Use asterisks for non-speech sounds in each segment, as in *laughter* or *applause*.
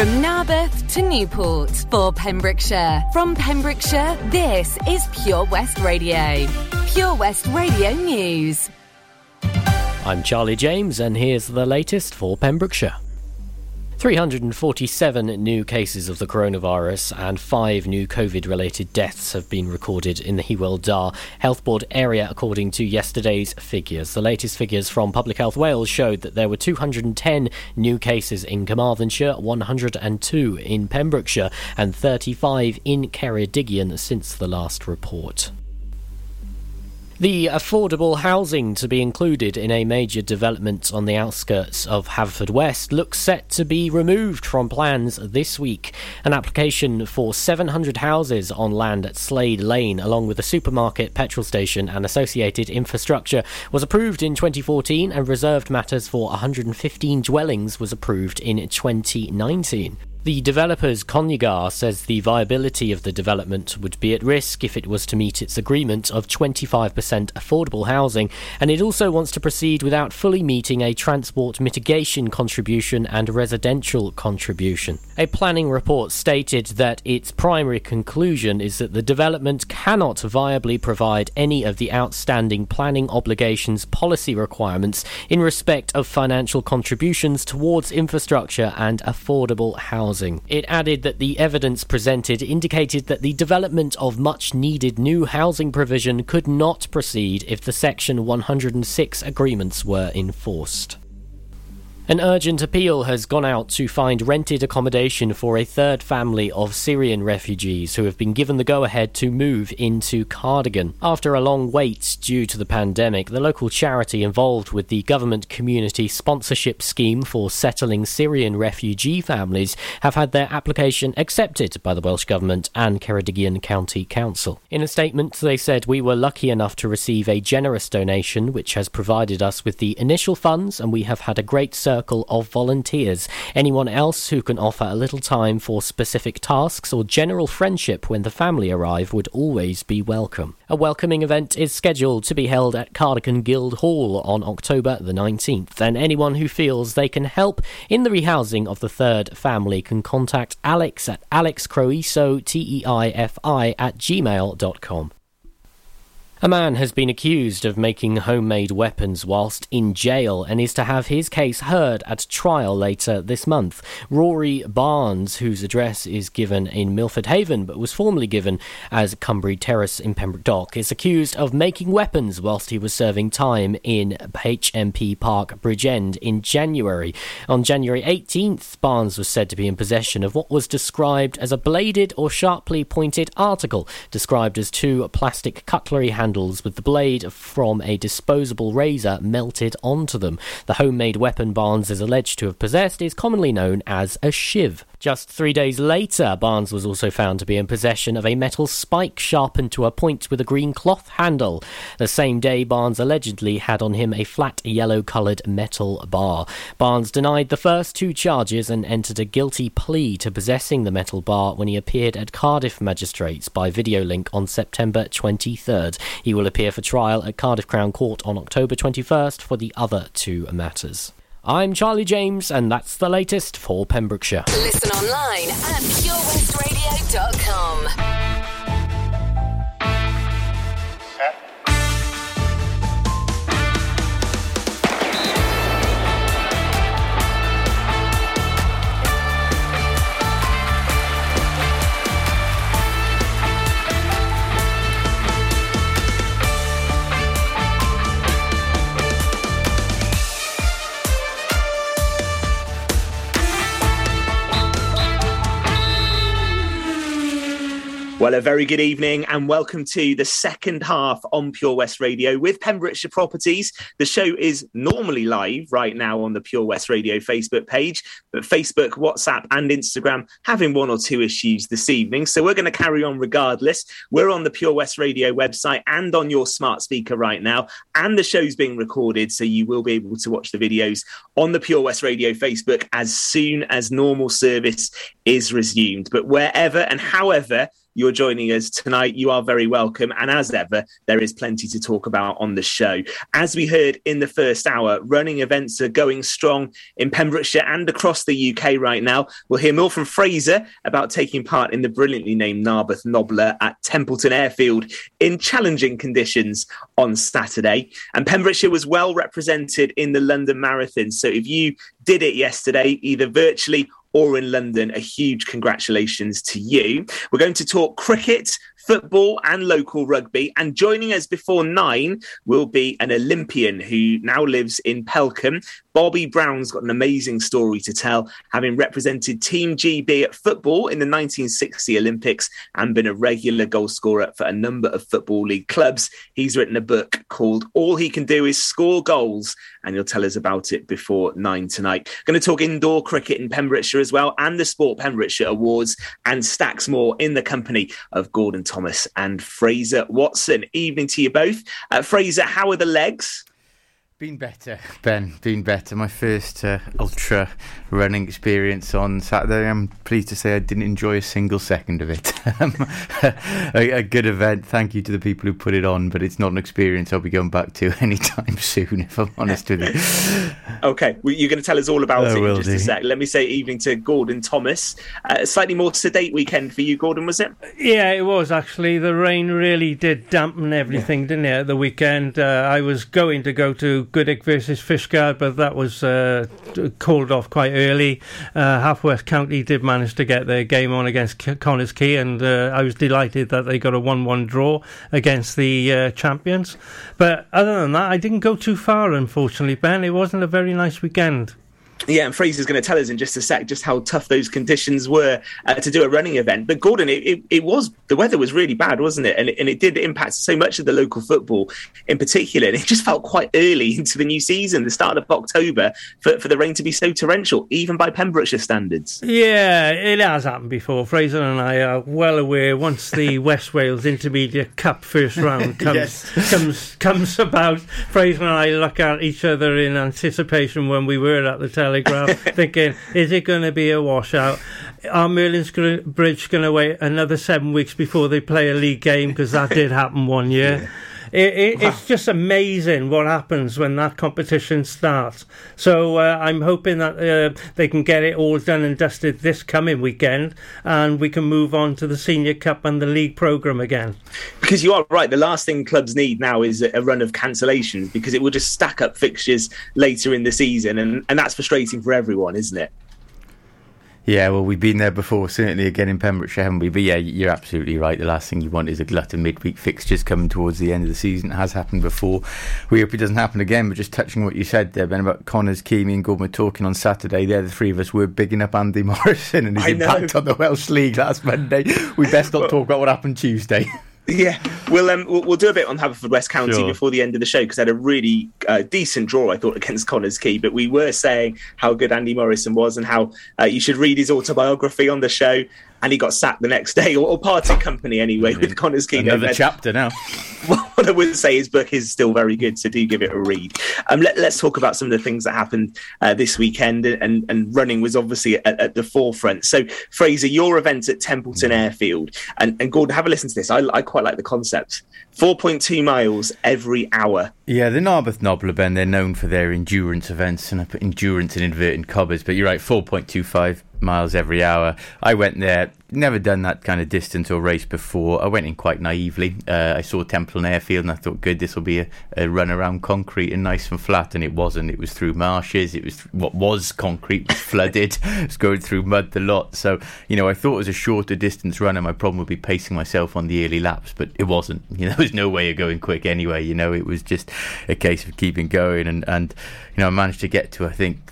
From Narberth to Newport for Pembrokeshire. From Pembrokeshire, this is Pure West Radio. Pure West Radio News. I'm Charlie James, and here's the latest for Pembrokeshire. 347 new cases of the coronavirus and five new COVID related deaths have been recorded in the Hywel Dda Health Board area, according to yesterday's figures. The latest figures from Public Health Wales showed that there were 210 new cases in Carmarthenshire, 102 in Pembrokeshire, and 35 in Ceredigion since the last report. The affordable housing to be included in a major development on the outskirts of Haverfordwest looks set to be removed from plans this week. An application for 700 houses on land at Slade Lane, along with a supermarket, petrol station, and associated infrastructure, was approved in 2014, and reserved matters for 115 dwellings was approved in 2019. The developer's Conygar says the viability of the development would be at risk if it was to meet its agreement of 25% affordable housing, and it also wants to proceed without fully meeting a transport mitigation contribution and residential contribution. A planning report stated that its primary conclusion is that the development cannot viably provide any of the outstanding planning obligations policy requirements in respect of financial contributions towards infrastructure and affordable housing housing. It added that the evidence presented indicated that the development of much needed new housing provision could not proceed if the Section 106 agreements were enforced. An urgent appeal has gone out to find rented accommodation for a third family of Syrian refugees who have been given the go ahead to move into Cardigan. After a long wait due to the pandemic, the local charity involved with the government community sponsorship scheme for settling Syrian refugee families have had their application accepted by the Welsh Government and Ceredigion County Council. In a statement, they said, We were lucky enough to receive a generous donation which has provided us with the initial funds, and we have had a great service circle of volunteers. Anyone else who can offer a little time for specific tasks or general friendship when the family arrive would always be welcome. A welcoming event is scheduled to be held at Cardigan Guild Hall on October the 19th, and anyone who feels they can help in the rehousing of the third family can contact Alex at alexcroiso, T-E-I-F-I, at gmail.com. A man has been accused of making homemade weapons whilst in jail and is to have his case heard at trial later this month. Rory Barnes, whose address is given in Milford Haven but was formerly given as Cumbria Terrace in Pembroke Dock, is accused of making weapons whilst he was serving time in HMP Parc Bridgend in January. On January 18th, Barnes was said to be in possession of what was described as a bladed or sharply pointed article, described as two plastic cutlery handles handles with the blade from a disposable razor melted onto them. The homemade weapon Barnes is alleged to have possessed is commonly known as a shiv. Just three days later, Barnes was also found to be in possession of a metal spike sharpened to a point with a green cloth handle. The same day, Barnes allegedly had on him a flat yellow coloured metal bar. Barnes denied the first two charges and entered a guilty plea to possessing the metal bar when he appeared at Cardiff magistrates by video link on September 23rd. He will appear for trial at Cardiff Crown Court on October 21st for the other two matters. I'm Charlie James, and that's the latest for Pembrokeshire. Listen online at purewestradio.com. Well, a very good evening and welcome to the second half on Pure West Radio with Pembrokeshire Properties. The show is normally live right now on the Pure West Radio Facebook page, but Facebook, WhatsApp, and Instagram having one or two issues this evening. So we're going to carry on regardless. We're on the Pure West Radio website and on your smart speaker right now, and the show's being recorded, so you will be able to watch the videos on the Pure West Radio Facebook as soon as normal service is resumed. But wherever and however you're joining us tonight, you are very welcome. And as ever, there is plenty to talk about on the show. As we heard in the first hour, running events are going strong in Pembrokeshire and across the UK right now. We'll hear more from Fraser about taking part in the brilliantly named Narberth Nobler at Templeton Airfield in challenging conditions on Saturday. And Pembrokeshire was well represented in the London Marathon. So if you did it yesterday, either virtually or in London, a huge congratulations to you. We're going to talk cricket, football, and local rugby. And joining us before nine will be an Olympian who now lives in Pelham. Bobby Brown's got an amazing story to tell, having represented Team GB at football in the 1960 Olympics and been a regular goalscorer for a number of Football League clubs. He's written a book called All He Can Do Is Score Goals, and he'll tell us about it before nine tonight. Going to talk indoor cricket in Pembrokeshire as well, and the Sport Pembrokeshire Awards, and stacks more in the company of Gordon Thomas and Fraser Watson. Evening to you both. Uh, Fraser, how are the legs? Been better, *laughs* Ben. Been better. My first uh, ultra running experience on Saturday. I'm pleased to say I didn't enjoy a single second of it. *laughs* Um, *laughs* a, a, good event. Thank you to the people who put it on, but it's not an experience I'll be going back to anytime soon, if I'm honest with you. Okay, well, you're going to tell us all about I it in just do. a sec. Let me say evening to Gordon Thomas. Uh, slightly more sedate weekend for you, Gordon, was it? Yeah, it was actually. The rain really did dampen everything, yeah. didn't it, at the weekend? Uh, I was going to go to Goodwick versus Fishguard, but that was uh, called off quite early. Uh, Haverfordwest County did manage to get their game on against Connah's Quay, and uh, I was delighted that they got a 1 1 draw against the uh, champions. But other than that, I didn't go too far, unfortunately, Ben. It wasn't a very nice weekend. Yeah, and Fraser's going to tell us in just a sec just how tough those conditions were uh, to do a running event. But Gordon, it, it, it, was the weather was really bad, wasn't it? And, it? and it did impact so much of the local football in particular. And it just felt quite early *laughs* into the new season, the start of October, for, for the rain to be so torrential, even by Pembrokeshire standards. Yeah, it has happened before. Fraser and I are well aware. Once the *laughs* West Wales Intermediate Cup first round *laughs* comes yes. comes comes about, Fraser and I look at each other in anticipation when we were at the television Telegraph, *laughs* thinking, is it going to be a washout? Are Merlin's Bridge going to wait another seven weeks before they play a league game? Because that did happen one year. Yeah. It, it, it's just amazing what happens when that competition starts. So uh, I'm hoping that uh, they can get it all done and dusted this coming weekend, and we can move on to the Senior Cup and the league program again. Because you are right, the last thing clubs need now is a run of cancellations because it will just stack up fixtures later in the season, and, and that's frustrating for everyone, isn't it? Yeah, well, we've been there before, certainly again in Pembrokeshire, haven't we? But yeah, you're absolutely right. The last thing you want is a glut of midweek fixtures coming towards the end of the season. It has happened before. We hope it doesn't happen again. But just touching what you said there, Ben, about Connah's, Quay and Gordon were talking on Saturday. There, the three of us were bigging up Andy *laughs* Morrison and his I impact know. on the Welsh League last Monday. We best not talk about what happened Tuesday. *laughs* Yeah, we'll, um, we'll, we'll do a bit on Haverfordwest County sure. before the end of the show because I had a really uh, decent draw, I thought, against Connah's Quay. But we were saying how good Andy Morrison was and how uh, you should read his autobiography on the show and he got sacked the next day, or, or parted *laughs* company anyway with Connah's Quay. Another chapter now. *laughs* what I would say, his book is still very good, so do give it a read. Um, let, us talk about some of the things that happened uh, this weekend, and, and running was obviously at, at, the forefront. So, Fraser, your event at Templeton mm. Airfield, and, and Gordon, have a listen to this. I, I quite like the concept. 4.2 miles every hour. Yeah, the Narberth Nobler, Ben, they're known for their endurance events, and I put endurance in inverted commas, but you're right, 4.25 miles every hour. I went there, never done that kind of distance or race before. I went in quite naively. Uh, I saw Templeton Airfield and I thought, good, this will be a, a, run around concrete and nice and flat. And it wasn't. It was through marshes. It was what was concrete was flooded. *laughs* it was going through mud the lot. So, you know, I thought it was a shorter distance run and my problem would be pacing myself on the early laps, but it wasn't. *laughs* You know, there was no way of going quick anyway. You know, it was just a case of keeping going. And, and you know, I managed to get to, I think,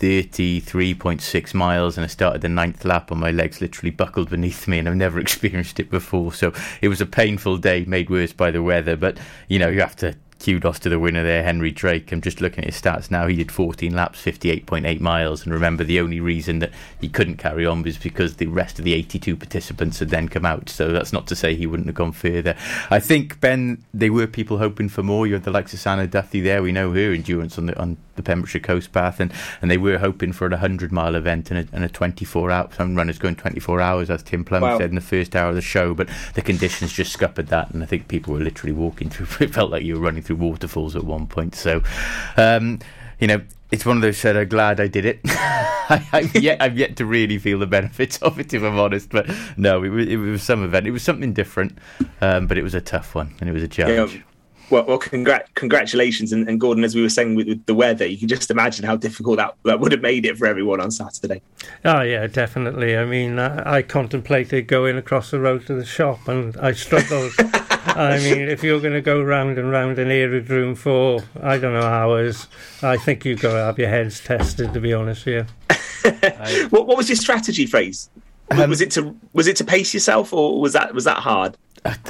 33.6 miles and I started the ninth lap and my legs literally buckled beneath me and I've never *laughs* experienced it before. So it was a painful day made worse by the weather. But, you know, you have to kudos to the winner there, Henry Drake. I'm just looking at his stats now. He did 14 laps, 58.8 miles. And remember, the only reason that he couldn't carry on was because the rest of the 82 participants had then come out. So that's not to say he wouldn't have gone further. I think, Ben, they were people hoping for more. You had the likes of Sana Duthie there. We know her endurance on the, on the Pembrokeshire Coast Path, and, and they were hoping for a 100 mile event and a, and a 24 hour. Some runners going 24 hours, as Tim Plum wow. said in the first hour of the show, but the conditions just scuppered that, and I think people were literally walking through. *laughs* It felt like you were running through waterfalls at one point. So, um, you know, it's one of those said, I'm glad I did it. *laughs* I, have *laughs* yet, I've yet to really feel the benefits of it, if I'm honest. But no, it was, it was some event. It was something different, um, but it was a tough one and it was a challenge. Yeah, well, well congr- congratulations. And, and, Gordon, as we were saying with, with, the weather, you can just imagine how difficult that, that would have made it for everyone on Saturday. Oh, yeah, definitely. I mean, I, I contemplated going across the road to the shop and I struggled. *laughs* I mean, if you're going to go round and round an aerodrome for, I don't know, hours, I think you've got to have your heads tested, to be honest with you. *laughs* what, what was your strategy Fraser? Um, was it to was it to pace yourself, or was that was that hard?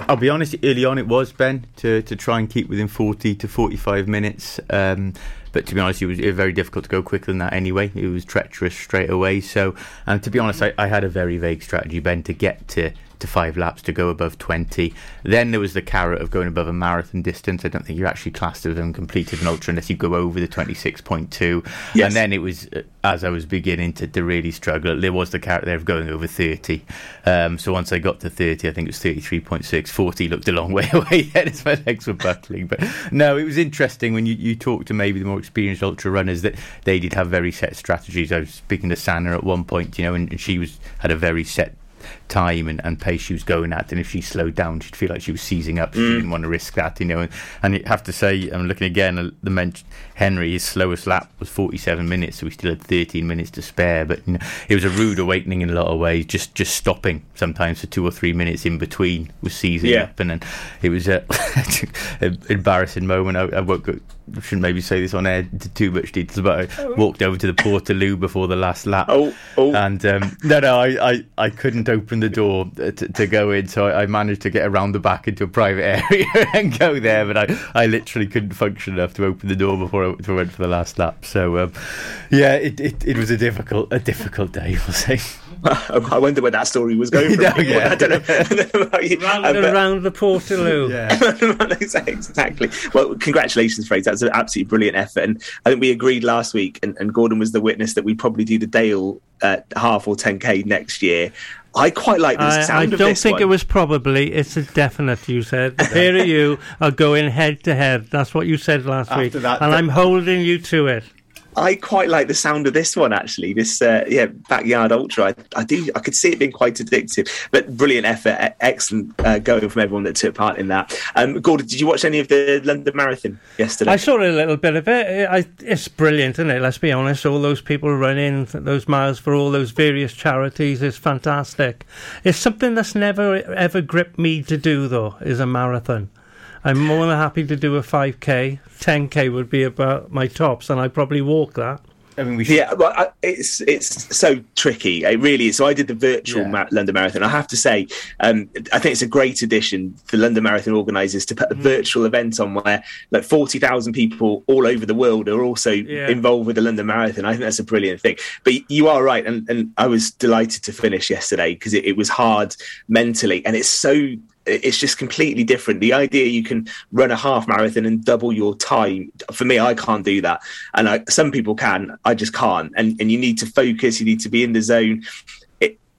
I'll be honest. Early on, it was Ben to, to try and keep within forty to forty five minutes. Um, but to be honest, it was, very difficult to go quicker than that anyway. It was treacherous straight away. So, and to be honest, I, I had a very vague strategy, Ben, to get to to five laps to go above 20. Then there was the carrot of going above a marathon distance. I don't think you're actually classed as uncompleted an ultra unless you go over the 26.2. Yes. And then it was, uh, as I was beginning to, to really struggle, there was the carrot there of going over 30. Um, so once I got to 30, I think it was 33.6. 40 looked a long *laughs* way away then as my legs were buckling. But no, it was interesting when you, you talk to maybe the more experienced ultra runners that they did have very set strategies. I was speaking to Sana at one point, you know, and, and she was had a very set time and, and pace she was going at, and if she slowed down, she'd feel like she was seizing up. She mm. didn't want to risk that, you know. And, and you have to say, I'm looking again, uh, the mention Henry, his slowest lap was 47 minutes, so we still had 13 minutes to spare. But you know, it was a rude awakening in a lot of ways. Just just stopping sometimes for two or three minutes in between was seizing yeah. up, and then it was a, *laughs* an embarrassing moment. I, I won't go, shouldn't maybe say this on air too much details, but I oh. walked over to the Portaloo before the last lap. Oh, oh. And um, no, no, I, I, I couldn't open the door to, to go in, so I, I, managed to get around the back into a private *laughs* area and go there, but I, I literally couldn't function enough to open the door before I, before I went for the last lap. So, um, yeah, it, it, it was a difficult a difficult day, *laughs* we'll say. *laughs* I wonder where that story was going. *laughs* From. no, yeah. *laughs* I don't know. round and around the Portaloo. yeah, exactly. Well, congratulations, Fraser. That's an absolutely brilliant effort. And I think we agreed last week, and, and Gordon was the witness that we'd probably do the Dale uh, half or 10k next year. I quite like the sound I, I don't think one. it was probably. It's a definite. You said the pair of you are going head to head. That's what you said last After week, that, and I'm holding you to it. I quite like the sound of this one actually. This uh, yeah backyard ultra. I, I, do. I could see it being quite addictive. But brilliant effort, excellent uh, going from everyone that took part in that. Um, Gordon, did you watch any of the London Marathon yesterday? I saw a little bit of it. I, it's brilliant, isn't it? Let's be honest. All those people running those miles for all those various charities is fantastic. It's something that's never ever gripped me to do though. Is a marathon. I'm more than happy to do a 5k. 10k would be about my tops, and I'd probably walk that. I mean, we should... yeah, well, I, it's it's so tricky. It really is. So I did the virtual yeah. London Marathon. I have to say, um, I think it's a great addition for London Marathon organisers to put a mm. virtual event on where like forty thousand people all over the world are also yeah. involved with the London Marathon. I think that's a brilliant thing. But you are right, and, and I was delighted to finish yesterday because it, it was hard mentally, and it's so it's just completely different. The idea you can run a half marathon and double your time. For me, I can't do that, and I, some people can. I just can't. And and you need to focus. You need to be in the zone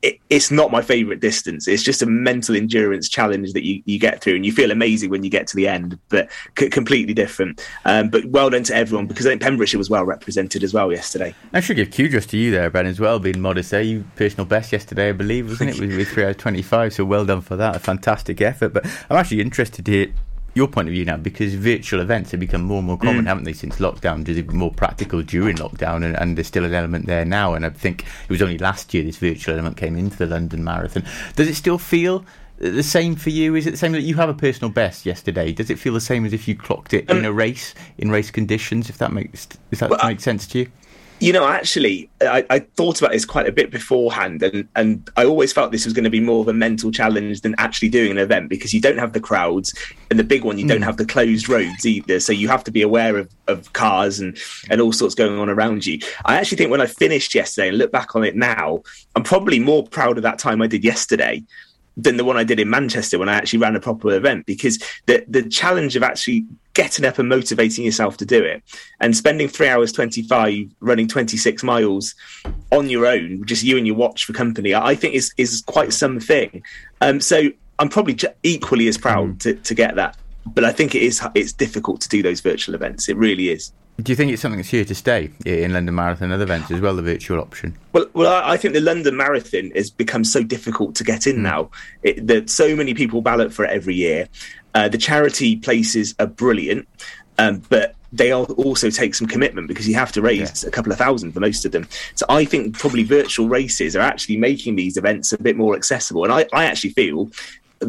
it, it's not my favorite distance. It's just a mental endurance challenge that you, you get through, and you feel amazing when you get to the end, but c- completely different. Um, but well done to everyone because I think Pembrokeshire was well represented as well yesterday. I should give kudos to you there, Ben, as well, being modest there. You personal best yesterday, I believe, wasn't it? With, with three out of twenty-five, so well done for that. A fantastic effort. But I'm actually interested to hear your point of view now because virtual events have become more and more common, mm. haven't they, since lockdown? Does it be more practical during lockdown? And, and, there's still an element there now. And I think it was only last year this virtual element came into the London Marathon. Does it still feel the same for you? Is it the same that you have a personal best yesterday? Does it feel the same as if you clocked it um, in a race, in race conditions? If that makes does that well, make sense to you? You know, actually, I, I, thought about this quite a bit beforehand, and, and I always felt this was going to be more of a mental challenge than actually doing an event because you don't have the crowds, and the big one, you mm. don't hmm. have the closed roads either. So you have to be aware of, of cars and, and all sorts going on around you. I actually think when I finished yesterday and look back on it now, I'm probably more proud of that time I did yesterday than the one I did in Manchester when I actually ran a proper event because the the challenge of actually getting up and motivating yourself to do it and spending three hours 25 running 26 miles on your own just you and your watch for company i think is is quite something. Um, so i'm probably equally as proud mm. to, to get that but i think it is it's difficult to do those virtual events. It really is do you think it's something that's here to stay in London Marathon and other events as well, the virtual option? Well, well, I think the London Marathon has become so difficult to get in mm. now. It, that so many people ballot for it every year, uh, the charity places are brilliant, um, but they also take some commitment because you have to raise yeah. a couple of thousand for most of them. So I think probably virtual races are actually making these events a bit more accessible. And I, I actually feel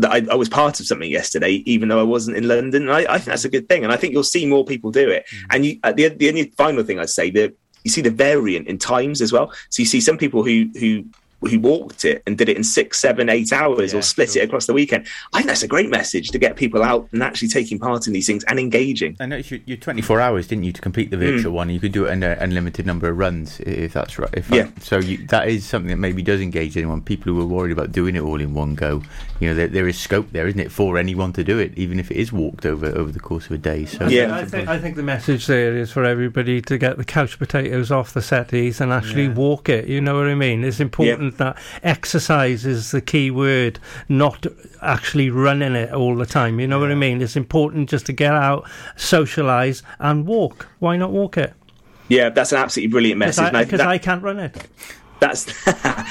I, I, was part of something yesterday, even though I wasn't in London. And I, I think that's a good thing. And I think you'll see more people do it. Mm. And you, the, the only final thing I'd say that you see the variant in times as well. So you see some people who who who walked it and did it in six, seven, eight hours yeah, or split sure. it across the weekend. I think that's a great message to get people out and actually taking part in these things and engaging. I know you're 24 hours, didn't you, to complete the virtual mm. one? You could do it in an unlimited number of runs if that's right. If yeah. I, so you, that is something that maybe does engage anyone. People who are worried about doing it all in one go, you know, there, there is scope there, isn't it, for anyone to do it, even if it is walked over over the course of a day. So yeah, I think, I think the message there is for everybody to get the couch potatoes off the settees and actually yeah. walk it. You know what I mean? It's important yeah. That exercise is the key word, not actually running it all the time. You know yeah. what I mean? It's important just to get out, socialise, and walk. Why not walk it? Yeah, that's an absolutely brilliant message. Because I, I, can't run it. That's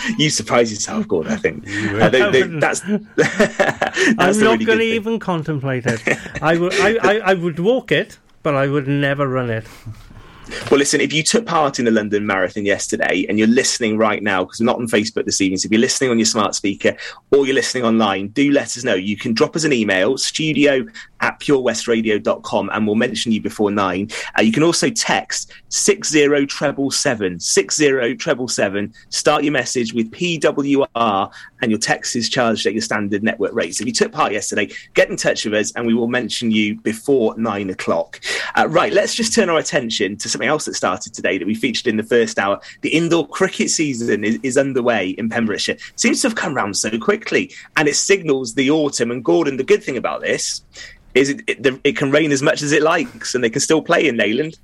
*laughs* you surprise yourself, Gordon. I think uh, they, they, that's. *laughs* that's I'm not really going to even contemplate it. *laughs* I would, I, I, I would walk it, but I would never run it. Well, listen, if you took part in the London Marathon yesterday and you're listening right now, because we're not on Facebook this evening, so if you're listening on your smart speaker or you're listening online, do let us know. You can drop us an email, studio at purewestradio.com, and we'll mention you before nine. Uh, you can also text 60 treble seven, 60 treble seven. Start your message with PWR, and your text is charged at your standard network rate. So if you took part yesterday, get in touch with us, and we will mention you before nine o'clock. Uh, right, let's just turn our attention to something else that started today that we featured in the first hour. The indoor cricket season is, is underway in Pembrokeshire. Seems to have come round so quickly, and it signals the autumn. And Gordon, the good thing about this is it, it, it, can rain as much as it likes and they can still play in Neyland.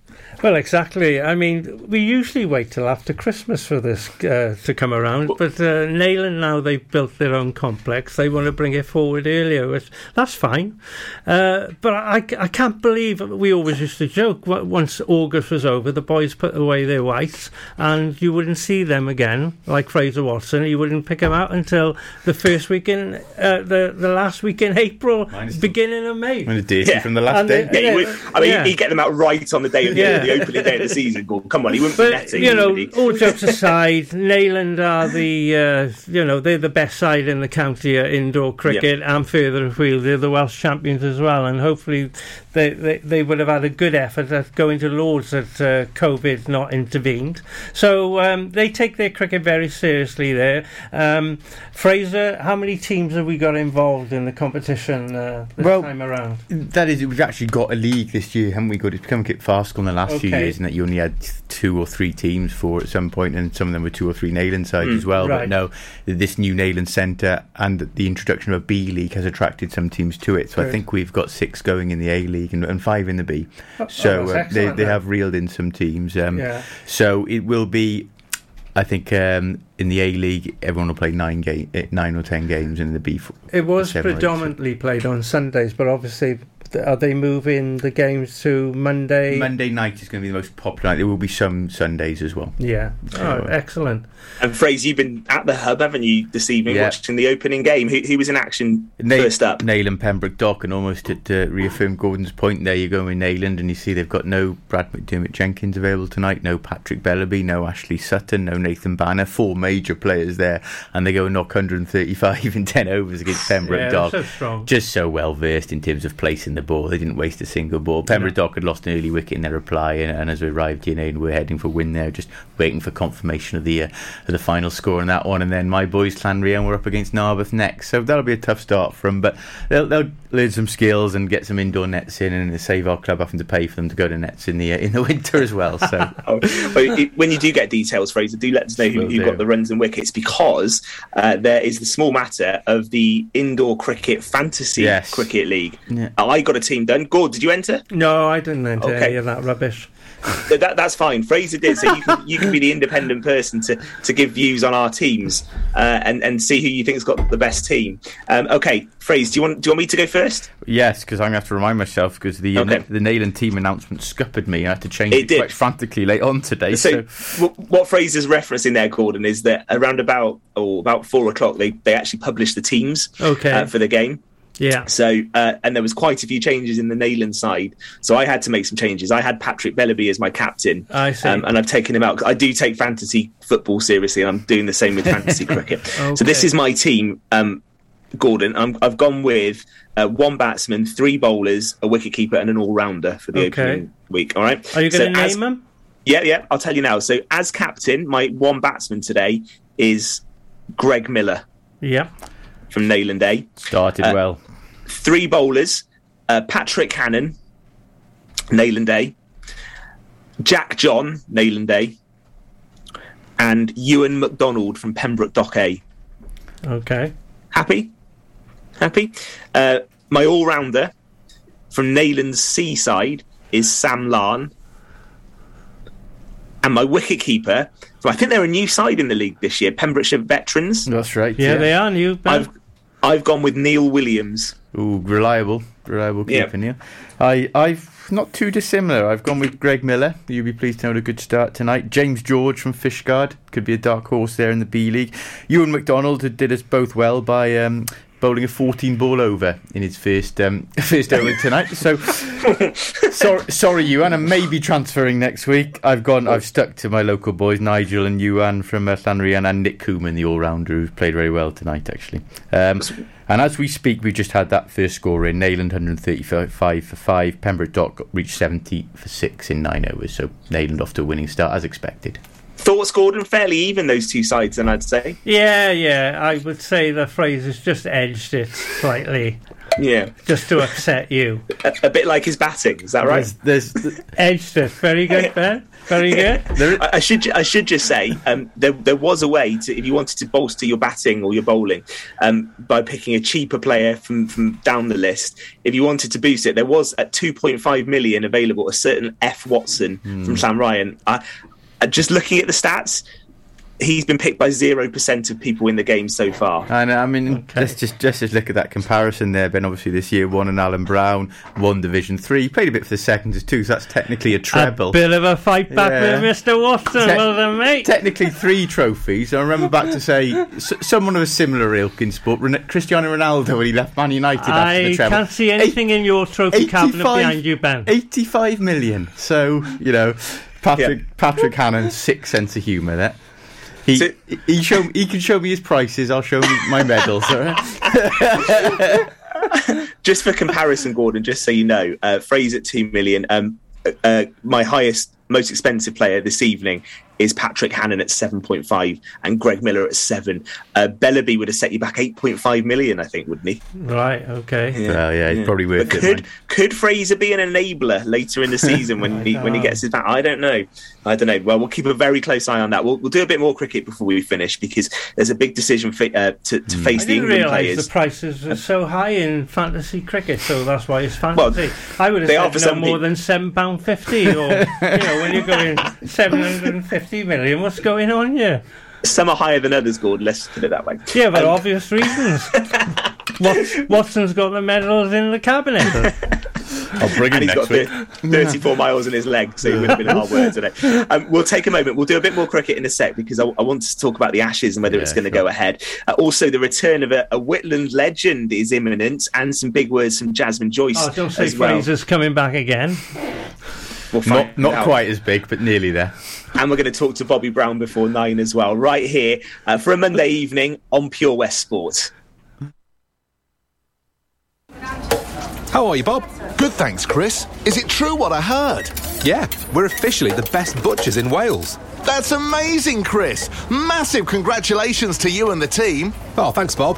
Well, exactly. I mean, we usually wait till after Christmas for this uh, to come around, but uh, Neyland now they've built their own complex. They want to bring it forward earlier, which that's fine. Uh, but I, I can't believe we always used to joke once August was over, the boys put away their whites, and you wouldn't see them again, like Fraser Watson. You wouldn't pick them out until the first week in uh, the the last week in April, beginning of May. When yeah. from the last and day. The, yeah, would, I mean, yeah. he'd get them out right on the day of the, yeah. The opening day of the season. Go, come on, he wouldn't but, be. You know, all jokes aside, Neyland are the uh, you know they're the best side in the county at indoor cricket yep. and further afield. They're the Welsh champions as well, and hopefully they, they, they would have had a good effort at going to Lords at uh, COVID not intervened. So um, they take their cricket very seriously there. Um, Fraser, how many teams have we got involved in the competition uh, this well, time around? That is, we've actually got a league this year, haven't we? Got it's become a bit fast on the last okay. few years, and that you only had two or three teams for at some point, and some of them were two or three Neyland sides mm, as well. Right. But no, this new Neyland Centre and the introduction of a B League has attracted some teams to it. So Good. I think we've got six going in the A League and, and five in the B. Oh, so oh, uh, they, they have reeled in some teams. Um, yeah. So it will be I think um, in the A League, everyone will play nine game, eh, nine or ten games, in the B. It was predominantly played on Sundays, but obviously are they moving the games to Monday? Monday night is going to be the most popular night. There will be some Sundays as well. Yeah. Oh, uh, excellent. And Fraser, you've been at the hub, haven't you, this evening, yeah. watching the opening game? Who, who was in action Nail, first up? Neyland Pembroke Dock, and almost to, to uh, reaffirm Gordon's point, there you go in Neyland, and you see they've got no Brad McDermott Jenkins available tonight, no Patrick Bellaby, no Ashley Sutton, no Nathan Banner, four major players there, and they go and knock 135 in 10 overs against Pembroke yeah, Dock. So Just so well versed in terms of placing the ball. They didn't waste a single ball. Pembroke Dock had lost an early wicket in their reply, and, and as we arrived in, and we're heading for win there, just waiting for confirmation of the uh, of the final score on that one. And then my boys, Llanrhian, were up against Narberth next, so that'll be a tough start for them. But they'll, they'll learn some skills and get some indoor nets in, and save our club having to pay for them to go to nets in the uh, in the *laughs* winter as well. So *laughs* oh, when you do get details, Fraser, do let us know who, who got the runs and wickets because uh, there is the small matter of the indoor cricket fantasy yes. cricket league. Yeah. I got a team done. Gord, did you enter? No, I didn't enter okay. any of that rubbish. That, that's fine. Fraser did, so you can, you can be the independent person to, to give views on our teams uh, and and see who you think's got the best team. Um, okay, Fraser, do you want do you want me to go first? Yes, because I'm going to have to remind myself because the uh, okay. the Neyland team announcement scuppered me. I had to change it, it quite frantically late on today. So, so. what Fraser's referencing there, Gordon, is that around about oh, about four o'clock they they actually published the teams okay. uh, for the game. Yeah. So, uh, and there was quite a few changes in the Neyland side. So I had to make some changes. I had Patrick Bellaby as my captain. I see. Um, and I've taken him out. I do take fantasy football seriously, and I'm doing the same with fantasy *laughs* cricket. Okay. So this is my team, um, Gordon. i have gone with uh, one batsman, three bowlers, a wicketkeeper, and an all-rounder for the okay. opening week. All right. Are you going to so name as, them? Yeah, yeah. I'll tell you now. So as captain, my one batsman today is Greg Miller. Yeah. From Neyland A. Started uh, well three bowlers uh, Patrick Hannon, Neyland Day, Jack John, Neyland Day, and Ewan McDonald from Pembroke Dock A. Okay. Happy? Happy? Uh, my all rounder from Neyland's Seaside is Sam Larn. And my wicket keeper, so I think they're a new side in the league this year, Pembrokeshire Veterans. That's right. Yeah, yeah. they are new. I've, I've gone with Neil Williams. Ooh, reliable, reliable keeping yep. I, I've not too dissimilar. I've gone with Greg Miller. You'll be pleased to know a good start tonight. James George from Fishguard could be a dark horse there in the B League. Ewan McDonald did us both well by um, bowling a 14 ball over in his first um, *laughs* first over tonight. So *laughs* sorry, sorry, Ewan. I may be transferring next week. I've gone. I've stuck to my local boys, Nigel and Ewan from uh, Llanrhian and Nick Cooman, the all rounder, who played very well tonight, actually. Um, and as we speak, we just had that first score in. Neyland 135 for 5. Pembroke Dock reached 70 for 6 in 9 overs. So Neyland off to a winning start as expected. Thoughts, Gordon? Fairly even, those two sides, then I'd say. Yeah, yeah. I would say the phrase has just edged it slightly. Yeah. Just to upset you. A, *laughs* a, bit like his batting, is that right? There's, there's edged it. Very good, *laughs* Ben. Very good. *laughs* I, I, should I should just say um, there there was a way to if you wanted to bolster your batting or your bowling um, by picking a cheaper player from from down the list. If you wanted to boost it, there was at 2.5 million available a certain F Watson mm. from Llanrhian. I, just looking at the stats, he's been picked by zero percent of people in the game so far. And I mean, okay. let's just just just look at that comparison there. Ben, obviously this year won and Alan Brown, won Division Three, He played a bit for the seconds too, so that's technically a treble. A bit of a fight back yeah. with Mr. Watson, Te- well then, mate. Technically three trophies. I remember back to say s- someone of a similar ilk in sport, Cristiano Ronaldo, when he left Man United I after the treble. can't see anything Eight, in your trophy cabinet behind you, Ben. Eighty-five million. So you know. Patrick yeah. Patrick Hannon, sick sense of humour. That he so, he show he can show me his prices. I'll show me my medals. *laughs* just for comparison, Gordon, just so you know, uh, Fraser at two million. Um, uh, my highest, most expensive player this evening is Patrick Hannon at 7.5 and Greg Miller at 7. Uh, Bellaby would have set you back 8.5 million, I think, wouldn't he? Right, okay. Yeah, well, yeah, he's yeah. probably worth but it. Could, could Fraser be an enabler later in the *laughs* season when he when he gets his back? I don't know. I don't know. Well, we'll keep a very close eye on that. We'll, we'll do a bit more cricket before we finish because there's a big decision for, uh, to, to mm. face I the England players. the prices are so high in fantasy cricket, so that's why it's fantasy. Well, I would have said no more than £7.50 or, you know, when you're going *laughs* 750 million, what's going on here? Some are higher than others, Gordon. Let's put it that way. Yeah, for um, obvious reasons. *laughs* Watson's got the medals in the cabinet. *laughs* I'll bring him next week. 34 miles in his leg, so he would have been hard work today. *laughs* Um, we'll take a moment. We'll do a bit more cricket in a sec because I, I want to talk about the Ashes and whether yeah, it's going to sure. go ahead. Uh, also, the return of a, a, Whitland legend is imminent, and some big words from Jasmine Joyce. Oh, don't say Fraser's well. coming back again. We'll not not quite as big, but nearly there. And we're going to talk to Bobby Brown before nine as well, right here uh, for a Monday evening on Pure West Sport. How are you, Bob? Good, thanks, Chris. Is it true what I heard? Yeah, we're officially the best butchers in Wales. That's amazing, Chris. Massive congratulations to you and the team. Oh, thanks, Bob.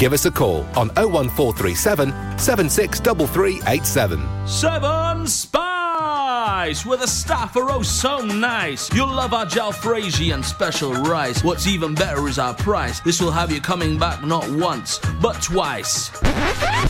Give us a call on 01437 763387. Seven Spice, where the staff are oh so nice. You'll love our jalfrezi and special rice. What's even better is our price. This will have you coming back not once, but twice.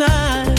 On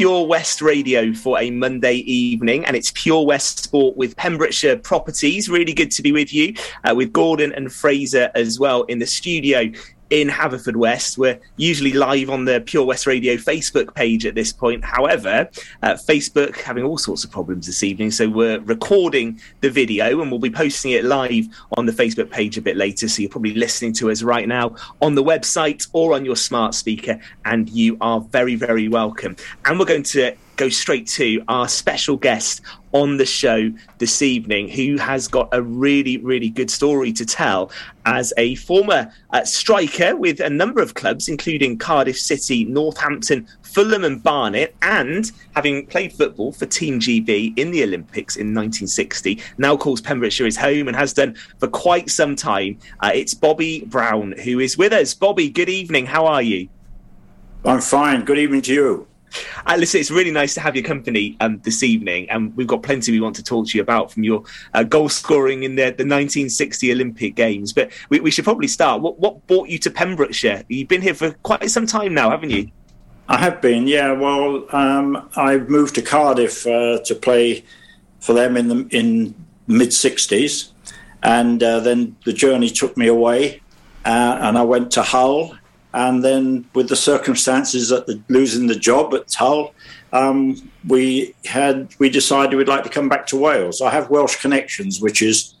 Pure West Radio for a Monday evening, and it's Pure West Sport with Pembrokeshire Properties. Really good to be with you, uh, with Gordon and Fraser as well in the studio in Haverfordwest. We're usually live on the Pure West Radio Facebook page at this point. However, uh, Facebook having all sorts of problems this evening, so we're recording the video and we'll be posting it live on the Facebook page a bit later. So you're probably listening to us right now on the website or on your smart speaker, and you are very, very welcome. And we're going to go straight to our special guest on the show this evening, who has got a really, really good story to tell as a former uh, striker with a number of clubs, including Cardiff City, Northampton, Fulham, and Barnet, and having played football for Team GB in the Olympics in 1960, now calls Pembrokeshire his home and has done for quite some time. Uh, it's Bobby Brown who is with us. Bobby, good evening. How are you? I'm fine. Good evening to you. Uh, listen, it's really nice to have your company um, this evening, and we've got plenty we want to talk to you about from your uh, goal scoring in the, the 1960 Olympic Games. But we, we, should probably start. What, what brought you to Pembrokeshire? You've been here for quite some time now, haven't you? I have been, yeah. Well, um, I moved to Cardiff uh, to play for them in the in mid 60s, and uh, then the journey took me away, uh, and I went to Hull and then, with the circumstances that the, losing the job at Hull, um, we had we decided we'd like to come back to Wales. I have Welsh connections, which is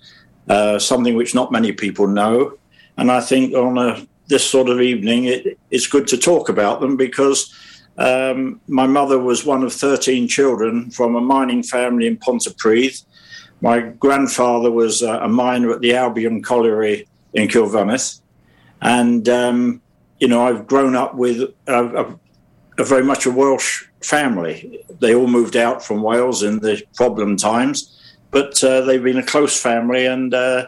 uh, something which not many people know, and I think on a, this sort of evening, it, it's good to talk about them because um, my mother was one of thirteen children from a mining family in Pontypridd. My grandfather was a miner at the Albion Colliery in Cilfynydd, and um, you know, I've grown up with a, a, very much a Welsh family. They all moved out from Wales in the problem times, but uh, they've been a close family, and uh,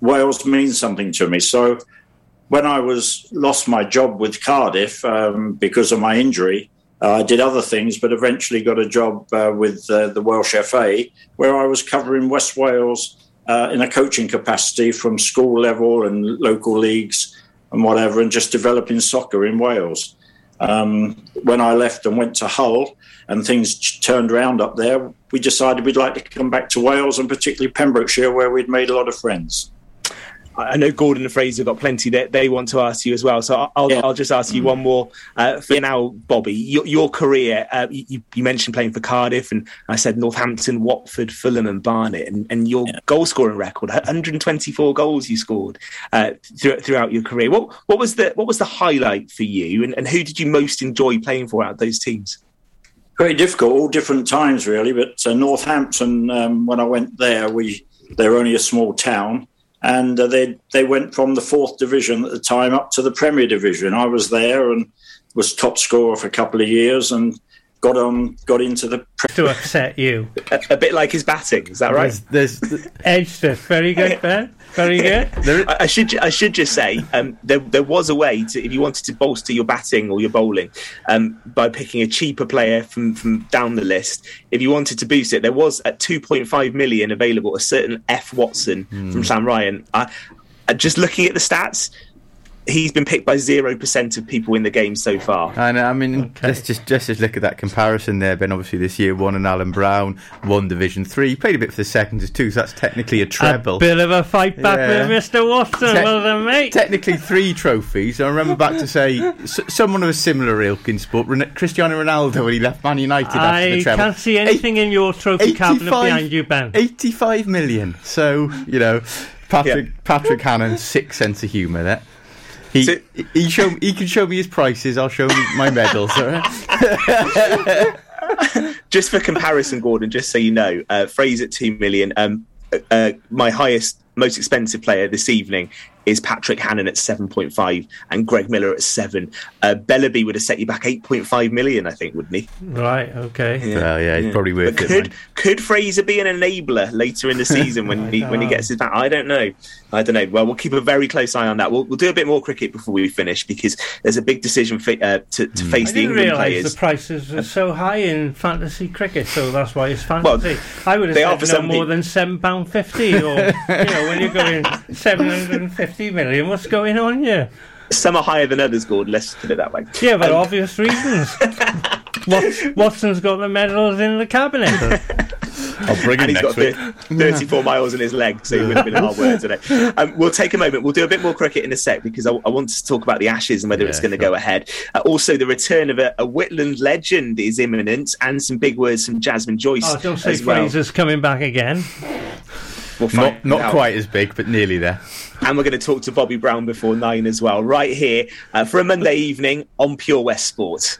Wales means something to me. So when I was lost my job with Cardiff um, because of my injury, uh, I did other things, but eventually got a job uh, with uh, the Welsh FA, where I was covering West Wales. Uh, in a coaching capacity from school level and local leagues and whatever, and just developing soccer in Wales. Um, when I left and went to Hull and things turned around up there, we decided we'd like to come back to Wales and particularly Pembrokeshire, where we'd made a lot of friends. I know Gordon and Fraser got plenty that they want to ask you as well. So I'll, yeah. I'll just ask you one more uh, for now, Bobby. Your, your career, uh, you, you, mentioned playing for Cardiff, and I said Northampton, Watford, Fulham, and Barnet, and, and your yeah. goal scoring record 124 goals you scored uh, th- throughout your career. What, what, was the, what was the highlight for you, and, and who did you most enjoy playing for out of those teams? Very difficult, all different times, really. But uh, Northampton, um, when I went there, we they're only a small town and uh, they they went from the fourth division at the time up to the Premier Division. I was there and was top scorer for a couple of years and got on got into the pre- to upset you. *laughs* A, a, bit like his batting is that right? There's, there's *laughs* edged it very good *laughs* Ben. Very good. I, I, should I should just say um, there there was a way to if you wanted to bolster your batting or your bowling um, by picking a cheaper player from from down the list. If you wanted to boost it there was at 2.5 million available a certain F Watson mm. from Llanrhian I, just looking at the stats he's been picked by zero percent of people in the game so far. I know. I mean, okay. let's just just look at that comparison there. Ben, obviously this year one and Alan Brown, won Division Three, He played a bit for the seconds too, so that's technically a treble. A bit of a fight back yeah. with Mr. Watson, Te- well done, mate. Technically three trophies. I remember back to say s- someone of a similar ilk in sport, Ren- Cristiano Ronaldo when he left Man United after I the treble. can't see anything Eight, in your trophy cabinet behind you, Ben. Eighty-five million. So you know. Patrick yeah. Patrick Hannon's sick sense of humour there. He, so, he, show, he can show me his prices. I'll show him my medals. *laughs* just for comparison, Gordon, just so you know, uh, Fraser at two million. Um, uh, my highest, most expensive player this evening is Patrick Hannon at 7.5 and Greg Miller at 7. Uh, Bellaby would have set you back 8.5 million, I think, wouldn't he? Right, okay. Yeah, well, yeah, yeah. probably worth but it. Could, could Fraser be an enabler later in the *laughs* season when he when he gets his back? I don't know. I don't know. Well, we'll keep a very close eye on that. We'll, we'll do a bit more cricket before we finish because there's a big decision for, uh, to, to mm. face I the England players. the prices are so high in fantasy cricket, so that's why it's fantasy. Well, I would have said no more than £7.50 or, you know, when you're going *laughs* 750 million, what's going going on here? Some are higher than others, Gordon. Let's put it that way. Yeah, for um, obvious reasons. *laughs* Watson's got the medals in the cabinet. *laughs* I'll bring and him he's got next week. 34 miles in his leg, so he would have been hard work today. *laughs* Um, we'll take a moment. We'll do a bit more cricket in a sec because I, I want to talk about the Ashes and whether it's going to go ahead. Uh, also, the return of a, a Whitland legend is imminent, and some big words from Jasmine Joyce oh, don't say as well. Fraser's coming back again. We'll find Not, not out. quite as big, but nearly there. And we're going to talk to Bobby Brown before nine as well, right here uh, for a Monday evening on Pure West Sport.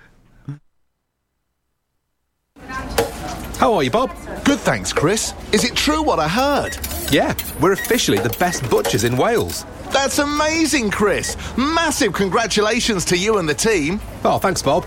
How are you, Bob? Good, thanks, Chris. Is it true what I heard? Yeah, we're officially the best butchers in Wales. That's amazing, Chris. Massive congratulations to you and the team. Oh, thanks, Bob.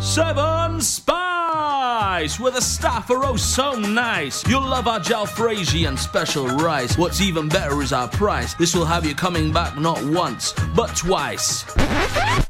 Seven Spice, where the staff are oh so nice. You'll love our jalfrezi and special rice. What's even better is our price. This will have you coming back not once, but twice.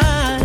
To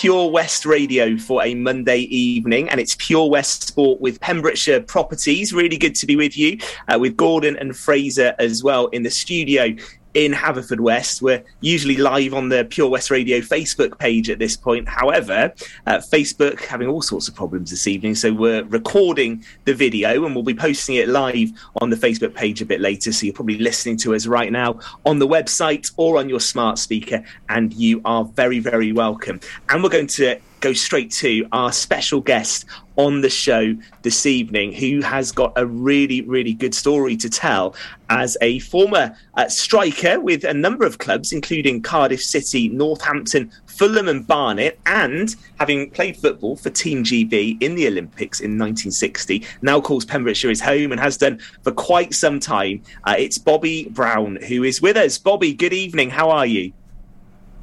Pure West Radio for a Monday evening, and it's Pure West Sport with Pembrokeshire Properties. Really good to be with you, uh, with Gordon and Fraser as well in the studio in Haverfordwest. We're usually live on the Pure West Radio Facebook page at this point. However, uh, Facebook having all sorts of problems this evening, so we're recording the video and we'll be posting it live on the Facebook page a bit later. So you're probably listening to us right now on the website or on your smart speaker, and you are very, very welcome. And we're going to go straight to our special guest on the show this evening, who has got a really, really good story to tell as a former uh, striker with a number of clubs, including Cardiff City, Northampton, Fulham, and Barnet, and having played football for Team GB in the Olympics in 1960, now calls Pembrokeshire his home and has done for quite some time. Uh, it's Bobby Brown who is with us. Bobby, good evening. How are you?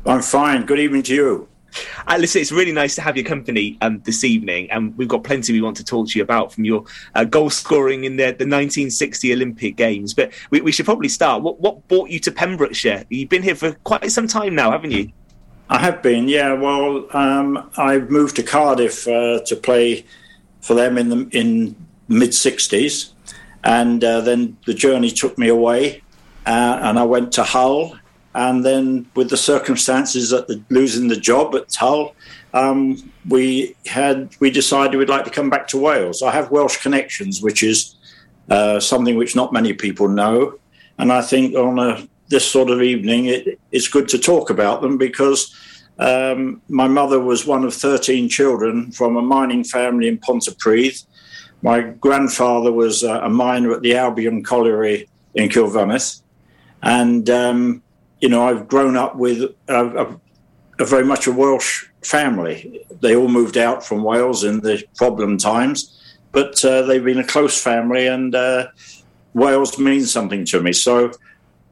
I'm fine. Good evening to you. Uh, listen, it's really nice to have your company um, this evening, and we've got plenty we want to talk to you about from your uh, goal scoring in the, the 1960 Olympic Games. But we, we, should probably start. What, what brought you to Pembrokeshire? You've been here for quite some time now, haven't you? I have been, yeah. Well, um, I moved to Cardiff uh, to play for them in the in mid 60s, and uh, then the journey took me away, uh, and I went to Hull and then, with the circumstances that the, losing the job at Hull, um, we had we decided we'd like to come back to Wales. I have Welsh connections, which is uh, something which not many people know, and I think on a, this sort of evening, it, it's good to talk about them because. Um, my mother was one of 13 children from a mining family in Pontypridd. My grandfather was uh, a miner at the Albion Colliery in Cilfynydd. And um, you know, I've grown up with a, a, a, very much a Welsh family. They all moved out from Wales in the problem times, but uh, they've been a close family, and uh, Wales means something to me. So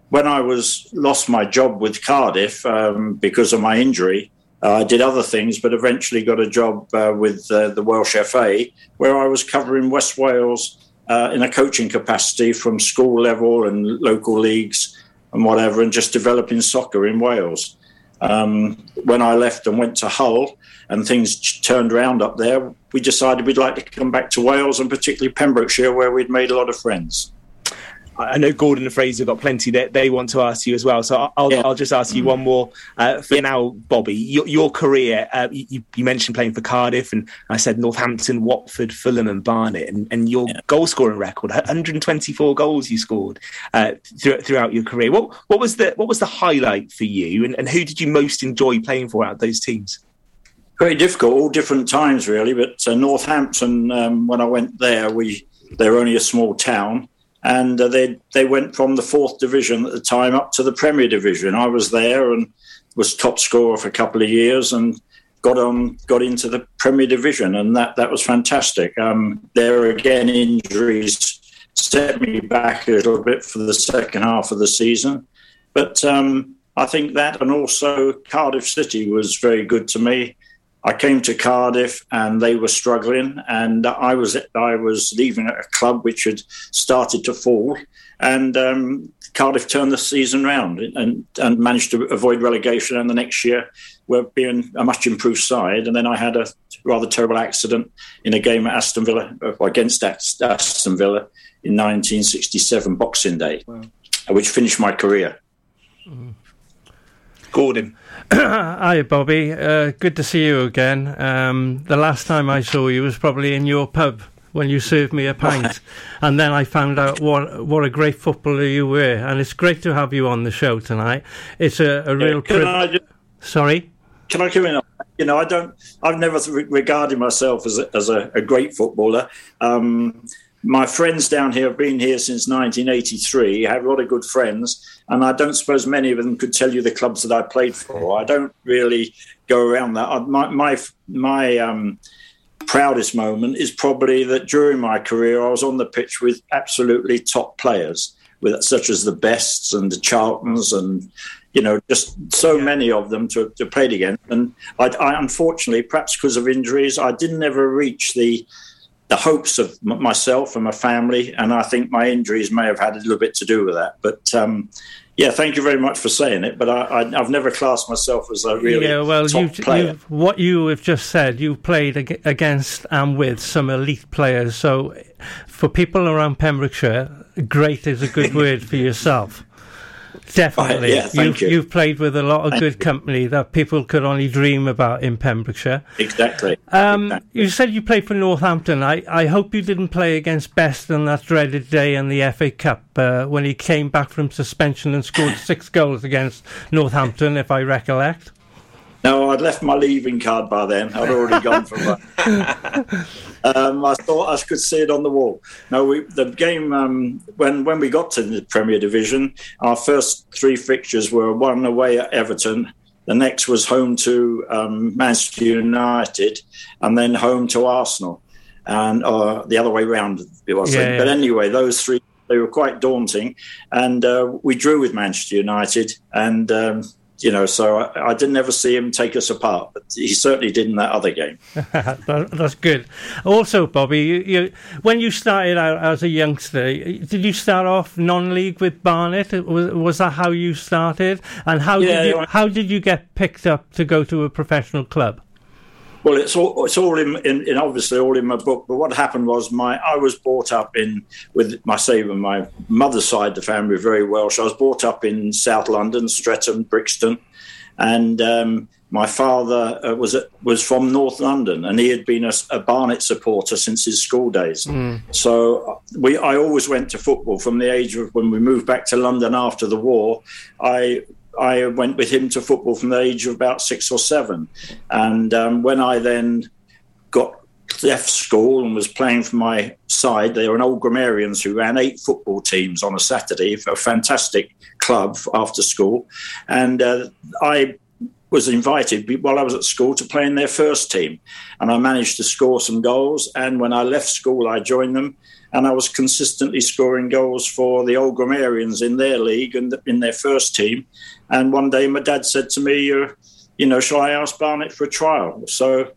when I was lost my job with Cardiff um, because of my injury, uh, I did other things, but eventually got a job uh, with uh, the Welsh FA, where I was covering West Wales. Uh, in a coaching capacity from school level and local leagues and whatever, and just developing soccer in Wales. Um, when I left and went to Hull and things turned around up there, we decided we'd like to come back to Wales and particularly Pembrokeshire, where we'd made a lot of friends. I know Gordon and Fraser got plenty that they want to ask you as well. So I'll, yeah. I'll just ask you one more uh, for now, Bobby. Your, your career, uh, you, you, mentioned playing for Cardiff, and I said Northampton, Watford, Fulham, and Barnet, and, and your yeah. goal scoring record 124 goals you scored uh, throughout your career. What, what, was the, what was the highlight for you, and, and who did you most enjoy playing for out of those teams? Very difficult, all different times, really. But uh, Northampton, um, when I went there, we they were only a small town and uh, they they went from the fourth division at the time up to the Premier Division. I was there and was top scorer for a couple of years and got on got into the Premier Division, and that that was fantastic. Um, there again, injuries set me back a little bit for the second half of the season, but um, I think that and also Cardiff City was very good to me. I came to Cardiff and they were struggling, and I was I was leaving a club which had started to fall, and um, Cardiff turned the season round and and managed to avoid relegation. And the next year, we're being a much improved side. And then I had a rather terrible accident in a game at Aston Villa uh, against Aston Villa in 1967 Boxing Day, wow. which finished my career. Mm. Gordon. *coughs* Hi, Bobby. Uh, good to see you again. Um, the last time I saw you was probably in your pub when you served me a pint, *laughs* and then I found out what what a great footballer you were. And it's great to have you on the show tonight. It's a, a real privilege. Sorry. Can I come in? You know, I don't. I've never regarded myself as a, as a, a great footballer. Um, my friends down here have been here since 1983. I have a lot of good friends, and I don't suppose many of them could tell you the clubs that I played for. I don't really go around that. My my my um, proudest moment is probably that during my career I was on the pitch with absolutely top players, with such as the Bests and the Charltons and you know just so yeah. many of them to, to play against. And I, I unfortunately, perhaps because of injuries, I didn't ever reach the the hopes of m- myself and my family, and I think my injuries may have had a little bit to do with that. But um, yeah, thank you very much for saying it. But I, I've never classed myself as a really yeah, well, you've, you've, what you have just said, you've played ag- against and with some elite players. So, for people around Pembrokeshire, great is a good *laughs* word for yourself. Definitely, yeah, thank you've, you. you've played with a lot of Thank good you. company that people could only dream about in Pembrokeshire. Exactly. Um, You said you played for Northampton. I, I hope you didn't play against Best on that dreaded day in the FA Cup uh, when he came back from suspension and scored *laughs* six goals against Northampton, if I recollect. No, I'd left my leaving card by then. I'd already gone from that. *laughs* um, I thought I could see it on the wall. No, we, the game um, when when we got to the Premier Division, our first three fixtures were one away at Everton. The next was home to um, Manchester United, and then home to Arsenal, and uh, the other way round it was. Yeah, yeah. But anyway, those three they were quite daunting, and uh, we drew with Manchester United, and um, you know, so I, I didn't ever see him take us apart, but he certainly did in that other game. *laughs* That- That's good. Also, Bobby, you, you, when you started out as a youngster, did you start off non-league with Barnet? Was, was that how you started? And how Yeah, did you, yeah. how did you get picked up to go to a professional club? Well, it's all it's all in, in, in obviously all in my book. But what happened was my I was brought up in with my say with my mother's side, the family very Welsh. I was brought up in South London, Streatham, Brixton, and um, my father uh, was was from North London, and he had been a, a Barnet supporter since his school days. So uh, we, I always went to football from the age of when we moved back to London after the war. I I went with him to football from the age of about six or seven, and um, when I then got left school and was playing for my side, they were an old grammarians who ran eight football teams on a Saturday, a fantastic club after school, and uh, I was invited while I was at school to play in their first team, and I managed to score some goals. And when I left school, I joined them, and I was consistently scoring goals for the old grammarians in their league and in their first team. And one day, my dad said to me, "You know, shall I ask Barnet for a trial?" So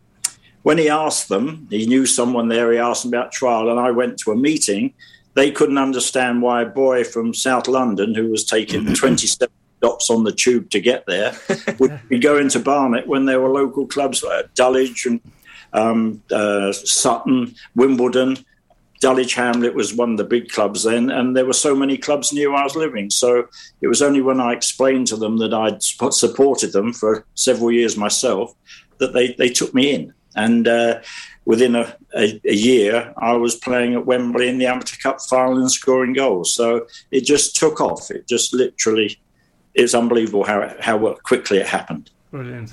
when he asked them, he knew someone there. He asked them about trial, and I went to a meeting. They couldn't understand why a boy from South London, who was taking *laughs* 27 stops on the tube to get there, *laughs* would be going to Barnet when there were local clubs like Dulwich and um, uh, Sutton, Wimbledon. Dulwich Hamlet was one of the big clubs then, and there were so many clubs near where I was living. So it was only when I explained to them that I'd supported them for several years myself that they, they took me in. And uh, within a, a, a year, I was playing at Wembley in the Amateur Cup final and scoring goals. So it just took off. It just literally, it's unbelievable how, how quickly it happened. Brilliant.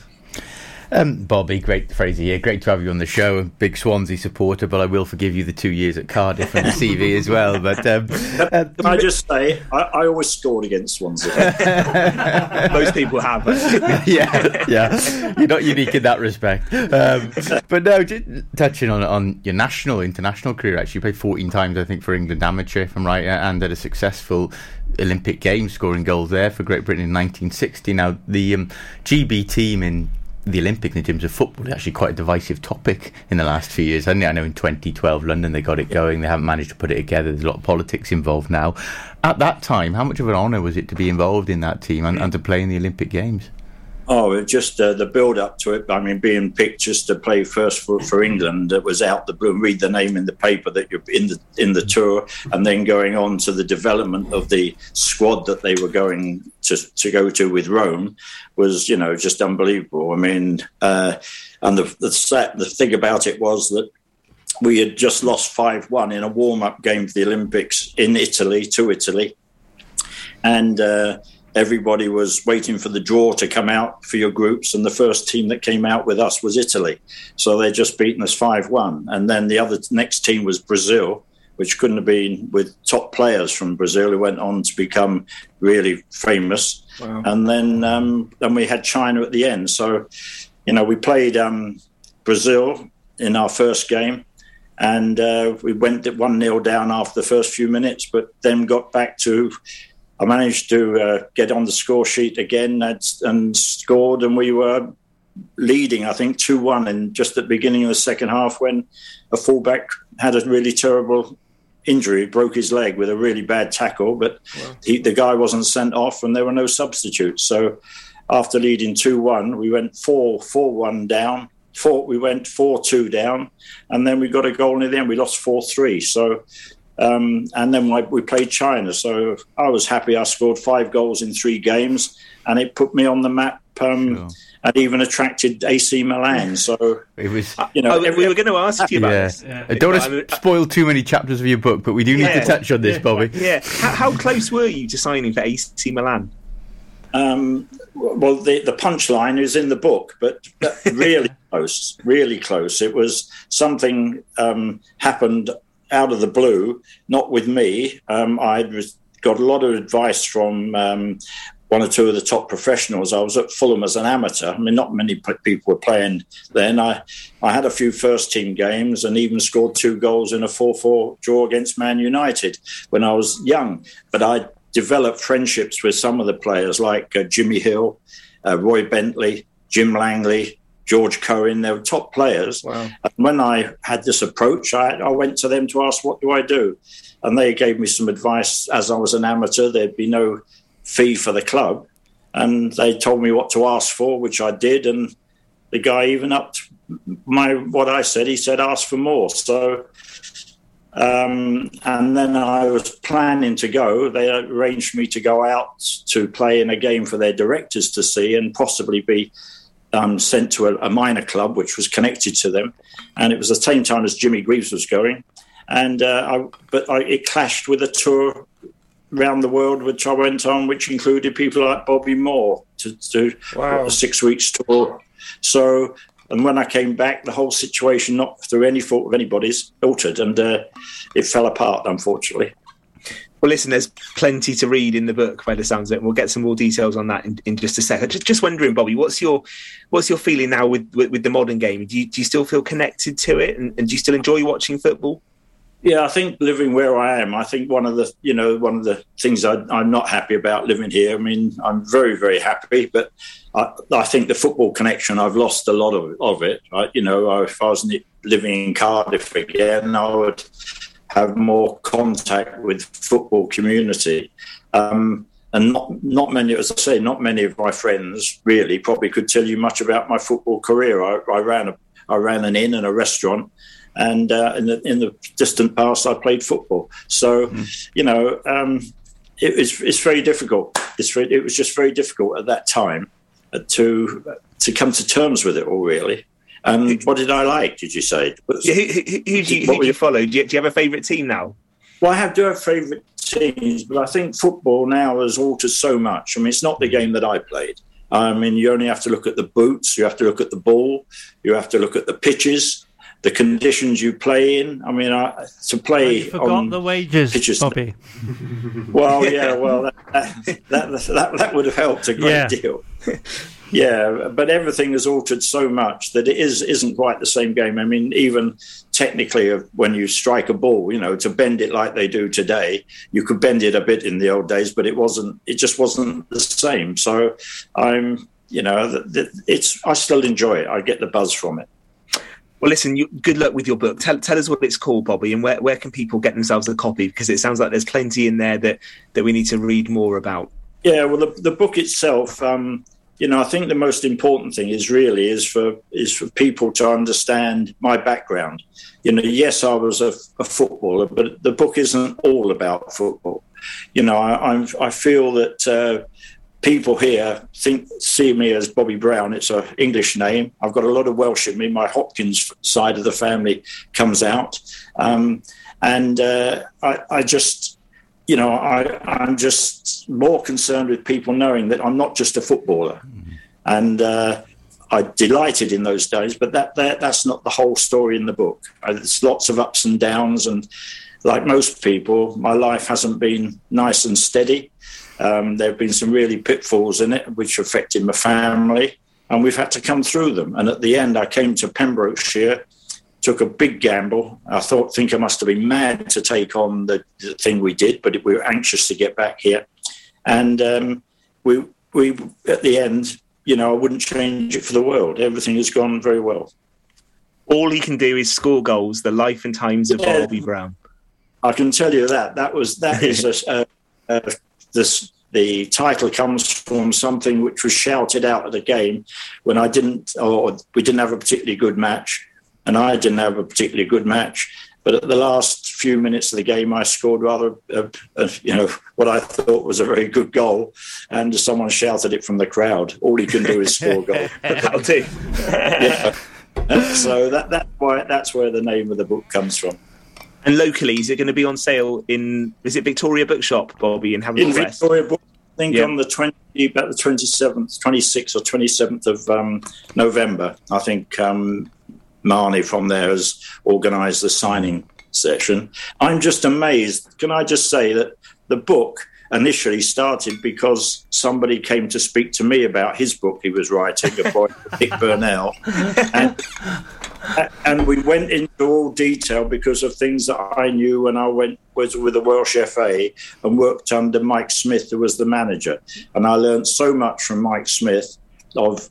Um, Bobby, great Fraser here. Great to have you on the show. A big Swansea supporter, but I will forgive you the two years at Cardiff and the *laughs* CV as well. But um, uh, Can I just say, I, I always scored against Swansea. *laughs* Most people have. *laughs* yeah, yeah, you're not unique in that respect. Um, but no, just touching on on your national, international career. Actually, you played 14 times, I think, for England amateur, if I'm right, and had a successful Olympic Games, scoring goals there for Great Britain in 1960. Now, the um, GB team in the Olympics in terms of football is actually quite a divisive topic in the last few years, hasn't it? I know in 2012 London they got it going, they haven't managed to put it together. There's a lot of politics involved now. At that time, how much of an honour was it to be involved in that team and, mm. and to play in the Olympic Games? Oh, just uh, the build up to it. I mean, being picked just to play first for, for England, it was out the blue. Read the name in the paper that you're in the in the tour, and then going on to the development of the squad that they were going to to go to with Rome was, you know, just unbelievable. I mean, uh, and the the set, the thing about it was that we had just lost five one in a warm up game for the Olympics in Italy to Italy, and. Uh, everybody was waiting for the draw to come out for your groups, and the first team that came out with us was Italy. So they just beaten us five one, and then the other next team was Brazil, which couldn't have been with top players from Brazil who went on to become really famous. Wow. And then um, then we had China at the end. So you know we played um, Brazil in our first game. And uh, we went one 0 down after the first few minutes, but then got back to I managed to uh, get on the score sheet again and, and scored, and we were leading, I think, 2 1 and just at the beginning of the second half when a fullback had a really terrible injury, broke his leg with a really bad tackle, but he, the guy wasn't sent off and there were no substitutes. So after leading 2 1, we went 4 4 1 down. Four, we went 4 2 down, and then we got a goal in the end. We lost 4 3. So um, and then we played China. So I was happy. I scored five goals in three games, and it put me on the map. Um, sure. And even attracted AC Milan. So it was, you know, oh, we were going to ask you about yeah. this. Yeah. I don't want to spoil too many chapters of your book, but we do need yeah. to touch on this, Bobby. Yeah. How, how, close were you to signing for AC Milan? Um, well, the, the punchline is in the book, but *laughs* really close, really close. It was something um, happened out of the blue, not with me. Um, I got a lot of advice from um, one or two of the top professionals. I was at Fulham as an amateur. I mean, not many people were playing then. I, I had a few first team games and even scored two goals in a 4 4 draw against Man United when I was young. But I developed friendships with some of the players like uh, Jimmy Hill, uh, Roy Bentley, Jim Langley, George Cohen. They were top players. Wow. And when I had this approach, I, I, went to them to ask, what do I do? And they gave me some advice. As I was an amateur, there'd be no fee for the club. And they told me what to ask for, which I did. And the guy even upped my what I said. He said, ask for more. So um, and then I was planning to go. They arranged me to go out to play in a game for their directors to see and possibly be um, sent to a, a, minor club which was connected to them. And it was the same time as Jimmy Greaves was going. And uh, I, but I, it clashed with a tour around the world which I went on, which included people like Bobby Moore to do wow. a six weeks tour. So and when I came back, the whole situation, not through any fault of anybody's, altered and uh, it fell apart, unfortunately. Well, listen, there's plenty to read in the book by the sounds of it. We'll get some more details on that in, in just a second. Just, just wondering, Bobby, what's your what's your feeling now with, with, with the modern game? Do you, do you still feel connected to it, and, and do you still enjoy watching football? Yeah, I think living where I am, I think one of the you know one of the things I, am not happy about living here. I mean, I'm very very happy, but I, I, think the football connection I've lost a lot of of it. You know, if I was living in Cardiff again, I would have more contact with football community. Um, and not not many, as I say, not many of my friends really probably could tell you much about my football career. I, I ran a I ran an inn and a restaurant and uh, in, the, in the distant past, I played football. So, mm. you know, um, it, it's, it's very difficult. It's very, it was just very difficult at that time to to come to terms with it all, really. Um, what did I like? Did you say? Yeah, who, who, who, do you, who do you follow? Do you, do you have a favourite team now? Well, I have do have favourite teams, but I think football now has altered so much. I mean, it's not the game that I played. I mean, you only have to look at the boots, you have to look at the ball, you have to look at the pitches, the conditions you play in. I mean, I, to play well, on the wages, pitches, Bobby. Well, yeah, *laughs* well, that that, that, that, that would have helped a great yeah. deal. *laughs* yeah, but everything has altered so much that it is isn't quite the same game. I mean, even technically, uh, when you strike a ball, you know, to bend it like they do today, you could bend it a bit in the old days, but it wasn't. It just wasn't the same. So, I'm, you know, it's. I still enjoy it. I get the buzz from it. Well, listen, you, good luck with your book. Tell, tell us what it's called, Bobby, and where, where can people get themselves a copy? Because it sounds like there's plenty in there that, that we need to read more about. Yeah, well, the, the book itself, um, you know, I think the most important thing is really is for is for people to understand my background. You know, yes, I was a, a footballer, but the book isn't all about football. You know, I, I'm, I feel that uh, people here think see me as Bobby Brown. It's an English name. I've got a lot of Welsh in me. My Hopkins side of the family comes out, um, and uh, I, I, just, you know, I, I'm just more concerned with people knowing that I'm not just a footballer, mm. and. Uh, I delighted in those days, but that, that that's not the whole story in the book. Uh, there's lots of ups and downs, and like most people, my life hasn't been nice and steady. Um, there have been some really pitfalls in it, which affected my family, and we've had to come through them. And at the end, I came to Pembrokeshire, took a big gamble. I thought, think I must have been mad to take on the, the thing we did, but we were anxious to get back here. And um, we, we, at the end, you know, I wouldn't change it for the world. Everything has gone very well. All he can do is score goals. The life and times of Yeah. Bobby Brown. I can tell you that that was that is *laughs* a, uh, this. The title comes from something which was shouted out at a game when I didn't, or we didn't have a particularly good match, and I didn't have a particularly good match. But at the last few minutes of the game, I scored rather, uh, uh, you know, what I thought was a very good goal, and someone shouted it from the crowd. All he can do is score a goal. *laughs* Do. yeah. So that that's why that's where the name of the book comes from. And locally, is it going to be on sale in? Is it Victoria Bookshop, Bobby, in in Haverford Victoria Book, I think Yeah. on the 20, about the 27th, 26th or 27th of um, November. I think um, Marnie from there has organised the signing session. I'm just amazed. Can I just say that the book initially started because somebody came to speak to me about his book he was writing, a boy Nick Burnell. *laughs* And, and we went into all detail because of things that I knew when I went was with the Welsh FA and worked under Mike Smith, who was the manager. And I learned so much from Mike Smith of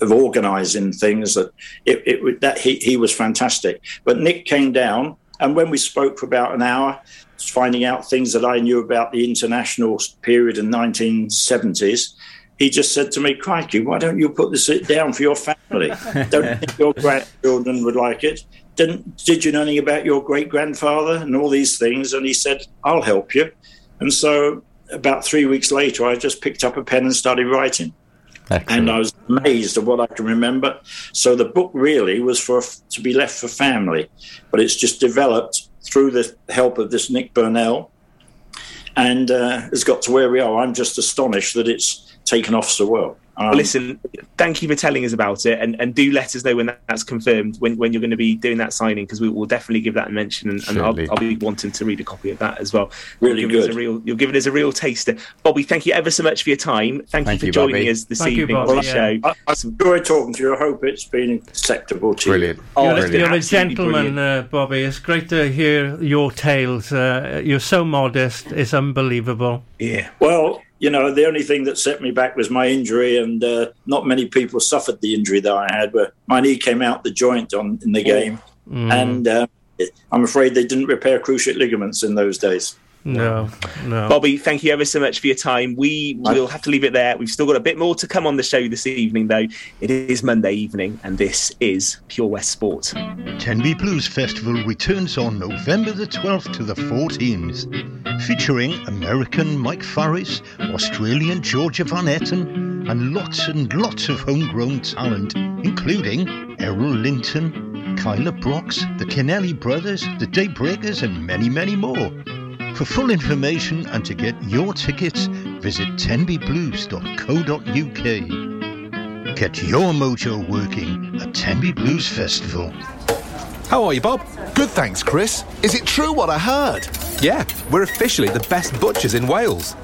of organising things that it, it that he, he was fantastic. But Nick came down, and when we spoke for about an hour, finding out things that I knew about the international period in 1970s, he just said to me, "Crikey, why don't you put this down for your family? *laughs* Don't think your grandchildren would like it? Didn't did you know anything about your great grandfather and all these things?" And he said, "I'll help you." And so, about three weeks later, I just picked up a pen and started writing and I was amazed at what I can remember. So the book really was for to be left for family, but it's just developed through the help of this Nick Burnell, and uh, has got to where we are. I'm just astonished that it's taken off so well. Um, listen, thank you for telling us about it, and, and do let us know when that's confirmed, when, when you're going to be doing that signing, because we will definitely give that a mention, and, and I'll, I'll be wanting to read a copy of that as well. Really you're giving Us good. a real, you're giving us a real taster. Bobby, thank you ever so much for your time. Thank, Thank you you, for joining Bobby. us this Thank you, evening on Bobby, the show. yeah. I, I've enjoyed talking to you. I hope it's been acceptable to Brilliant. you. Oh, You're, it's a, been you're a gentleman, uh, Bobby. It's great to hear your tales. Uh, you're so modest. It's unbelievable. Yeah. Well, you know, the only thing that set me back was my injury, and uh, not many people suffered the injury that I had. Where my knee came out the joint on in the game, and uh, I'm afraid they didn't repair cruciate ligaments in those days. No, no. Bobby, thank you ever so much for your time. We will have to leave it there. We've still got a bit more to come on the show this evening, though. It is Monday evening, and this is Pure West Sport. Tenby Blues Festival returns on November the 12th to the 14th, featuring American Mike Farris, Australian Georgia Van Etten, and lots and lots of homegrown talent, including Errol Linton, Kyla Brox, the Kennelly Brothers, the Daybreakers, and many, many more. For full information and to get your tickets, visit tenbyblues.co.uk. Get your mojo working at Tenby Blues Festival. How are you, Bob? Good, thanks, Chris. Is it true what I heard? Yeah, we're officially the best butchers in Wales.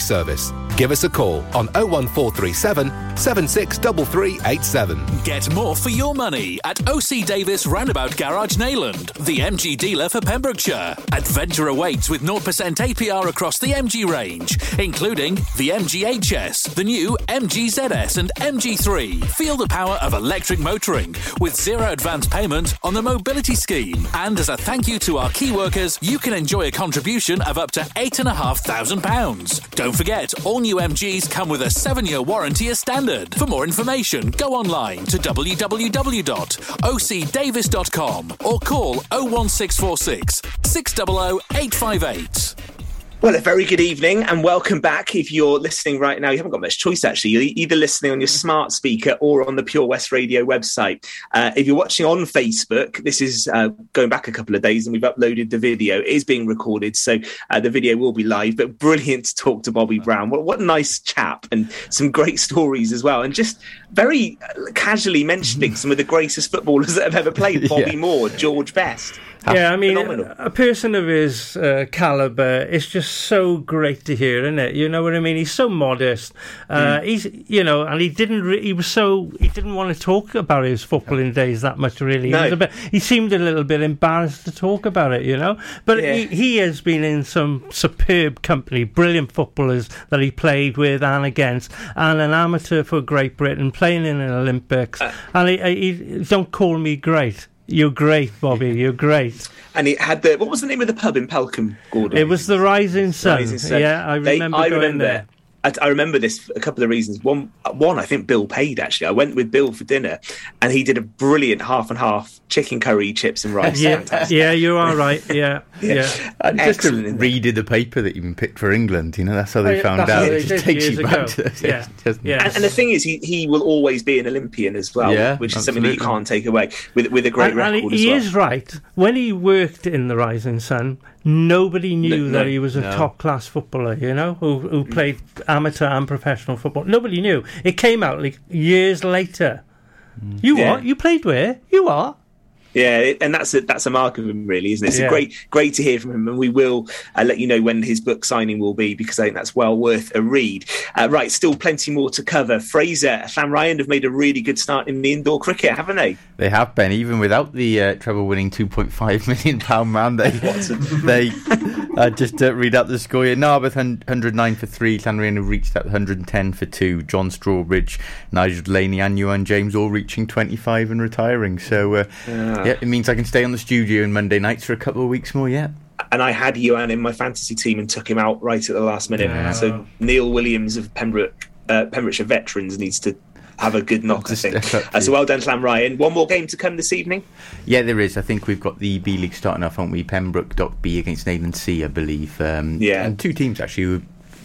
service. Give us a call on 01437 763387. Get more for your money at OC Davis Roundabout Garage Neyland, the MG dealer for Pembrokeshire. Adventure awaits with 0% APR across the MG range, including the MGHS, the new MGZS, and MG3. Feel the power of electric motoring with zero advance payment on the mobility scheme. And as a thank you to our key workers, you can enjoy a contribution of up to £8,500. Don't forget, all new MGs come with a seven year warranty as standard. For more information, go online to www.ocdavis.com or call 01646 600 858. Well, a very good evening and welcome back. If you're listening right now, you haven't got much choice actually. You're either listening on your smart speaker or on the Pure West Radio website. Uh, if you're watching on Facebook, this is uh, going back a couple of days and we've uploaded the video. It is being recorded, so uh, the video will be live. But brilliant to talk to Bobby Brown. What, what a nice chap and some great stories as well. And just very casually mentioning some of the greatest footballers that have ever played *laughs* Bobby Yeah. Moore, George Best. Yeah, I mean, Phenomenal. a person of his uh, caliber, it's just so great to hear, isn't it? You know what I mean? He's so modest. Uh, He's, you know, and he didn't. Re- he was so he didn't want to talk about his footballing days that much. Really, he, No. a bit, he seemed a little bit embarrassed to talk about it. You know, but Yeah. he, he has been in some superb company, brilliant footballers that he played with and against, and an amateur for Great Britain playing in an Olympics. Uh, and he, he, don't call me great. You're great, Bobby. You're great. And it had the what was the name of the pub in Pelcomb, Gordon? It was the Rising Sun. Rising Sun. Yeah, I They- remember I going remember. there. I, I remember this for a couple of reasons. One, one, I think Bill paid actually. I went with Bill for dinner, and he did a brilliant half and half chicken curry, chips and rice. Yeah, Fantastic. yeah, you are right. Yeah, *laughs* yeah. And just to Excellent, isn't it? read in the paper that you've been picked for England, you know, that's how they Oh, found out. It just takes you back ago. to Yeah, days, *laughs* doesn't it? yeah. And, and the thing is, he, he will always be an Olympian as well, Yeah, which is something that you can't take away with with a great and, and record he as well. is right. When he worked in the Rising Sun, nobody knew No, that no, he was a no. top class footballer. You know, who who played amateur and professional football. Nobody knew. It came out like years later. You Mm. Yeah. what? You played where? You are. Yeah, and that's a that's a mark of him, really, isn't it? It's Yeah. a great great to hear from him, and we will uh, let you know when his book signing will be because I think that's well worth a read. Uh, right, still plenty more to cover. Fraser, Llanrhian have made a really good start in the indoor cricket, haven't they? They have been, even without the uh, treble-winning £2.5 million pound man. *laughs* They, they uh, just uh, read out the score here. Narberth, hun- 109 for 3. Llanrhian have reached that 110 for 2. John Strawbridge, Nigel Delaney and Ewan James all reaching 25 and retiring. So, uh, Ah. yeah, it means I can stay on the studio on Monday nights for a couple of weeks more, yeah. And I had Johan in my fantasy team and took him out right at the last minute. Yeah. So Neil Williams of Pembroke, uh, Pembrokeshire Veterans needs to have a good knock, I Just think. Uh, so well done, Llanrhian. One more game to come this evening. Yeah, there is. I think we've got the B League starting off, haven't we? Pembroke Dock B against Nathan C, I believe. Um, Yeah. And two teams actually who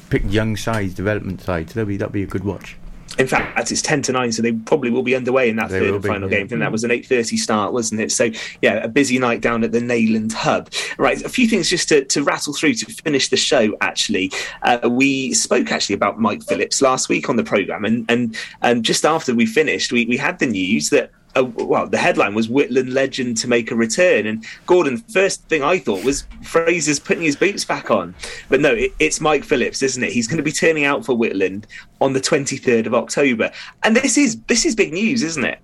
picked young sides, development sides. So that'll be, that'll be a good watch. In fact, it's ten to nine, so they probably will be underway in that They third and be, final yeah. game. I think that was an eight thirty start, wasn't it? So yeah, a busy night down at the Neyland Hub. Right, a few things just to, to rattle through to finish the show. Actually, uh, we spoke actually about Mike Phillips last week on the program, and and and just after we finished, we we had the news that. Uh, well, the headline was Whitland legend to make a return, and Gordon. First thing I thought was Fraser's putting his boots back on, but no, it, it's Mike Phillips, isn't it? He's going to be turning out for Whitland on the twenty third of October, and this is this is big news, isn't it?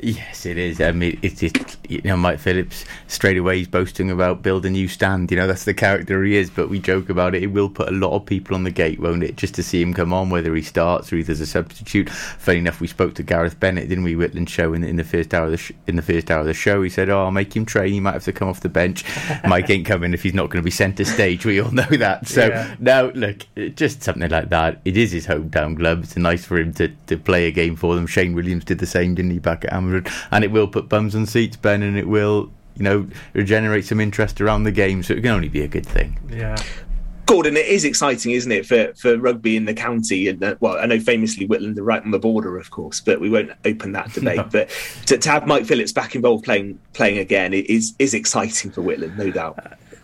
Yes, it is. I mean, it's it, you know Mike Phillips straight away he's boasting about build a new stand. You know that's the character he is. But we joke about it. It will put a lot of people on the gate, won't it? Just to see him come on, whether he starts or either as a substitute. Funny enough, we spoke to Gareth Bennett, didn't we? Whitland show in, in the first hour of the sh- in the first hour of the show. He said, "Oh, I'll make him train. He might have to come off the bench. *laughs* Mike ain't coming if he's not going to be centre stage. We all know that. So Yeah. now, look, just something like that. It is his hometown club. It's nice for him to, to play a game for them. Shane Williams did the same, didn't he, back at Ammerwood? And it will put bums on seats, Ben, and it will, you know, regenerate some interest around the game. So it can only be a good thing. Yeah. Gordon, it is exciting, isn't it, for, for rugby in the county? And uh, well, I know famously Whitland are right on the border, of course, but we won't open that debate. *laughs* But to, to have Mike Phillips back involved playing playing again it is is exciting for Whitland, no doubt.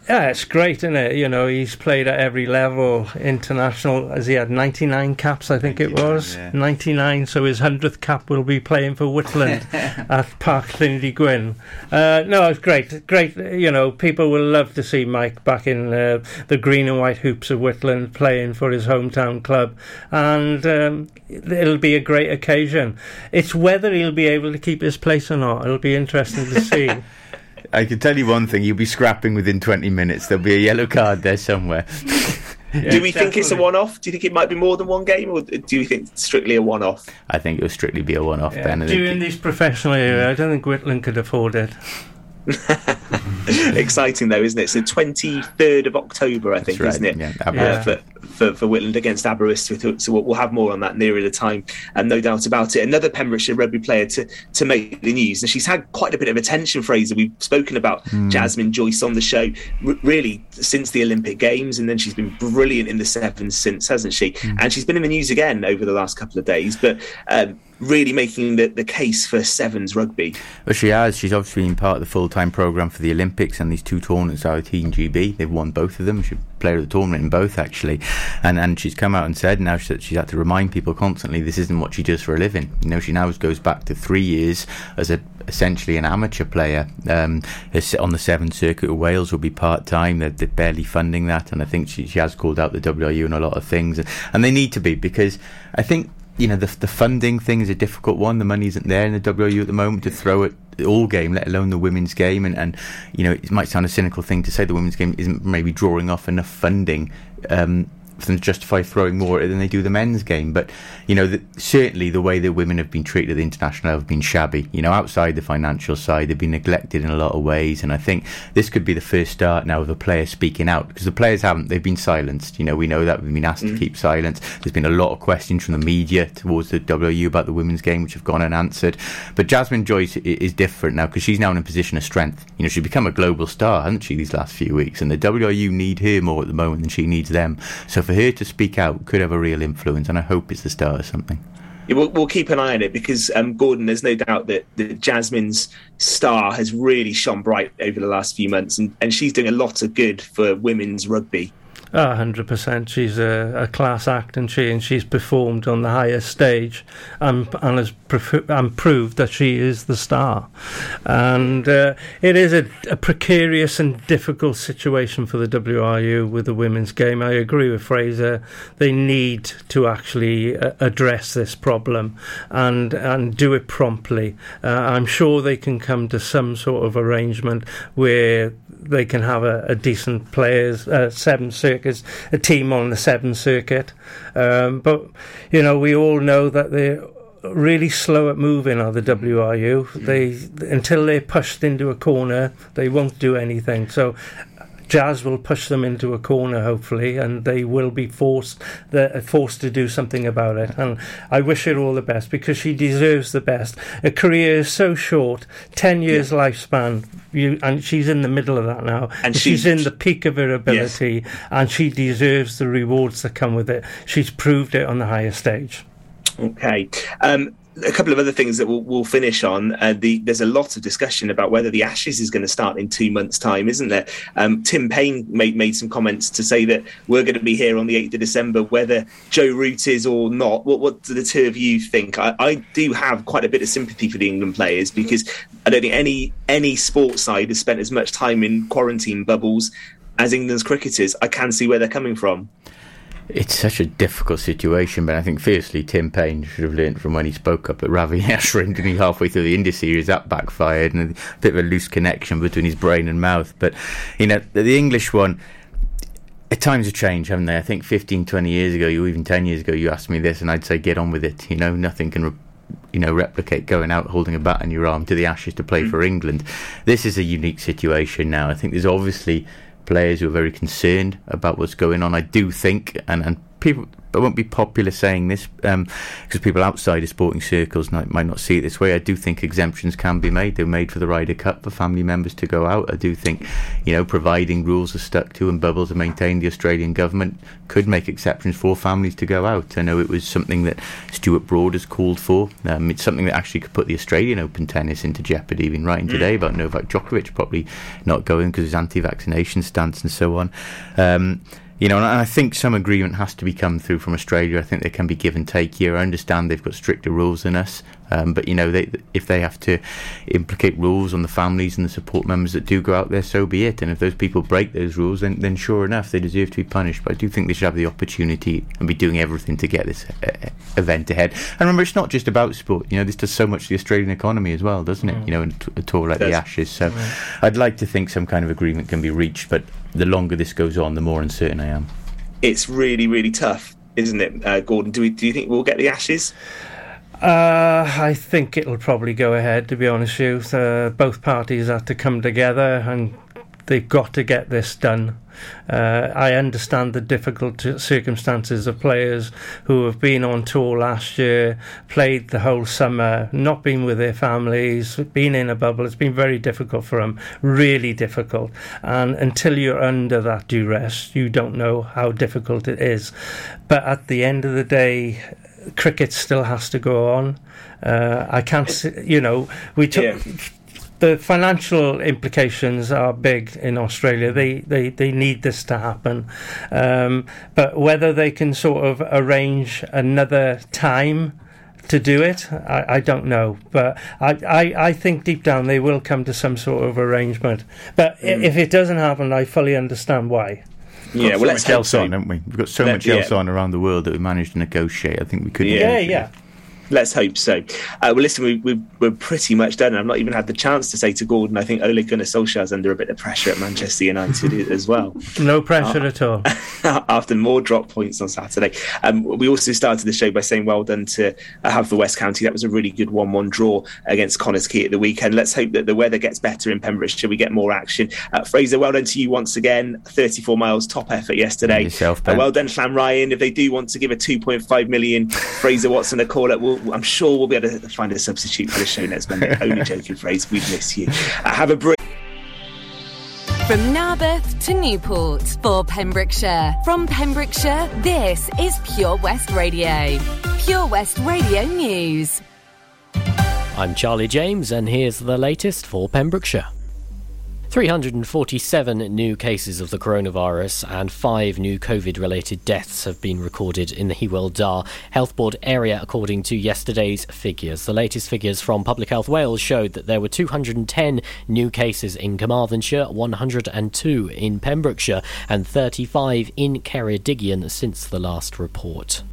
Yeah, it's great, isn't it? You know, he's played at every level, international, as he had 99 caps, I think it was. yeah. 99, so his 100th cap will be playing for Whitland *laughs* at Park Llindy Gwyn. Uh, no, it's great. Great, you know, people will love to see Mike back in uh, the green and white hoops of Whitland playing for his hometown club. And um, it'll be a great occasion. It's whether he'll be able to keep his place or not. It'll be interesting to see. *laughs* I can tell you one thing: you'll be scrapping within 20 minutes. There'll be a yellow card there somewhere. *laughs* do we think it's a one off? Do you think it might be more than one game, or do you think it's strictly a one off? I think it'll strictly be a one-off. Ben. I think Doing these professional area, I don't think Whitland could afford it. *laughs* Exciting though, isn't it? So twenty third of October, I think, right, isn't it? yeah, Uh, Aberystwyth. For for, Whitland against Aberystwyth. So we'll, have more on that nearer the time, and no doubt about it. Another Pembrokeshire rugby player to to make the news, and she's had quite a bit of attention. Fraser, we've spoken about Hmm. Jasmine Joyce on the show, r- really since the Olympic Games, and then she's been brilliant in the sevens since, hasn't she? Hmm. And she's been in the news again over the last couple of days, but. Um, Really making the, the case for sevens rugby. Well, she has. She's obviously been part of the full time programme for the Olympics and these two tournaments of Team GB. They've won both of them. Player of the tournament in both, actually. And and she's come out and said now that she's had to remind people constantly this isn't what she does for a living. You know, she now goes back to three years as a essentially an amateur player um, on the Seventh Circuit of Wales will be part time. They're, they're barely funding that, and I think she, she has called out the WRU and a lot of things, and, and they need to be because I think you know the the funding thing is a difficult one. The money isn't there in the WRU at the moment to throw at all game, let alone the women's game. And, and you know it might sound a cynical thing to say the women's game isn't maybe drawing off enough funding. Um, for them to justify throwing more at it than they do the men's game, but you know, the, certainly the way that women have been treated at the international level have been shabby. You know, outside the financial side, they've been neglected in a lot of ways, and I think this could be the first start now of a player speaking out because the players haven't; they've been silenced. You know, we know that we've been asked to mm. keep silence. There's been a lot of questions from the media towards the WU about the women's game, which have gone unanswered. But Jasmine Joyce is different now because she's now in a position of strength. You know, she's become a global star, hasn't she, these last few weeks? And the WU need her more at the moment than she needs them. So for her to speak out could have a real influence, and I hope it's the start of something. Yeah, we'll, we'll keep an eye on it because um, Gordon, there's no doubt that, that Jasmine's star has really shone bright over the last few months, and, and she's doing a lot of good for women's rugby. A hundred percent. She's a, a class act, and she and she's performed on the highest stage, and and has and proved that she is the star. And uh, it is a, a precarious and difficult situation for the WRU with the women's game. I agree with Fraser. They need to actually uh, address this problem and and do it promptly. Uh, I'm sure they can come to some sort of arrangement where they can have a, a decent players uh, seven circuits a team on the seven circuit. Um, but you know we all know that they're really slow at moving are the WRU they until they're pushed into a corner they won't do anything. So Jazz will push them into a corner, hopefully, and they will be forced they're forced to do something about it. And I wish her all the best because she deserves the best. A career is so short, ten years lifespan, you, and she's in the middle of that now. And she's she- in the peak of her ability, and she deserves the rewards that come with it. She's proved it on the highest stage. Okay. Um, a couple of other things that we'll, we'll finish on. Uh, the, there's a lot of discussion about whether the Ashes is going to start in two months' time, isn't there? Um, Tim Paine made, made some comments to say that we're going to be here on the 8th of December, whether Joe Root is or not. What, what do the two of you think? I, I do have quite a bit of sympathy for the England players because I don't think any any sports side has spent as much time in quarantine bubbles as England's cricketers. I can see where they're coming from. It's such a difficult situation, but I think firstly Tim Paine should have learnt from when he spoke up at Ravi Ashwin, didn't he, halfway through the India series, that backfired, and a bit of a loose connection between his brain and mouth. But, you know, the, the English one, at times have changed, haven't they? I think 15, 20 years ago, you even 10 years ago, you asked me this, and I'd say get on with it. You know, nothing can. Re- you know, replicate going out holding a bat in your arm to the Ashes to play mm. for England. This is a unique situation now. I think there's obviously players who are very concerned about what's going on. I do think, and, and people, I won't be popular saying this because people outside of sporting circles might, might not see it this way. I do think exemptions can be made. They're made for the Ryder Cup for family members to go out. I do think, you know, providing rules are stuck to and bubbles are maintained, the Australian government could make exceptions for families to go out. I know it was something that Stuart Broad has called for. Um, it's something that actually could put the Australian Open tennis into jeopardy. Been writing today about Novak Djokovic probably not going because of his anti-vaccination stance and so on. Um, you know, and I think some agreement has to be come through from Australia. I think there can be give and take here. I understand they've got stricter rules than us, um, but you know, they, if they have to implicate rules on the families and the support members that do go out there, so be it. And if those people break those rules, then then sure enough, they deserve to be punished. But I do think they should have the opportunity and be doing everything to get this uh, event ahead. And remember, it's not just about sport. You know, this does so much to the Australian economy as well, doesn't it? Mm. You know, in a t- a tour like the. Ashes. So, Mm. I'd like to think some kind of agreement can be reached, but the longer this goes on, the more uncertain I am. It's really, really tough, isn't it, uh, Gordon? Do we? Do you think we'll get the Ashes? Uh, I think it'll probably go ahead. To be honest with you, uh, both parties have to come together and they've got to get this done. Uh, I understand the difficult circumstances of players who have been on tour last year, played the whole summer, not been with their families, been in a bubble. It's been very difficult for them, really difficult. And until you're under that duress, you don't know how difficult it is. But at the end of the day, cricket still has to go on. Uh, I can't, see, you know, we took. Yeah the financial implications are big in Australia. They they, they need this to happen, um, but whether they can sort of arrange another time to do it, I, I don't know. But I, I, I think deep down they will come to some sort of arrangement. But mm. if it doesn't happen, I fully understand why. Yeah, well, so let's much else on, haven't we? We've got so Let, much else yeah. on around the world that we managed to negotiate. I think we could. Yeah, yeah. Let's hope so. Uh, well, listen, we, we, we're pretty much done. I've not even had the chance to say to Gordon, I think Ole Gunnar Solskjaer's under a bit of pressure at Manchester United *laughs* as well. No pressure uh, at all. *laughs* after more drop points on Saturday. Um, we also started the show by saying well done to have uh, West County. That was a really good 1 1 draw against Connah's Quay at the weekend. Let's hope that the weather gets better in Pembrokeshire. We get more action. Uh, Fraser, well done to you once again. 34 miles, top effort yesterday. Yourself, uh, well done, Llanrhian. If they do want to give a 2.5 million Fraser Watson a call, up, we'll, I'm sure we'll be able to find a substitute for the show next Monday. *laughs* Only joking, Fraser. We miss you. Uh, have a break. From Narberth to Newport for Pembrokeshire. From Pembrokeshire, this is Pure West Radio. Pure West Radio News. I'm Charlie James, and here's the latest for Pembrokeshire. 347 new cases of the coronavirus and five new COVID related deaths have been recorded in the Hywel Dda Health Board area, according to yesterday's figures. The latest figures from Public Health Wales showed that there were 210 new cases in Carmarthenshire, 102 in Pembrokeshire, and 35 in Ceredigion since the last report.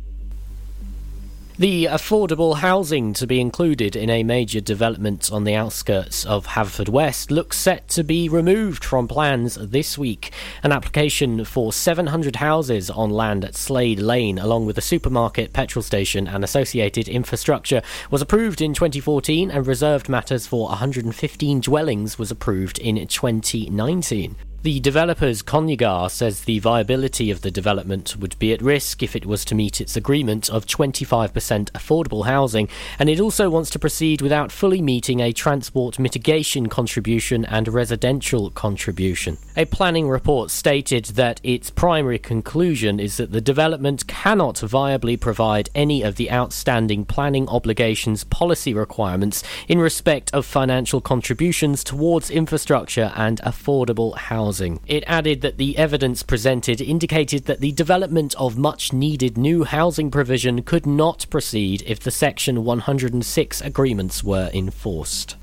The affordable housing to be included in a major development on the outskirts of Haverfordwest looks set to be removed from plans this week. An application for 700 houses on land at Slade Lane, along with a supermarket, petrol station, and associated infrastructure, was approved in 2014, and reserved matters for 115 dwellings was approved in 2019. The developer's Conygar says the viability of the development would be at risk if it was to meet its agreement of 25% affordable housing, and it also wants to proceed without fully meeting a transport mitigation contribution and residential contribution. A planning report stated that its primary conclusion is that the development cannot viably provide any of the outstanding planning obligations policy requirements in respect of financial contributions towards infrastructure and affordable housing housing. It added that the evidence presented indicated that the development of much needed new housing provision could not proceed if the Section 106 agreements were enforced.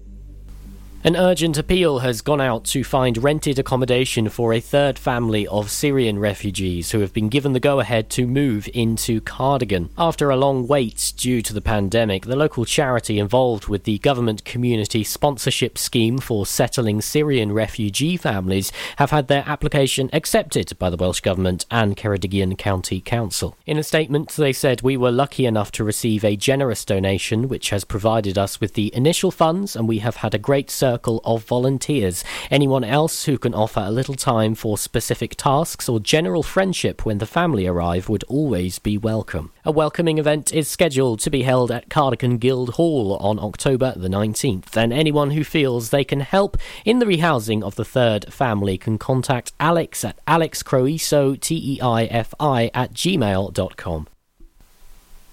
An urgent appeal has gone out to find rented accommodation for a third family of Syrian refugees who have been given the go ahead to move into Cardigan. After a long wait due to the pandemic, the local charity involved with the government community sponsorship scheme for settling Syrian refugee families have had their application accepted by the Welsh Government and Ceredigion County Council. In a statement, they said, We were lucky enough to receive a generous donation which has provided us with the initial funds, and we have had a great service circle of volunteers. Anyone else who can offer a little time for specific tasks or general friendship when the family arrive would always be welcome. A welcoming event is scheduled to be held at Cardigan Guild Hall on October the 19th, and anyone who feels they can help in the rehousing of the third family can contact Alex at alexcroiso, T-E-I-F-I, at gmail.com.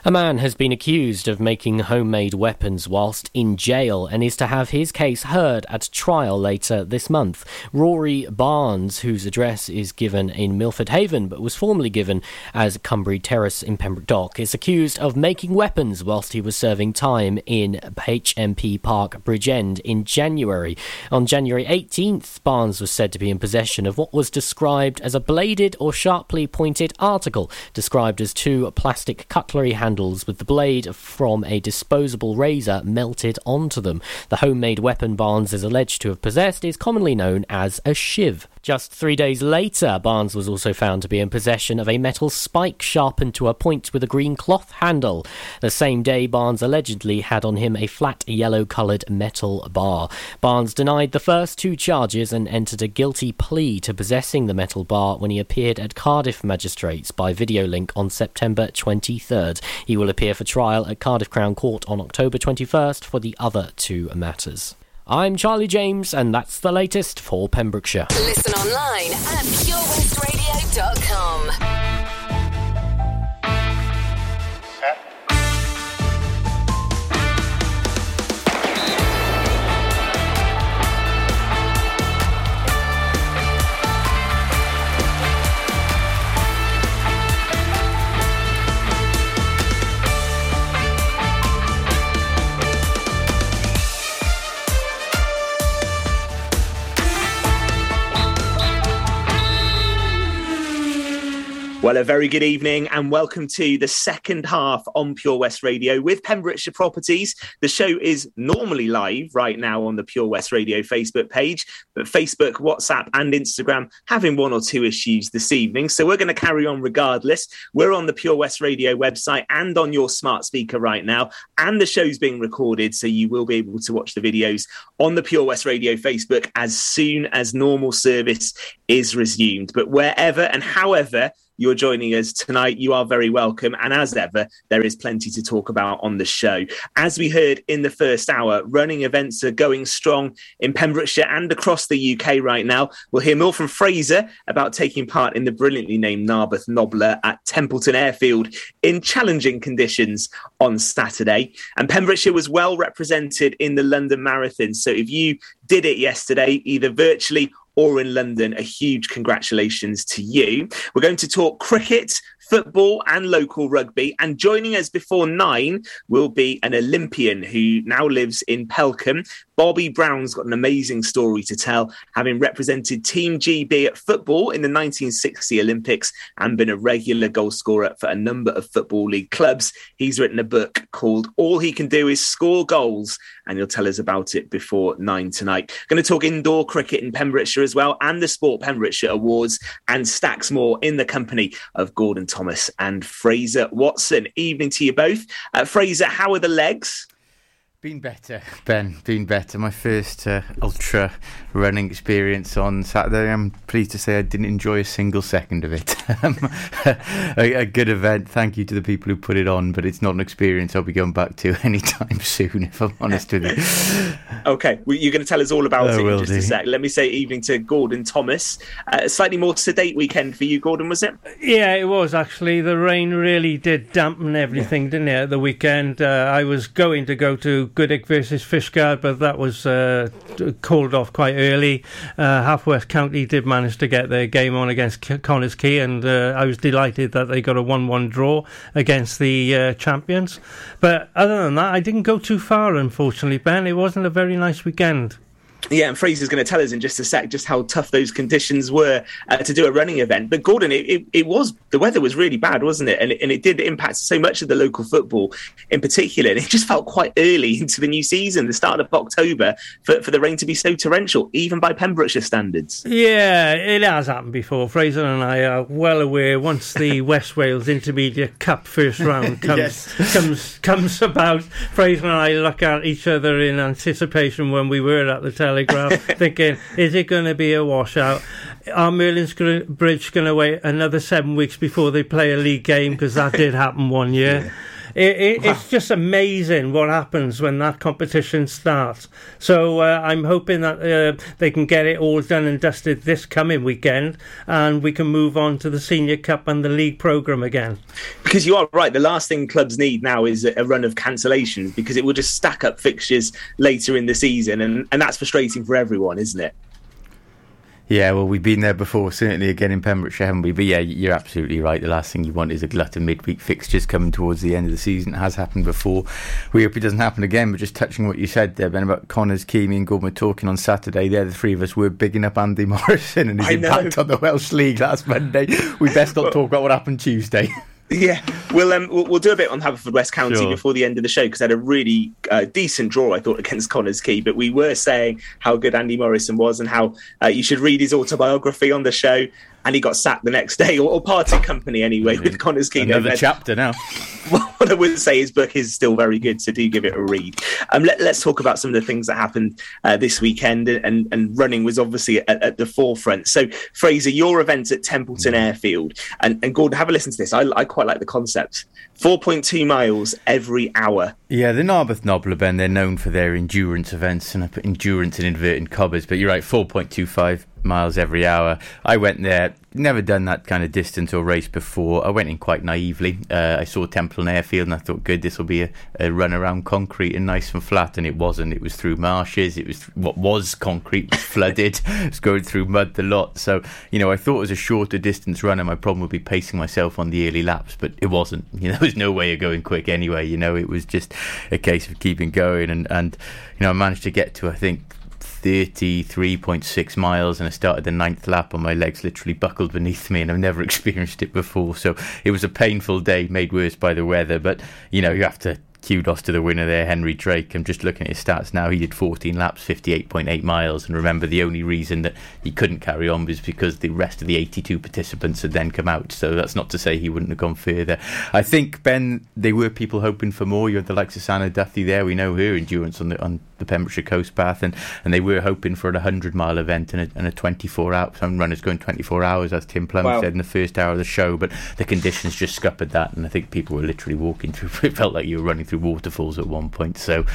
A man has been accused of making homemade weapons whilst in jail and is to have his case heard at trial later this month. Rory Barnes, whose address is given in Milford Haven but was formerly given as Cumbry Terrace in Pembroke Dock, is accused of making weapons whilst he was serving time in HMP Parc Bridgend in January. On January 18th, Barnes was said to be in possession of what was described as a bladed or sharply pointed article, described as two plastic cutlery handles handles with the blade from a disposable razor melted onto them. The homemade weapon Barnes is alleged to have possessed is commonly known as a shiv. Just three days later, Barnes was also found to be in possession of a metal spike sharpened to a point with a green cloth handle. The same day, Barnes allegedly had on him a flat yellow coloured metal bar. Barnes denied the first two charges and entered a guilty plea to possessing the metal bar when he appeared at Cardiff magistrates by video link on September 23rd. He will appear for trial at Cardiff Crown Court on October 21st for the other two matters. I'm Charlie James, and that's the latest for Pembrokeshire. Listen online at purewestradio.com. Well, a very good evening and welcome to the second half on Pure West Radio with Pembrokeshire Properties. The show is normally live right now on the Pure West Radio Facebook page, but Facebook, WhatsApp, and Instagram having one or two issues this evening. So we're going to carry on regardless. We're on the Pure West Radio website and on your smart speaker right now, and the show's being recorded, so you will be able to watch the videos on the Pure West Radio Facebook as soon as normal service is resumed. But wherever and however, you're joining us tonight. You are very welcome. And as ever, there is plenty to talk about on the show. As we heard in the first hour, running events are going strong in Pembrokeshire and across the UK right now. We'll hear more from Fraser about taking part in the brilliantly named Narberth Nobler at Templeton Airfield in challenging conditions on Saturday. And Pembrokeshire was well represented in the London Marathon. So if you did it yesterday, either virtually or in London, a huge congratulations to you. We're going to talk cricket, football, and local rugby. And joining us before nine will be an Olympian who now lives in Pelcomb. Bobby Brown's got an amazing story to tell, having represented Team GB at football in the 1960 Olympics and been a regular goalscorer for a number of Football League clubs. He's written a book called All He Can Do Is Score Goals, and he'll tell us about it before nine tonight. Going to talk indoor cricket in Pembrokeshire as well, and the Sport Pembrokeshire Awards, and stacks more in the company of Gordon Thomas and Fraser Watson. Evening to you both. Uh, Fraser, how are the legs? Been better, *laughs* Ben. Been better. My first uh, ultra running experience on Saturday. I'm pleased to say I didn't enjoy a single second of it. *laughs* Um, *laughs* a, a, good event. Thank you to the people who put it on, but it's not an experience I'll be going back to anytime soon, if I'm honest with you. Okay, well, you're going to tell us all about I it in just do. a sec. Let me say evening to Gordon Thomas. Uh, slightly more sedate weekend for you, Gordon, was it? Yeah, it was actually. The rain really did dampen everything, yeah. didn't it, at the weekend? Uh, I was going to go to Goodwick versus Fishguard, but that was uh, called off quite early. Uh, Haverfordwest County did manage to get their game on against Connah's Quay, and uh, I was delighted that they got a 1 1 draw against the uh, champions. But other than that, I didn't go too far, unfortunately, Ben. It wasn't a very nice weekend. Yeah, and Fraser's going to tell us in just a sec just how tough those conditions were uh, to do a running event. But Gordon, it, it, it, was the weather was really bad, wasn't it? And, it? and it did impact so much of the local football in particular. And it just felt quite early *laughs* into the new season, the start of October, for, for the rain to be so torrential, even by Pembrokeshire standards. Yeah, it has happened before. Fraser and I are well aware. Once the *laughs* West Wales Intermediate Cup first round *laughs* comes yes. comes comes about, Fraser and I look at each other in anticipation when we were at the television Telegraph, *laughs* thinking, is it going to be a washout? Are Merlin's Bridge going to wait another seven weeks before they play a league game? Because that did happen one year. Yeah. It, it, it's just amazing what happens when that competition starts. So uh, I'm hoping that uh, they can get it all done and dusted this coming weekend, and we can move on to the Senior Cup and the league program again. Because you are right, the last thing clubs need now is a run of cancellations because it will just stack up fixtures later in the season, and, and that's frustrating for everyone, isn't it? Yeah, well, we've been there before, certainly again in Pembrokeshire, haven't we? But yeah, you're absolutely right. The last thing you want is a glut of midweek fixtures coming towards the end of the season. It has happened before. We hope it doesn't happen again. But just touching what you said there, Ben, about Connors, Keamy, and Gordon talking on Saturday, there, the three of us were bigging up Andy *laughs* Morrison and his impact on the Welsh League last Monday. We best not talk about what happened Tuesday. *laughs* Yeah, we'll, um, we'll we'll do a bit on Haverfordwest County Sure. before the end of the show because they had a really uh, decent draw, I thought, against Connah's Quay. But we were saying how good Andy Morrison was and how uh, you should read his autobiography on the show. And he got sacked the next day, or, or parted company anyway with Connah's Quay. Another They- chapter now. *laughs* what I would say his book is still very good, so do give it a read. Um, let, us talk about some of the things that happened uh, this weekend, and, and running was obviously at, at the forefront. So, Fraser, your event at Templeton Airfield, and, and Gordon, have a listen to this. I, I quite like the concept. 4.2 miles every hour. Yeah, the Narberth Nobler Ben, they're known for their endurance events, and I put endurance in inverted commas, but you're right, 4.25 miles every hour. I went there, never done that kind of distance or race before. I went in quite naively. Uh, I saw Templeton Airfield and I thought, good, this will be a, a run around concrete and nice and flat, and it wasn't. It was through marshes, it was what was concrete, was *laughs* flooded, it was going through mud the lot. So, you know, I thought it was a shorter distance run, and my problem would be pacing myself on the early laps, but it wasn't. *laughs* You know, there was no way of going quick anyway. You know, it was just a case of keeping going, and, and you know, I managed to get to, I think, 33.6 miles and I started the ninth lap and my legs literally buckled beneath me and I've never *laughs* experienced it before. So it was a painful day made worse by the weather but you know you have to kudos to the winner there Henry Drake. I'm just looking at his stats now. He did 14 laps 58.8 miles. And remember the only reason that he couldn't carry on was because the rest of the 82 participants had then come out. So that's not to say he wouldn't have gone further. I think Ben they were people hoping for more. You had the likes of Sana Duffy there. We know her endurance on the on the Pembrokeshire Coast Path, and, and they were hoping for a 100 mile event and a, and a 24 hour. Some runners going 24 hours, as Tim Plum Wow. said in the first hour of the show, but the conditions just scuppered that, and I think people were literally walking through. *laughs* It felt like you were running through waterfalls at one point. So,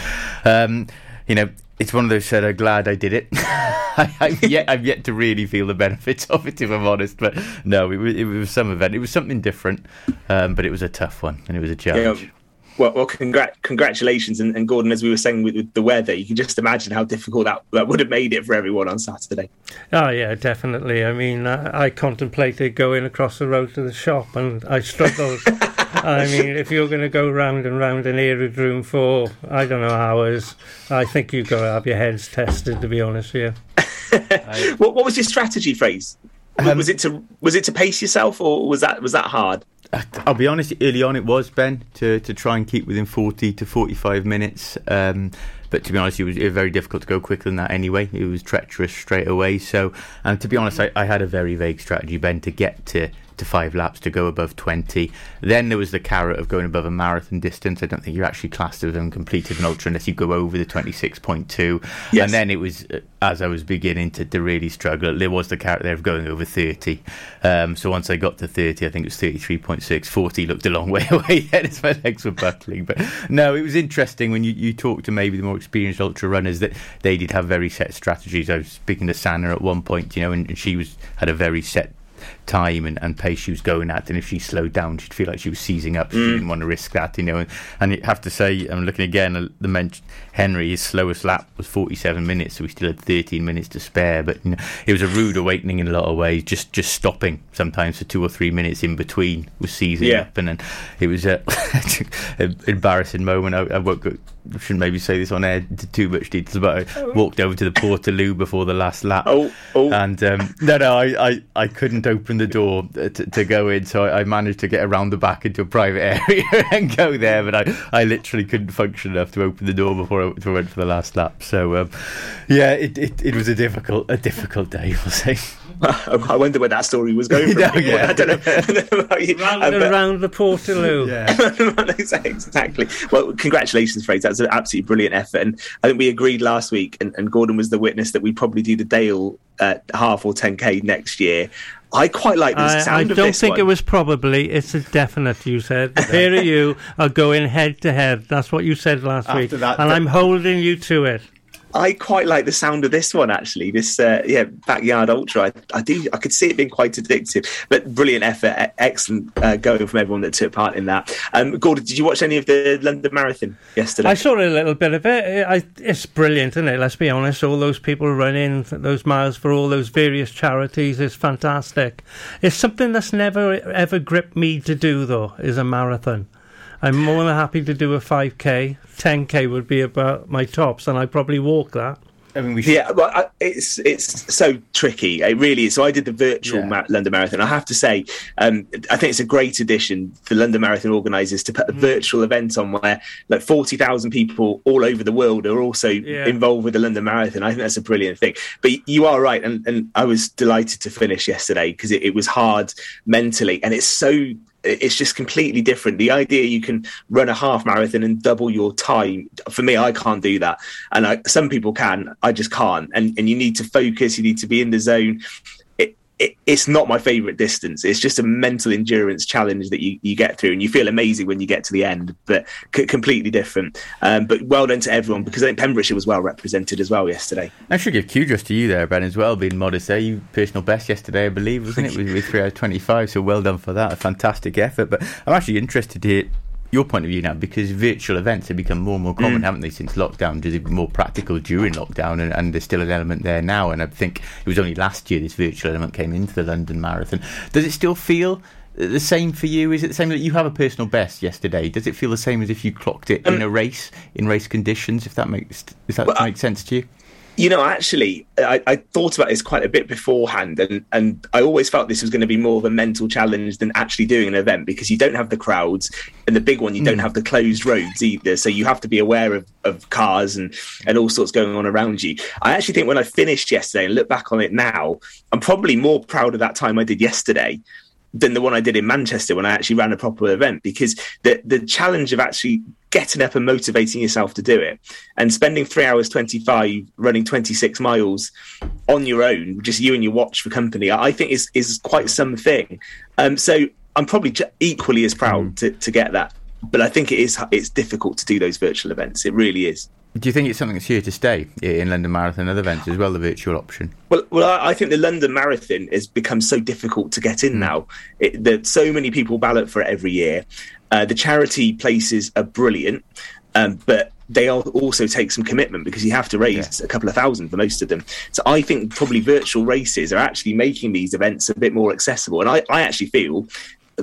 um, you know. It's one of those said, I'm glad I did it. *laughs* I, I've, *laughs* yet, I've yet to really feel the benefits of it, if I'm honest. But no, it was, it was some event. It was something different, um, but it was a tough one and it was a challenge. Yeah, well, well congrat- congratulations. And, and Gordon, as we were saying with, with the weather, you can just imagine how difficult that, that would have made it for everyone on Saturday. Oh yeah, definitely. I mean, I, I contemplated going across the road to the shop, and I struggled. *laughs* I mean, if you're going to go round and round an aerodrome for I don't know hours, I think you've got to have your heads tested. To be honest with you. *laughs* what, what was your strategy Fraser? Um, was it to was it to pace yourself, or was that was that hard? I'll be honest, early on it was, Ben, to, to try and keep within 40 to 45 minutes. Um, but to be honest, it was, it was very difficult to go quicker than that anyway. It was treacherous straight away. So, and to be honest, I, I had a very vague strategy, Ben, to get to, to five laps to go above 20. Then there was the carrot of going above a marathon distance. I don't think you're actually classed as uncompleted an ultra unless you go over the 26.2. Yes. And then it was, uh, as I was beginning to, to really struggle, there was the carrot there of going over 30. Um, so once I got to 30, I think it was 33.6. 40 looked a long *laughs* way away then as my legs were buckling. But no, it was interesting when you, you talk to maybe the more experienced ultra runners that they did have very set strategies. I was speaking to Sana at one point, you know, and, and she was had a very set time and, and pace she was going at and if she slowed down she'd feel like she was seizing up she Mm. didn't want to risk that you know and, and you have to say I'm looking again at the mention Henry his slowest lap was 47 minutes so we still had 13 minutes to spare but you know it was a rude awakening in a lot of ways just just stopping sometimes for two or three minutes in between was seizing Yeah. up and then it was a, *laughs* an embarrassing moment I, I won't go shouldn't maybe say this on air too much details but I walked over to the Portaloo before the last lap Oh, oh. and um, no, no, I, I, I couldn't open the door to, to go in, so I, I managed to get around the back into a private *laughs* area and go there. But I, I literally couldn't function enough to open the door before before I went for the last lap. So um, yeah, it, it, it was a difficult a difficult day, *laughs* we'll say. *laughs* I wonder where that story was going *laughs* from. No, yeah. I don't know, I don't know about you. Round Um, and but- around the Portaloo. exactly. Well, congratulations, Fraser. That's an absolutely brilliant effort. And I think we agreed last week, and, and Gordon was the witness that we'd probably do the Dale uh, half or 10k next year. I quite like the I, sound I of don't this think one. it was probably. It's a definite. You said *laughs* the pair of you are going head to head. That's what you said last After week, that, and the- I'm holding you to it. I quite like the sound of this one actually. This uh, yeah backyard ultra. I, I do. I could see it being quite addictive. But brilliant effort, excellent uh, going from everyone that took part in that. Um, Gordon, did you watch any of the London Marathon yesterday? I saw a little bit of it. I, it's brilliant, isn't it? Let's be honest. All those people running those miles for all those various charities is fantastic. It's something that's never ever gripped me to do, though, is a marathon. I'm more than happy to do a 5k. 10k would be about my tops, and I'd probably walk that. I mean, we should... Yeah, well, I, it's it's so tricky. It really is. So I did the virtual Yeah. ma- London Marathon. I have to say, um, I think it's a great addition for London Marathon organisers to put Mm. a virtual event on where like forty thousand people all over the world are also Yeah. involved with the London Marathon. I think that's a brilliant thing. But you are right, and, and I was delighted to finish yesterday because it, it was hard mentally, and it's so. It's just completely different. The idea you can run a half marathon and double your time. For me, I can't do that, and I, some people can. I just can't. And and you need to focus. You need to be in the zone. It, it, it's not my favorite distance. It's just a mental endurance challenge that you, you get through, and you feel amazing when you get to the end, but c- completely different. Um, but well done to everyone because I think Pembrokeshire was well represented as well yesterday. I should give kudos to you there, Ben, as well, being modest there. You personal best yesterday, I believe, wasn't it? With, with 3 out of 25, so well done for that. A fantastic effort. But I'm actually interested to hear your point of view now because virtual events have become more and more common, Mm. haven't they, since lockdown? It be more practical during lockdown? And, and there's still an element there now. And I think it was only last year this virtual element came into the London Marathon. Does it still feel the same for you? Is it the same that you have a personal best yesterday? Does it feel the same as if you clocked it in a race, in race conditions? If that makes does that Um, Well, I- make sense to you? You know, actually, I, I thought about this quite a bit beforehand, and, and I always felt this was going to be more of a mental challenge than actually doing an event because you don't have the crowds, and the big one, you don't mm. have the closed roads either. So you have to be aware of, of cars and, and all sorts going on around you. I actually think when I finished yesterday and look back on it now, I'm probably more proud of that time I did yesterday than the one I did in Manchester when I actually ran a proper event because the the challenge of actually getting up and motivating yourself to do it. And spending three hours 25 running 26 miles on your own just you and your watch for company i think is is quite something. Um so i'm probably j- equally as proud to, to get that but i think it is it's difficult to do those virtual events it really is Do you think it's something that's here to stay in London Marathon and other events as well, the virtual option? Well, well, I think the London Marathon has become so difficult to get in now. It, that so many people ballot for it every year. Uh, the charity places are brilliant, um, but they also take some commitment because you have to raise a couple of thousand for most of them. So I think probably virtual races are actually making these events a bit more accessible. And I, I actually feel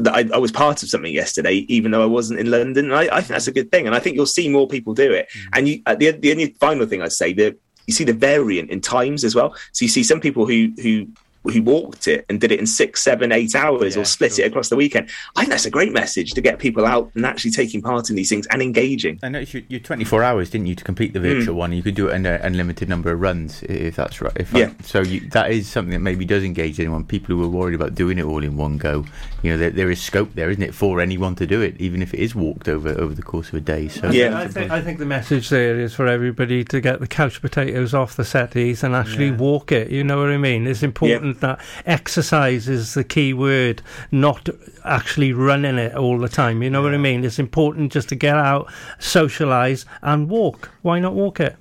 that I, I was part of something yesterday, even though I wasn't in London. And I, I think that's a good thing. And I think you'll see more people do it. And you, uh, the, the only final thing I'd say that you see the variant in times as well. So you see some people who who who walked it and did it in six, seven, eight hours or split it across the weekend. I think that's a great message to get people out and actually taking part in these things and engaging. I noticed you, you 24 hours, didn't you, to complete the virtual Mm. one? You could do it in an unlimited number of runs, if that's right. If I- Yeah. so you, that is something that maybe does engage anyone. People who are worried about doing it all in one go, you know, there, there is scope there, isn't it, for anyone to do it, even if it is walked over over the course of a day. So I think, I think the message there is for everybody to get the couch potatoes off the settees and actually walk it. You know what I mean? It's important that exercise is the key word, not actually running it all the time. You know what I mean? It's important just to get out, socialise, and walk. Why not walk it?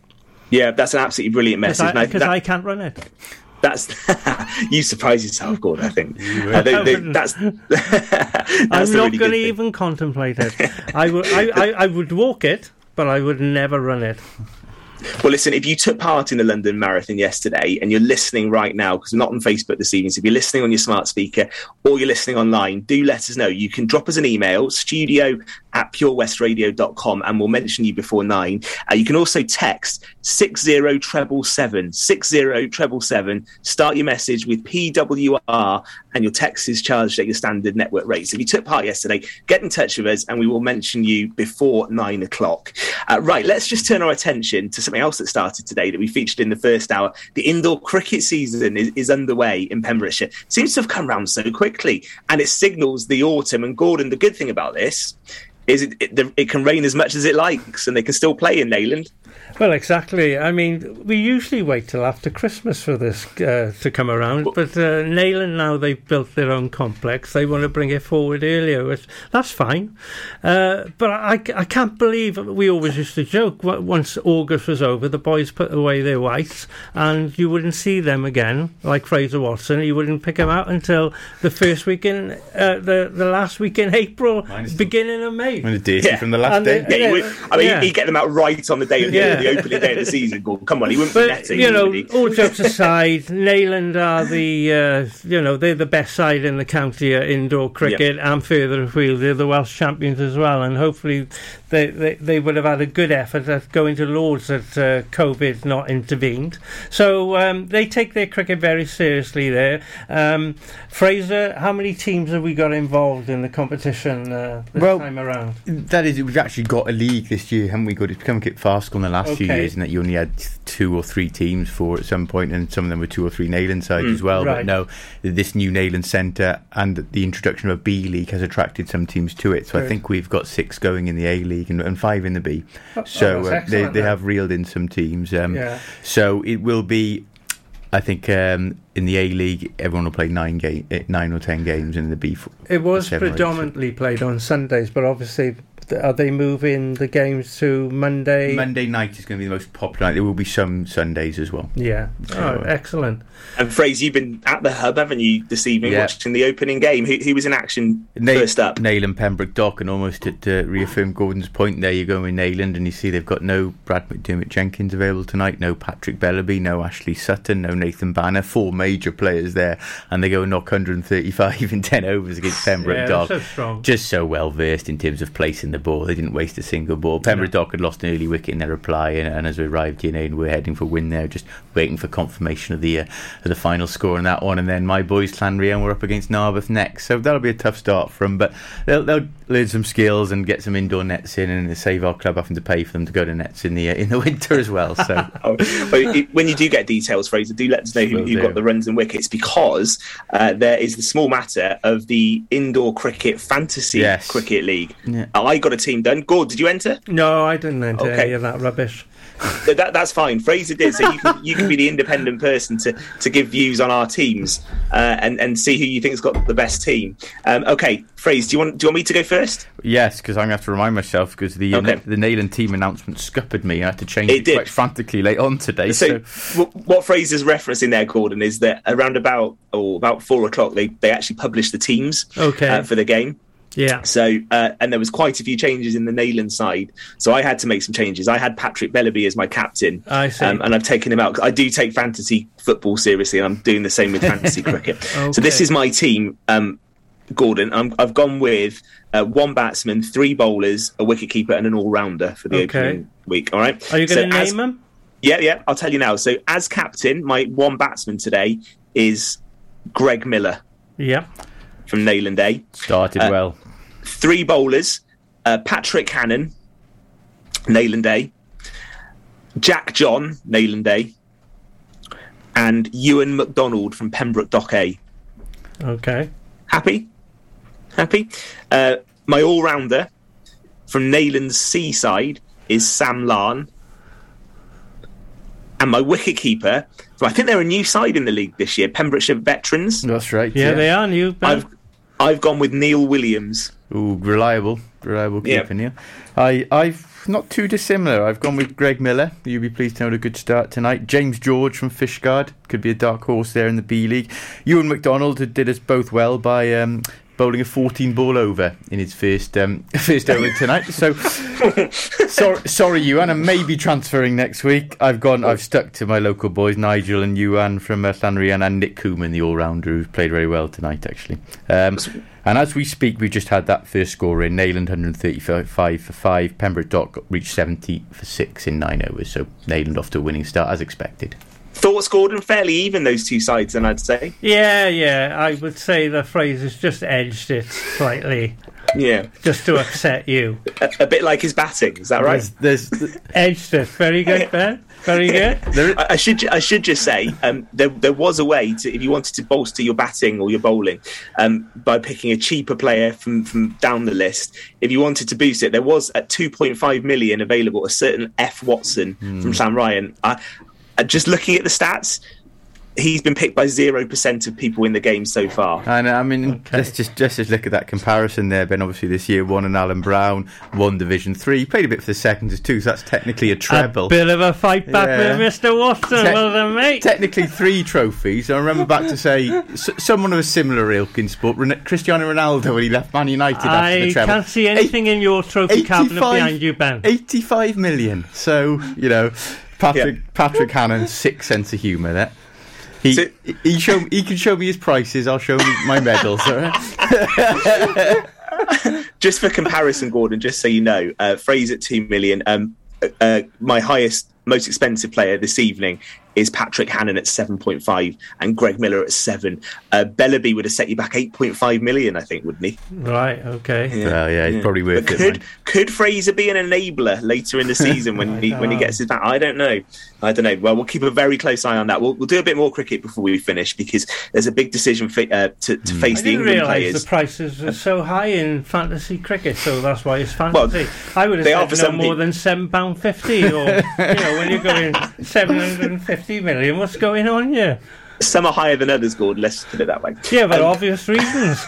Yeah, that's an absolutely brilliant message. and I- Because I, can't run it. that's *laughs* you surprise yourself, Gordon. I think. Uh, they- they, that's, *laughs* that's. I'm not really going to even contemplate it. I would, I, I, I would walk it, but I would never run it. Well, listen, if you took part in the London Marathon yesterday and you're listening right now, because we're not on Facebook this evening, so if you're listening on your smart speaker or you're listening online, do let us know. You can drop us an email, studio at purewestradio.com, and we'll mention you before nine. Uh, you can also text 60777, 60777. Start your message with PWR, and your text is charged at your standard network rates. If you took part yesterday, get in touch with us, and we will mention you before nine o'clock. Uh, right, let's just turn our attention to something else that started today that we featured in the first hour. The indoor cricket season is, is underway in Pembrokeshire. Seems to have come round so quickly, and it signals the autumn. And Gordon, the good thing about this is it, it, it can rain as much as it likes, and they can still play in Neyland. Well, exactly. I mean, we usually wait till after Christmas for this uh, to come around, but uh, Neyland now they've built their own complex. They want to bring it forward earlier, which that's fine. Uh, but I, I can't believe we always used to joke wa- once August was over, the boys put away their whites, and you wouldn't see them again, like Fraser Watson. You wouldn't pick them out until the first week in uh, the the last week in April, beginning of May. And a dirty from the last And day. the- Yeah, you would, I mean, Yeah. you get them out right on the day of the, Yeah. The the opening day of the season. Gordon. Come on, he wouldn't be But netting. you know, he? all jokes aside, Neyland are the uh, you know they're the best side in the county at indoor cricket, and further afield they're the Welsh champions as well. And hopefully, they they, they would have had a good effort at going to Lords had uh, COVID not intervened. So um, they take their cricket very seriously there. Um, Fraser, how many teams have we got involved in the competition uh, this Well, time around? That is, we've actually got a league this year, haven't we? Got it's become a bit farcical in the last few years, and that you only had two or three teams for at some point, and some of them were two or three Neyland sides Mm, as well. right. But no, this new Neyland Centre and the introduction of a B League has attracted some teams to it. So I think we've got six going in the A League and, and five in the B. Oh, so that's uh, they they have reeled in some teams. Um, Yeah. So it will be. I think um, in the A League, everyone will play nine game, eh, nine or ten games, in the B. It was seven or eight. predominantly played on Sundays, but obviously, are they moving the games to Monday? Monday night is going to be the most popular. night. There will be some Sundays as well. Yeah. So, Oh, uh, excellent. And Fraser, you've been at the hub, haven't you, this evening, Yeah. watching the opening game? Who, who was in action Nail, first up? Neyland Pembroke Dock, and almost to, to reaffirm Gordon's point there, you go with Neyland and you see they've got no Brad McDermott Jenkins available tonight, no Patrick Bellaby, no Ashley Sutton, no Nathan Banner, four major players there, and they go and knock 135 *laughs* in 10 overs against Pembroke Yeah, Dock. so strong. Just so well versed in terms of placing the ball. They didn't waste a single ball. Pembroke Dock had lost an early wicket in their reply, and, and as we arrived here, we're heading for win there, just waiting for confirmation of the uh, of the final score on that one. And then my boys, Llanrhian, were up against Narberth next, so that'll be a tough start for them. But they'll, they'll learn some skills and get some indoor nets in, and save our club having to pay for them to go to nets in the uh, in the *laughs* winter as well. So *laughs* Oh, it- when you do get details, Fraser, do let us know who, who got the runs and wickets because uh, there is the small matter of the indoor cricket fantasy Yes. cricket league. Yeah. I got a team done. Gord, did you enter? No, I didn't enter Okay. any of that rubbish. Th- that, that's fine. Fraser did, so you can, you can be the independent person to, to give views on our teams uh, and and see who you think's got the best team. Um, okay, Fraser, do you want do you want me to go first? yes, because I'm going to have to remind myself because the uh, Okay. the Neyland team announcement scuppered me. I had to change It it, did. quite frantically late on today. So, So, w- what Fraser's referencing there, Gordon, is that around about or about four o'clock they they actually published the teams Okay. uh, for the game. Yeah. So, uh, and there was quite a few changes in the Neyland side. So I had to make some changes. I had Patrick Bellaby as my captain. I see. Um, and I've taken him out. I do take fantasy football seriously, and I'm doing the same with *laughs* fantasy cricket. So this is my team, um, Gordon. I'm, I've gone with uh, one batsman, three bowlers, a wicketkeeper, and an all-rounder for the Okay. opening week. All right. Are you going to So as- name them? yeah, yeah. I'll tell you now. So, as captain, my one batsman today is Greg Miller Yeah. from Neyland A. started Uh, well. Three bowlers: uh, Patrick Hannon, Neyland Day, Jack John, Neyland Day, And Ewan McDonald from Pembroke Dock A. Okay. Happy? Happy? Uh, my all rounder from Neyland's Seaside is Sam Larn. And my wicket keeper, so I think they're a new side in the league this year, Pembrokeshire Veterans. That's right. Yeah, they are new. Ben. I've I've gone with Neil Williams. Ooh, reliable, reliable Yeah. keeping you. I, I've not too dissimilar. I've gone with Greg Miller. You'll be pleased to know a good start tonight. James George from Fishguard could be a dark horse there in the B League. Ewan McDonald did- did us both well by um, bowling a 14 ball over in his first um, *laughs* first over tonight. So sorry, sorry, Ewan. I may be transferring next week. I've gone. I've stuck to my local boys, Nigel and Ewan from uh, Llanrhian and Nick Cooman, the all rounder, who's played very well tonight actually. Um, and as we speak, we just had that first score in. Neyland 135 for 5. Pembroke Dock reached 70 for 6 in 9 overs. So Neyland off to a winning start as expected. Thoughts, Gordon? Fairly even those two sides, then I'd say. Yeah, yeah. I would say the phrase has just edged it slightly, Yeah, just to upset you. *laughs* a, a bit like his batting. Is that right? There's, there's *laughs* Edged it. Very good, *laughs* Ben. Very good. I, I should I should just say um, there there was a way to if you wanted to bolster your batting or your bowling um, by picking a cheaper player from from down the list. If you wanted to boost it, there was at 2.5 million available a certain F Watson from Sam Ryan. I, I- Uh, just looking at the stats. he's been picked by zero percent of people in the game so far. And I mean, let's just just just look at that comparison there. Ben, obviously this year one and Alan Brown, won Division Three, he played a bit for the seconds too, so that's technically a treble. A bit of a fight back Yeah. with Mr. Watson, Te- well done, mate. Technically three trophies. I remember back to say s- someone of a similar ilk in sport, Ren- Cristiano Ronaldo, when he left Man United after I the treble. can't see anything in your trophy cabinet behind you, Ben. 85 million. So, you know, Patrick Patrick Hannon, sick sense of humour there. He, he show he can show me his prices. I'll show me my medals. *laughs* just for comparison, Gordon, just so you know, uh, Fraser at two million. Um, uh, my highest, most expensive player this evening is Patrick Hannon at seven point five, and Greg Miller at seven. Uh, Bellaby would have set you back eight point five million, I think, wouldn't he? Right, okay. Well, yeah, it's probably worth But it. could could Fraser be an enabler later in the season when *laughs* he when he gets his back? I don't know. I don't know. Well, we'll keep a very close eye on that. We'll, we'll do a bit more cricket before we finish because there's a big decision fi- uh, to, to face I the didn't England players. the prices are so high in fantasy cricket, so that's why it's fantasy. I would have they said no some more peop- than seven pound fifty, or *laughs* you know, when you're going seven hundred and fifty million, what's going on here? Some are higher than others, Gordon. Let's put it that way. Yeah, for Um, obvious reasons.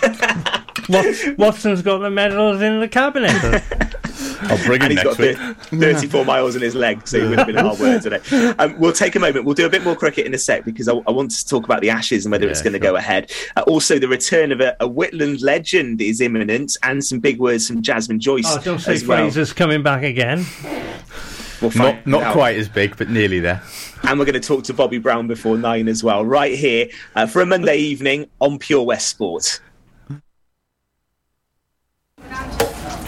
*laughs* Watson's got the medals in the cabinet. *laughs* I'll bring and him he's next got week. *laughs* 34 miles in his leg, so he would have been a hard word today. Um, we'll take a moment. We'll do a bit more cricket in a sec because I, I want to talk about the Ashes and whether it's going to go ahead. Uh, also, the return of a, a Whitland legend is imminent, and some big words from Jasmine Joyce Oh, don't say as well. Fraser's coming back again. We'll Not not quite as big, but nearly there. And we're going to talk to Bobby Brown before nine as well, right here uh, for a Monday evening on Pure West Sport.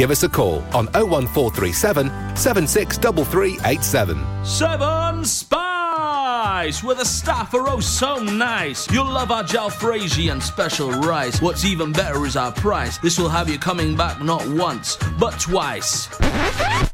Give us a call on 01437 763387. Seven Spice, where the staff are oh so nice. You'll love our jalfrezi and special rice. What's even better is our price. This will have you coming back not once, but twice.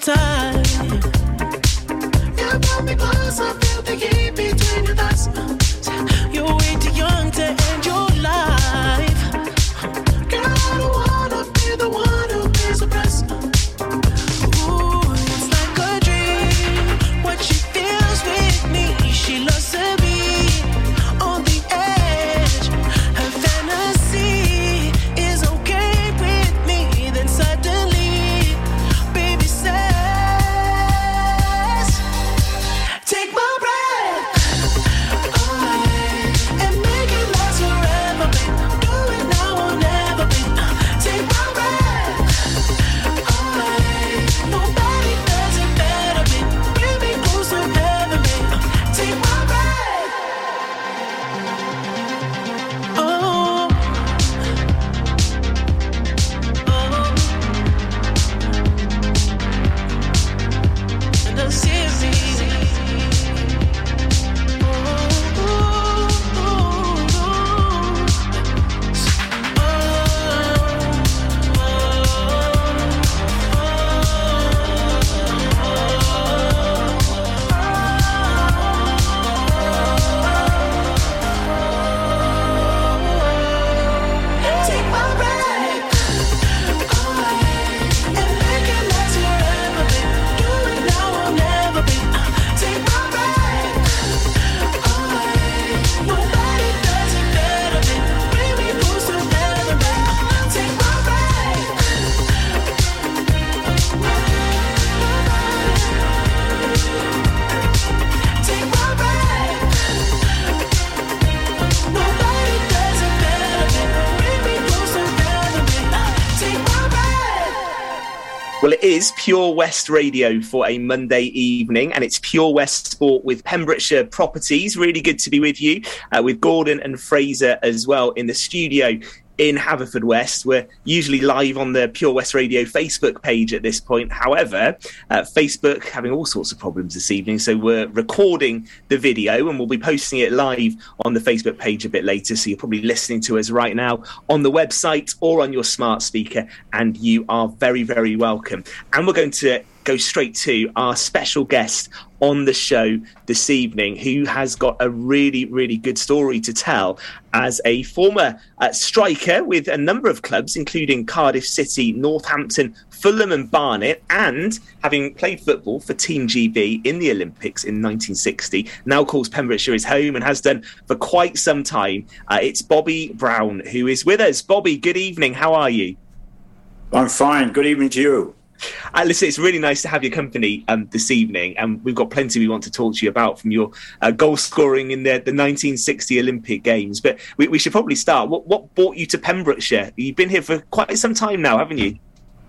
Time. Pure West Radio for a Monday evening, and it's Pure West Sport with Pembrokeshire Properties. Really good to be with you, uh, with Gordon and Fraser as well in the studio in Haverfordwest. We're usually live on the Pure West Radio Facebook page at this point. However, uh, Facebook having all sorts of problems this evening, so we're recording the video and we'll be posting it live on the Facebook page a bit later. So you're probably listening to us right now on the website or on your smart speaker, and you are very, very welcome. And we're going to go straight to our special guest on the show this evening, who has got a really, really good story to tell as a former uh, striker with a number of clubs, including Cardiff City, Northampton, Fulham, and Barnet, and having played football for Team GB in the Olympics in 1960, now calls Pembrokeshire his home and has done for quite some time. Uh, it's Bobby Brown who is with us. Bobby, good evening. How are you? I'm fine. Good evening to you. Uh, listen, it's really nice to have your company um, this evening, and we've got plenty we want to talk to you about from your uh, goal scoring in the, the 1960 Olympic Games. But we, we should probably start. What, what brought you to Pembrokeshire? You've been here for quite some time now, haven't you?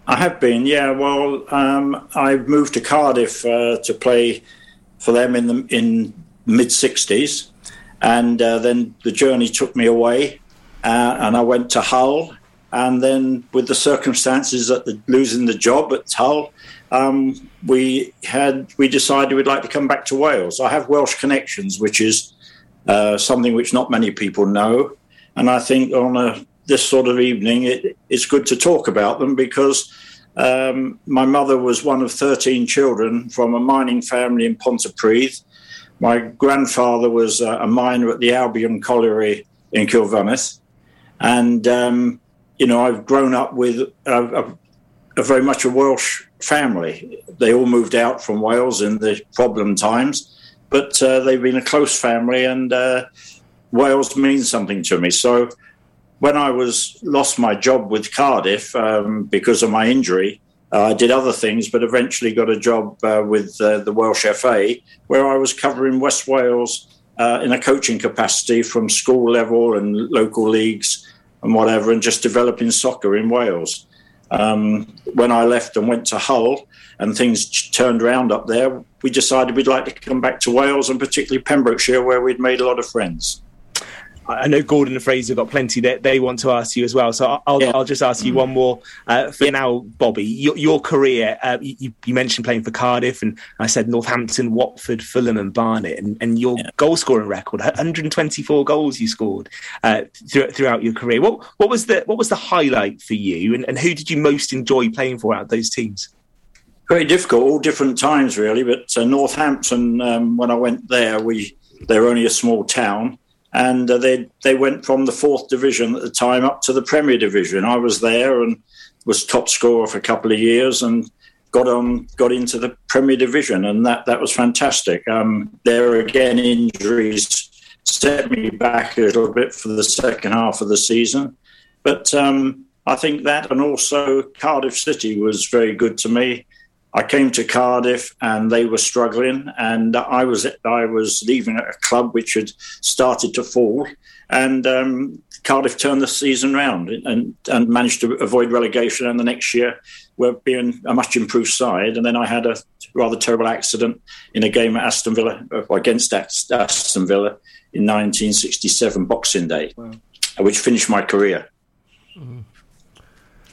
I have been, yeah. Well, um, I moved to Cardiff uh, to play for them in the in mid '60s, and uh, then the journey took me away, uh, and I went to Hull, and then with the circumstances that the, losing the job at Hull, um, we had we decided we'd like to come back to Wales. I have Welsh connections, which is uh, something which not many people know, and I think on a this sort of evening, it, it's good to talk about them because um, my mother was one of 13 children from a mining family in Pontypridd. My grandfather was uh, a miner at the Albion Colliery in Cilfynydd. And, um, you know, I've grown up with a, a, a very much a Welsh family. They all moved out from Wales in the problem times, but uh, they've been a close family and uh, Wales means something to me. So, when I was lost my job with Cardiff um, because of my injury, uh, I did other things, but eventually got a job uh, with uh, the Welsh FA, where I was covering West Wales uh, in a coaching capacity from school level and local leagues and whatever, and just developing soccer in Wales. Um, when I left and went to Hull, and things turned around up there, we decided we'd like to come back to Wales and particularly Pembrokeshire, where we'd made a lot of friends. I know Gordon and Fraser got plenty that they want to ask you as well. So I'll, I'll, I'll just ask you one more uh, for now, Bobby. Your, your career, uh, you, you mentioned playing for Cardiff, and I said Northampton, Watford, Fulham, and Barnet, and, and your goal scoring record 124 goals you scored uh, through, throughout your career. What, what was the what was the highlight for you, and, and who did you most enjoy playing for out of those teams? very difficult, all different times really. But uh, Northampton, um, when I went there, we they were only a small town, and uh, they they went from the fourth division at the time up to the Premier Division. I was there and was top scorer for a couple of years, and got on got into the Premier Division, and that that was fantastic. Um, there again, injuries set me back a little bit for the second half of the season, but um, I think that and also Cardiff City was very good to me. I came to Cardiff and they were struggling, and I was I was leaving a club which had started to fall, and um, Cardiff turned the season round and and managed to avoid relegation. And the next year, we're being a much improved side. And then I had a rather terrible accident in a game at Aston Villa uh, against Aston Villa in 1967 Boxing Day, wow. which finished my career. Mm.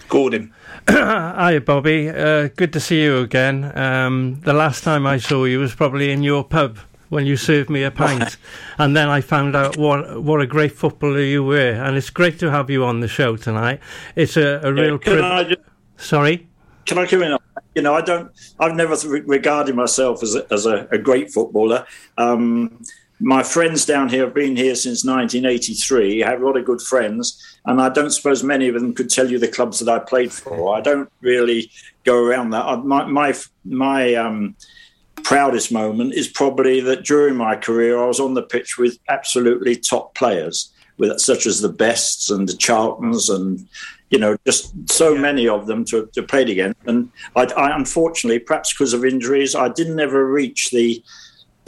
Gordon. *coughs* Hi, Bobby. Uh, good to see you again. Um, the last time I saw you was probably in your pub when you served me a pint, *laughs* and then I found out what what a great footballer you were. And it's great to have you on the show tonight. It's a, a real privilege. Sorry. Can I come in? You know, I don't. I've never regarded myself as a, as a, a great footballer. Um, my friends down here have been here since 1983. I have a lot of good friends, and I don't suppose many of them could tell you the clubs that I played for. I don't really go around that. My my my um, proudest moment is probably that during my career I was on the pitch with absolutely top players, with such as the Bests and the Charltons and you know just so yeah. many of them to, to play against. And I, I unfortunately, perhaps because of injuries, I didn't ever reach the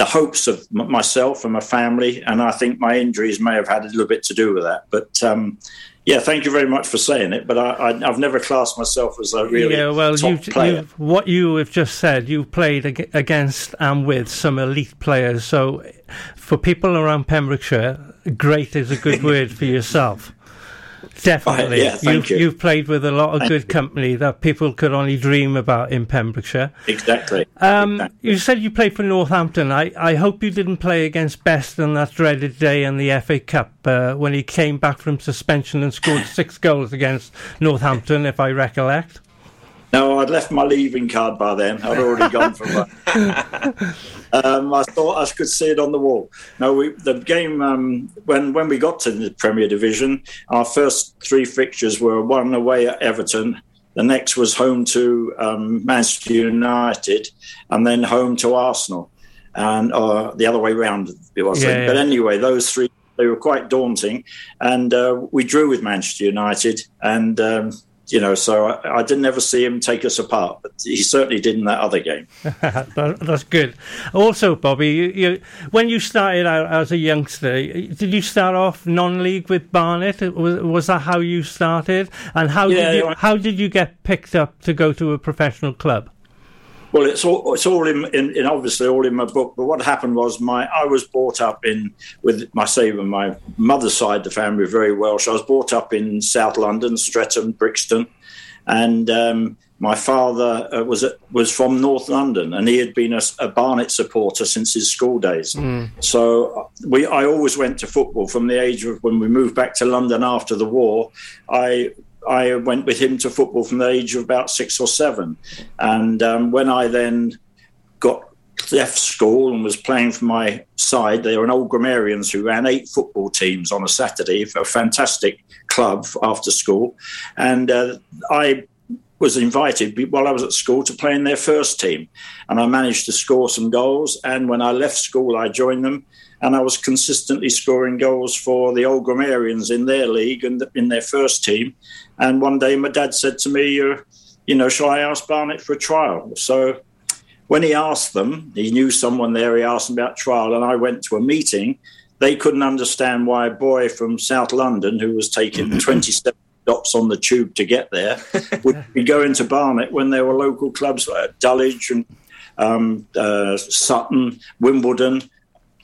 the hopes of myself and my family, and I think my injuries may have had a little bit to do with that. But um, yeah, thank you very much for saying it. But I, have never classed myself as a really yeah. Well, top you, player. You, what you have just said, you've played ag- against and with some elite players. So for people around Pembrokeshire, great is a good *laughs* word for yourself. Definitely. yeah, you've, you. you've played with a lot of thank good company that people could only dream about in Pembrokeshire. Exactly. Um, exactly. You said you played for Northampton. I, I hope you didn't play against Best on that dreaded day in the FA Cup uh, when he came back from suspension and scored *laughs* six goals against Northampton, if I recollect. No, I'd left my leaving card by then. I'd already gone from that. *laughs* um, I thought I could see it on the wall. No, we, the game um, when when we got to the Premier Division, our first three fixtures were one away at Everton. The next was home to um, Manchester United, and then home to Arsenal, and uh, the other way round it was. Yeah, yeah. But anyway, those three they were quite daunting, and uh, we drew with Manchester United, and um, you know, so I, I, didn't ever see him take us apart, but he certainly did in that other game. *laughs* that, that's good. Also, Bobby, you, you, when you started out as a youngster, did you start off non-league with Barnet? Was, was that how you started? And how Yeah, did you, how did you get picked up to go to a professional club? Well, it's all it's all in, in, in obviously all in my book. But what happened was my I was brought up in with my say with my mother's side the family were very Welsh. I was brought up in South London, Streatham, Brixton, and um, my father uh, was was from North London, and he had been a, a Barnet supporter since his school days. So uh, we I always went to football from the age of when we moved back to London after the war. I I went with him to football from the age of about six or seven. And um, when I then got left school and was playing for my side, they were an old grammarians who ran eight football teams on a Saturday a fantastic club after school. And uh, I was invited while I was at school to play in their first team. And I managed to score some goals. And when I left school, I joined them. And I was consistently scoring goals for the old grammarians in their league and in their first team. And one day my dad said to me, you know, shall I ask Barnet for a trial? So when he asked them, he knew someone there, he asked them about trial, and I went to a meeting. They couldn't understand why a boy from South London, who was taking *clears throat* 27 stops on the tube to get there, *laughs* would be going to Barnet when there were local clubs like Dulwich and um, uh, Sutton, Wimbledon.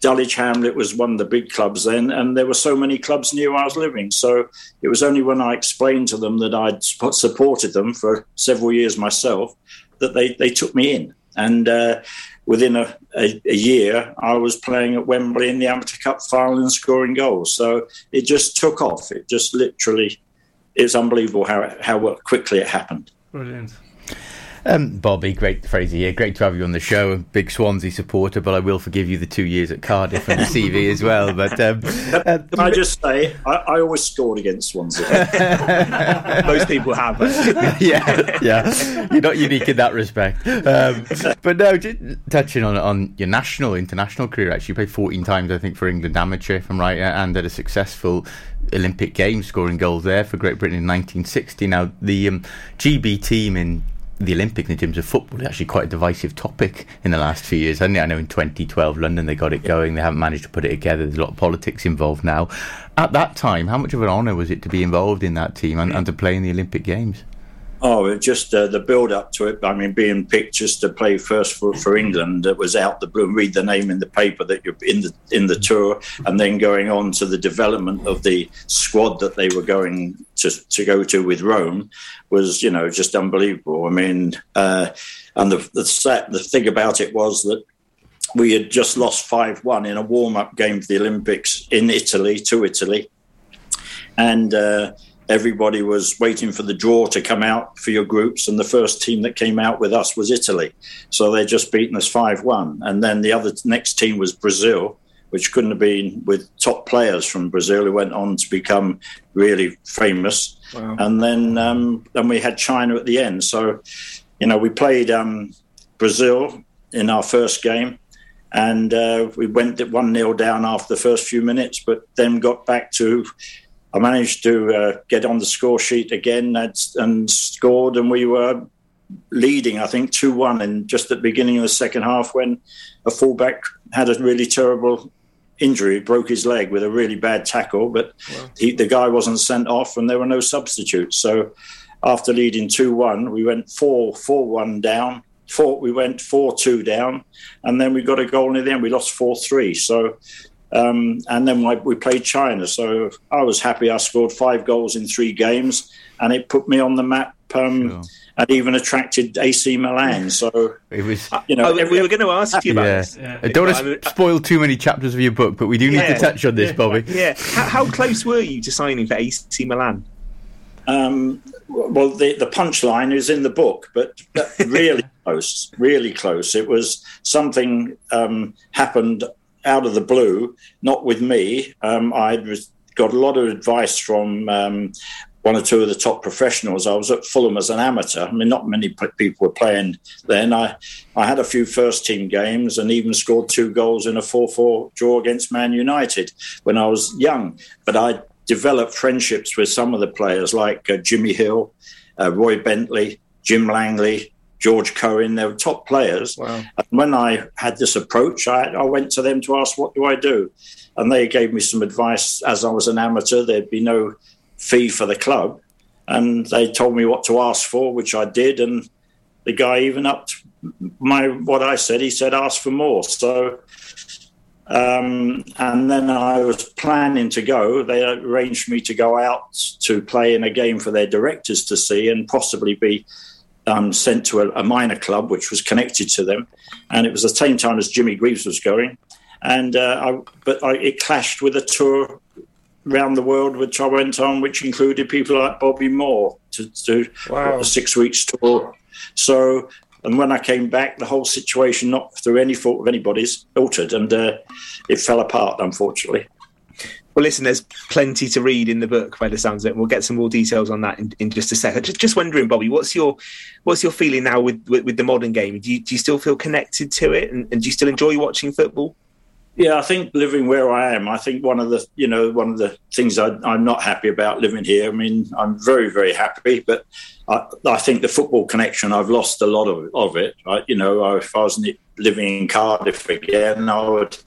Dulwich Hamlet was one of the big clubs then, and there were so many clubs near where I was living. So it was only when I explained to them that I'd supported them for several years myself that they, they took me in. And uh, within a, a, a year, I was playing at Wembley in the Amateur Cup final and scoring goals. So it just took off. It just literally, it was unbelievable how, how quickly it happened. Brilliant. Um, Bobby, great Fraser here. Great to have you on the show. A big Swansea supporter, but I will forgive you the two years at Cardiff and the CV as well. But um, uh, Can I just say, I, I always scored against Swansea. *laughs* Most people have. *laughs* yeah, yeah. You're not unique in that respect. Um, but no, touching on on your national, international career, actually, you played 14 times, I think, for England amateur, if I'm right, and had a successful Olympic Games, scoring goals there for Great Britain in 1960. Now, the um, GB team in the Olympics in terms of football is actually quite a divisive topic in the last few years. I know in 2012 London they got it going. They haven't managed to put it together. There's a lot of politics involved now. At that time, how much of an honour was it to be involved in that team and, and to play in the Olympic Games? Oh, just uh, the build up to it. I mean, being picked just to play first for, for England, it was out the blue. Read the name in the paper that you're in the in the tour, and then going on to the development of the squad that they were going to to go to with Rome was, you know, just unbelievable. I mean, uh, and the the, set, the thing about it was that we had just lost five one in a warm up game for the Olympics in Italy to Italy, and. Uh, everybody was waiting for the draw to come out for your groups, and the first team that came out with us was Italy. So they just beaten us 5 1. And then the other next team was Brazil, which couldn't have been with top players from Brazil who went on to become really famous. Wow. And then, um, then we had China at the end. So, you know, we played um, Brazil in our first game. And uh, we went 1 0 down after the first few minutes, but then got back to I managed to uh, get on the score sheet again and, and scored, and we were leading, I think, 2 1 in just at the beginning of the second half when a fullback had a really terrible injury, broke his leg with a really bad tackle, but wow. he, the guy wasn't sent off and there were no substitutes. So after leading 2 1, we went 4 4 1 down. Four, we went 4 2 down, and then we got a goal near the end. We lost 4 3. So um, and then we played China. So I was happy. I scored five goals in three games, and it put me on the map. Um, sure. And even attracted AC Milan. *laughs* So it was, you know, oh, we were going to ask you about yeah. this. Yeah. I don't want to spoil too many chapters of your book, but we do need yeah. to touch on this, Bobby. Yeah. How, how, close were you to signing for AC Milan? Um, well, the, the punchline is in the book, but *laughs* really close, really close. It was something um, happened out of the blue, not with me. Um, I got a lot of advice from um, one or two of the top professionals. I was at Fulham as an amateur. I mean, not many people were playing then. I, I had a few first team games and even scored two goals in a 4 4 draw against Man United when I was young. But I developed friendships with some of the players like uh, Jimmy Hill, uh, Roy Bentley, Jim Langley, George Cohen, they were top players. Wow. And when I had this approach, I, I, went to them to ask, what do I do? And they gave me some advice. As I was an amateur, there'd be no fee for the club. And they told me what to ask for, which I did. And the guy even upped my what I said. He said, ask for more. So, um, and then I was planning to go. They arranged me to go out to play in a game for their directors to see and possibly be um, sent to a, a, minor club which was connected to them, and it was the same time as Jimmy Greaves was going, and uh, I, but I, it clashed with a tour around the world which I went on, which included people like Bobby Moore to do wow. a six weeks tour. So, and when I came back, the whole situation, not through any fault of anybody's, altered, and uh, it fell apart, unfortunately. Well, listen, there's plenty to read in the book by the sounds of it. We'll get some more details on that in, in just a second. Just, just wondering, Bobby, what's your what's your feeling now with, with, with the modern game? Do you, do you still feel connected to it, and, and do you still enjoy watching football? Yeah, I think living where I am, I think one of the you know one of the things I, am not happy about living here. I mean, I'm very very happy, but I, I, think the football connection I've lost a lot of, of it. You know, if I was living in Cardiff again, I would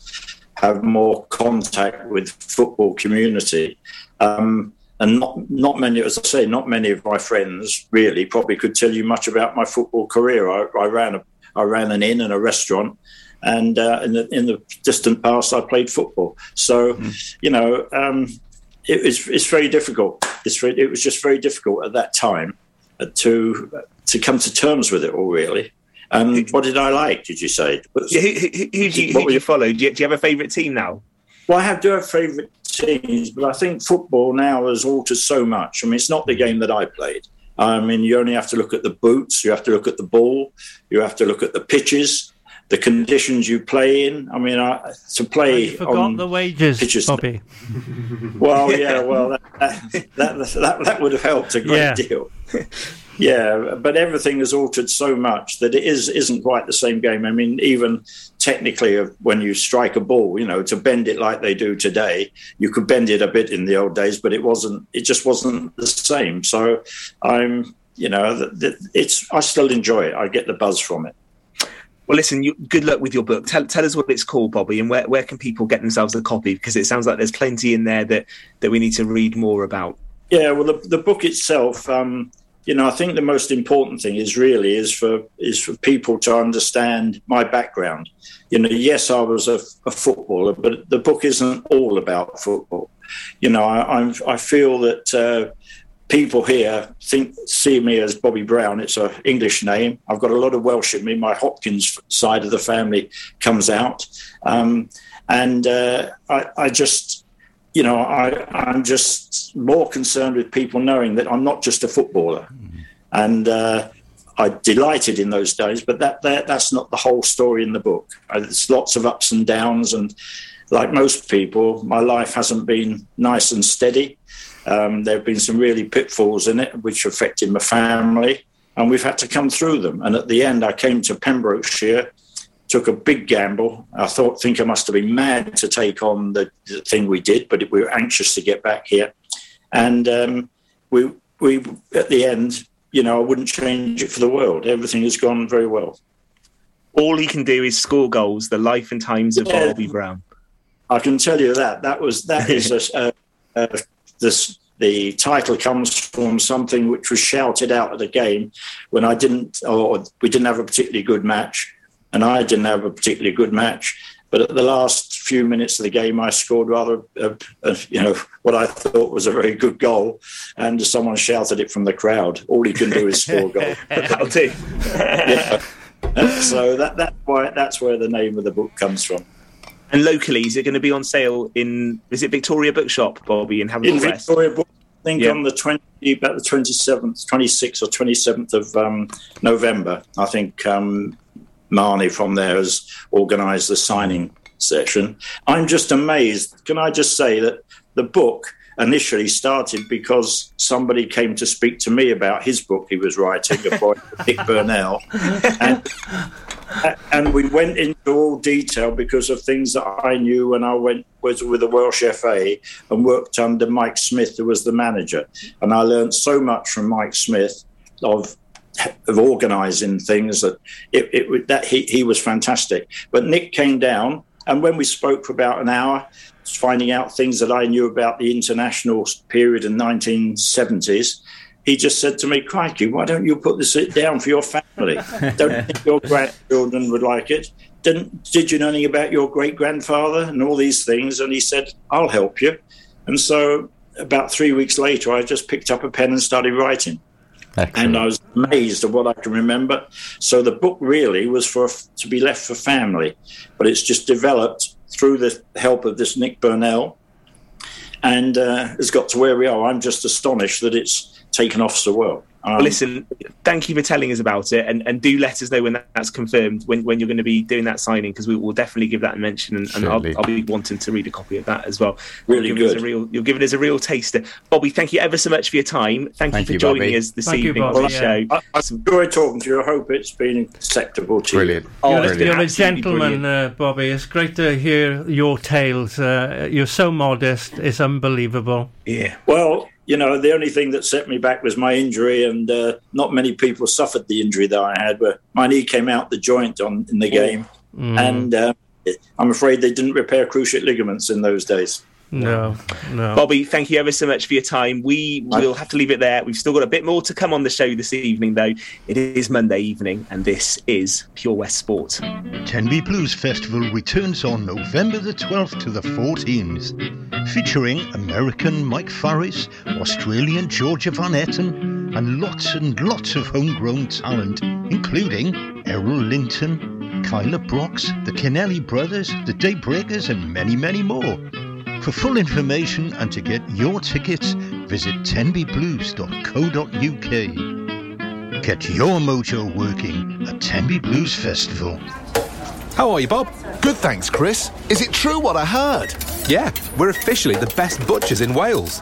have more contact with football community. Um, and not not many, as I say, not many of my friends really probably could tell you much about my football career. I, I ran a I ran an inn and a restaurant, and uh, in the in the distant past, I played football. So, mm. you know, um, it, it's it's very difficult. It's very, it was just very difficult at that time to to come to terms with it all. Really, um, what did I like? Did you say? Yeah, who, who, who, do you, who do you follow? Do you, do you have a favourite team now? Well, I have do have favourite teams, but I think football now has altered so much. I mean, it's not the game that I played. I mean, you only have to look at the boots, you have to look at the ball, you have to look at the pitches, the conditions you play in. I mean, I, to play You forgot on the wages, pitches. Bobby. Well, yeah, *laughs* well, that, that, that, that, that would have helped a great Yeah. deal. *laughs* yeah, but everything has altered so much that it is isn't quite the same game. I mean, even technically, uh, when you strike a ball, you know, to bend it like they do today, you could bend it a bit in the old days, but it wasn't. It just wasn't the same. So, I'm, you know, it's. I still enjoy it. I get the buzz from it. Well, listen, you, good luck with your book. Tell, tell us what it's called, Bobby, and where, where can people get themselves a copy? Because it sounds like there's plenty in there that, that we need to read more about. Yeah, well, the, the book itself, um, you know, I think the most important thing is really is for is for people to understand my background. You know, yes, I was a, a footballer, but the book isn't all about football. You know, I, I'm, I feel that uh, people here think see me as Bobby Brown. It's an English name. I've got a lot of Welsh in me. My Hopkins side of the family comes out, um, and uh, I, I just you know, I, I'm just more concerned with people knowing that I'm not just a footballer. And uh, I delighted in those days, but that, that that's not the whole story in the book. Uh, There's lots of ups and downs, and like most people, my life hasn't been nice and steady. Um, there have been some really pitfalls in it, which affected my family, and we've had to come through them. And at the end, I came to Pembrokeshire took a big gamble. I thought, think I must have been mad to take on the, the thing we did, but we were anxious to get back here. And um, we, we, at the end, you know, I wouldn't change it for the world. Everything has gone very well. All he can do is score goals. The life and times of Yeah. Bobby Brown. I can tell you that that was that is *laughs* a, uh, this. The title comes from something which was shouted out at the game when I didn't, or we didn't have a particularly good match, and I didn't have a particularly good match. But at the last few minutes of the game, I scored rather, uh, uh, you know, what I thought was a very good goal, and someone shouted it from the crowd. All he can do is score a goal. *laughs* That'll do. yeah. So that that why that's where the name of the book comes from. And locally, is it going to be on sale in? Is it Victoria Bookshop, Bobby, in in West? Victoria Book. I think Yeah. on the twenty, about the twenty seventh, twenty sixth, or twenty seventh of um, November. I think um, Marnie from there has organised the signing session. I'm just amazed. Can I just say that the book initially started because somebody came to speak to me about his book he was writing, a boy Nick Burnell, *laughs* and and we went into all detail because of things that I knew when I went was with the Welsh FA and worked under Mike Smith, who was the manager, and I learned so much from Mike Smith of of organising things that it, it that he he was fantastic. But Nick came down, and when we spoke for about an hour, finding out things that I knew about the international period in 1970s. He just said to me, Crikey, why don't you put this down for your family? Don't think your grandchildren would like it? Didn't, did you know anything about your great grandfather and all these things? And he said, I'll help you. And so about three weeks later, I just picked up a pen and started writing. And I was amazed at what I can remember. So the book really was for to be left for family, but it's just developed through the help of this Nick Burnell, and uh, has got to where we are. I'm just astonished that it's taken off so well. Um, well, listen, thank you for telling us about it, and, and do let us know when that's confirmed, when, when you're going to be doing that signing, because we will definitely give that a mention, and, and I'll, I'll be wanting to read a copy of that as well. Really you're giving us good. a real, you're giving us a real taster, Bobby. Thank you ever so much for your time. Thank, Thank you you, for joining Bobby. us this Thank you, evening on Bobby, the show. I, I enjoyed talking to you. I hope it's been acceptable to Brilliant. you. Oh, you're, it's you're a gentleman, uh, Bobby. It's great to hear your tales. Uh, you're so modest. It's unbelievable. Yeah. Well, you know, the only thing that set me back was my injury, and uh, not many people suffered the injury that I had. Where my knee came out the joint on in the game, and uh, I'm afraid they didn't repair cruciate ligaments in those days. No, no. Bobby, thank you ever so much for your time. We will have to leave it there. We've still got a bit more to come on the show this evening, though. It is Monday evening, and this is Pure West Sport. Tenby Blues Festival returns on November the 12th to the 14th, featuring American Mike Farris, Australian Georgia Van Etten, and lots and lots of homegrown talent, including Errol Linton, Kyla Brox, the Kennelly Brothers, the Daybreakers, and many, many more. For full information and to get your tickets, visit tenbyblues.co.uk. Get your mojo working at Tenby Blues Festival. How are you, Bob? Good, thanks, Chris. Is it true what I heard? Yeah, we're officially the best butchers in Wales.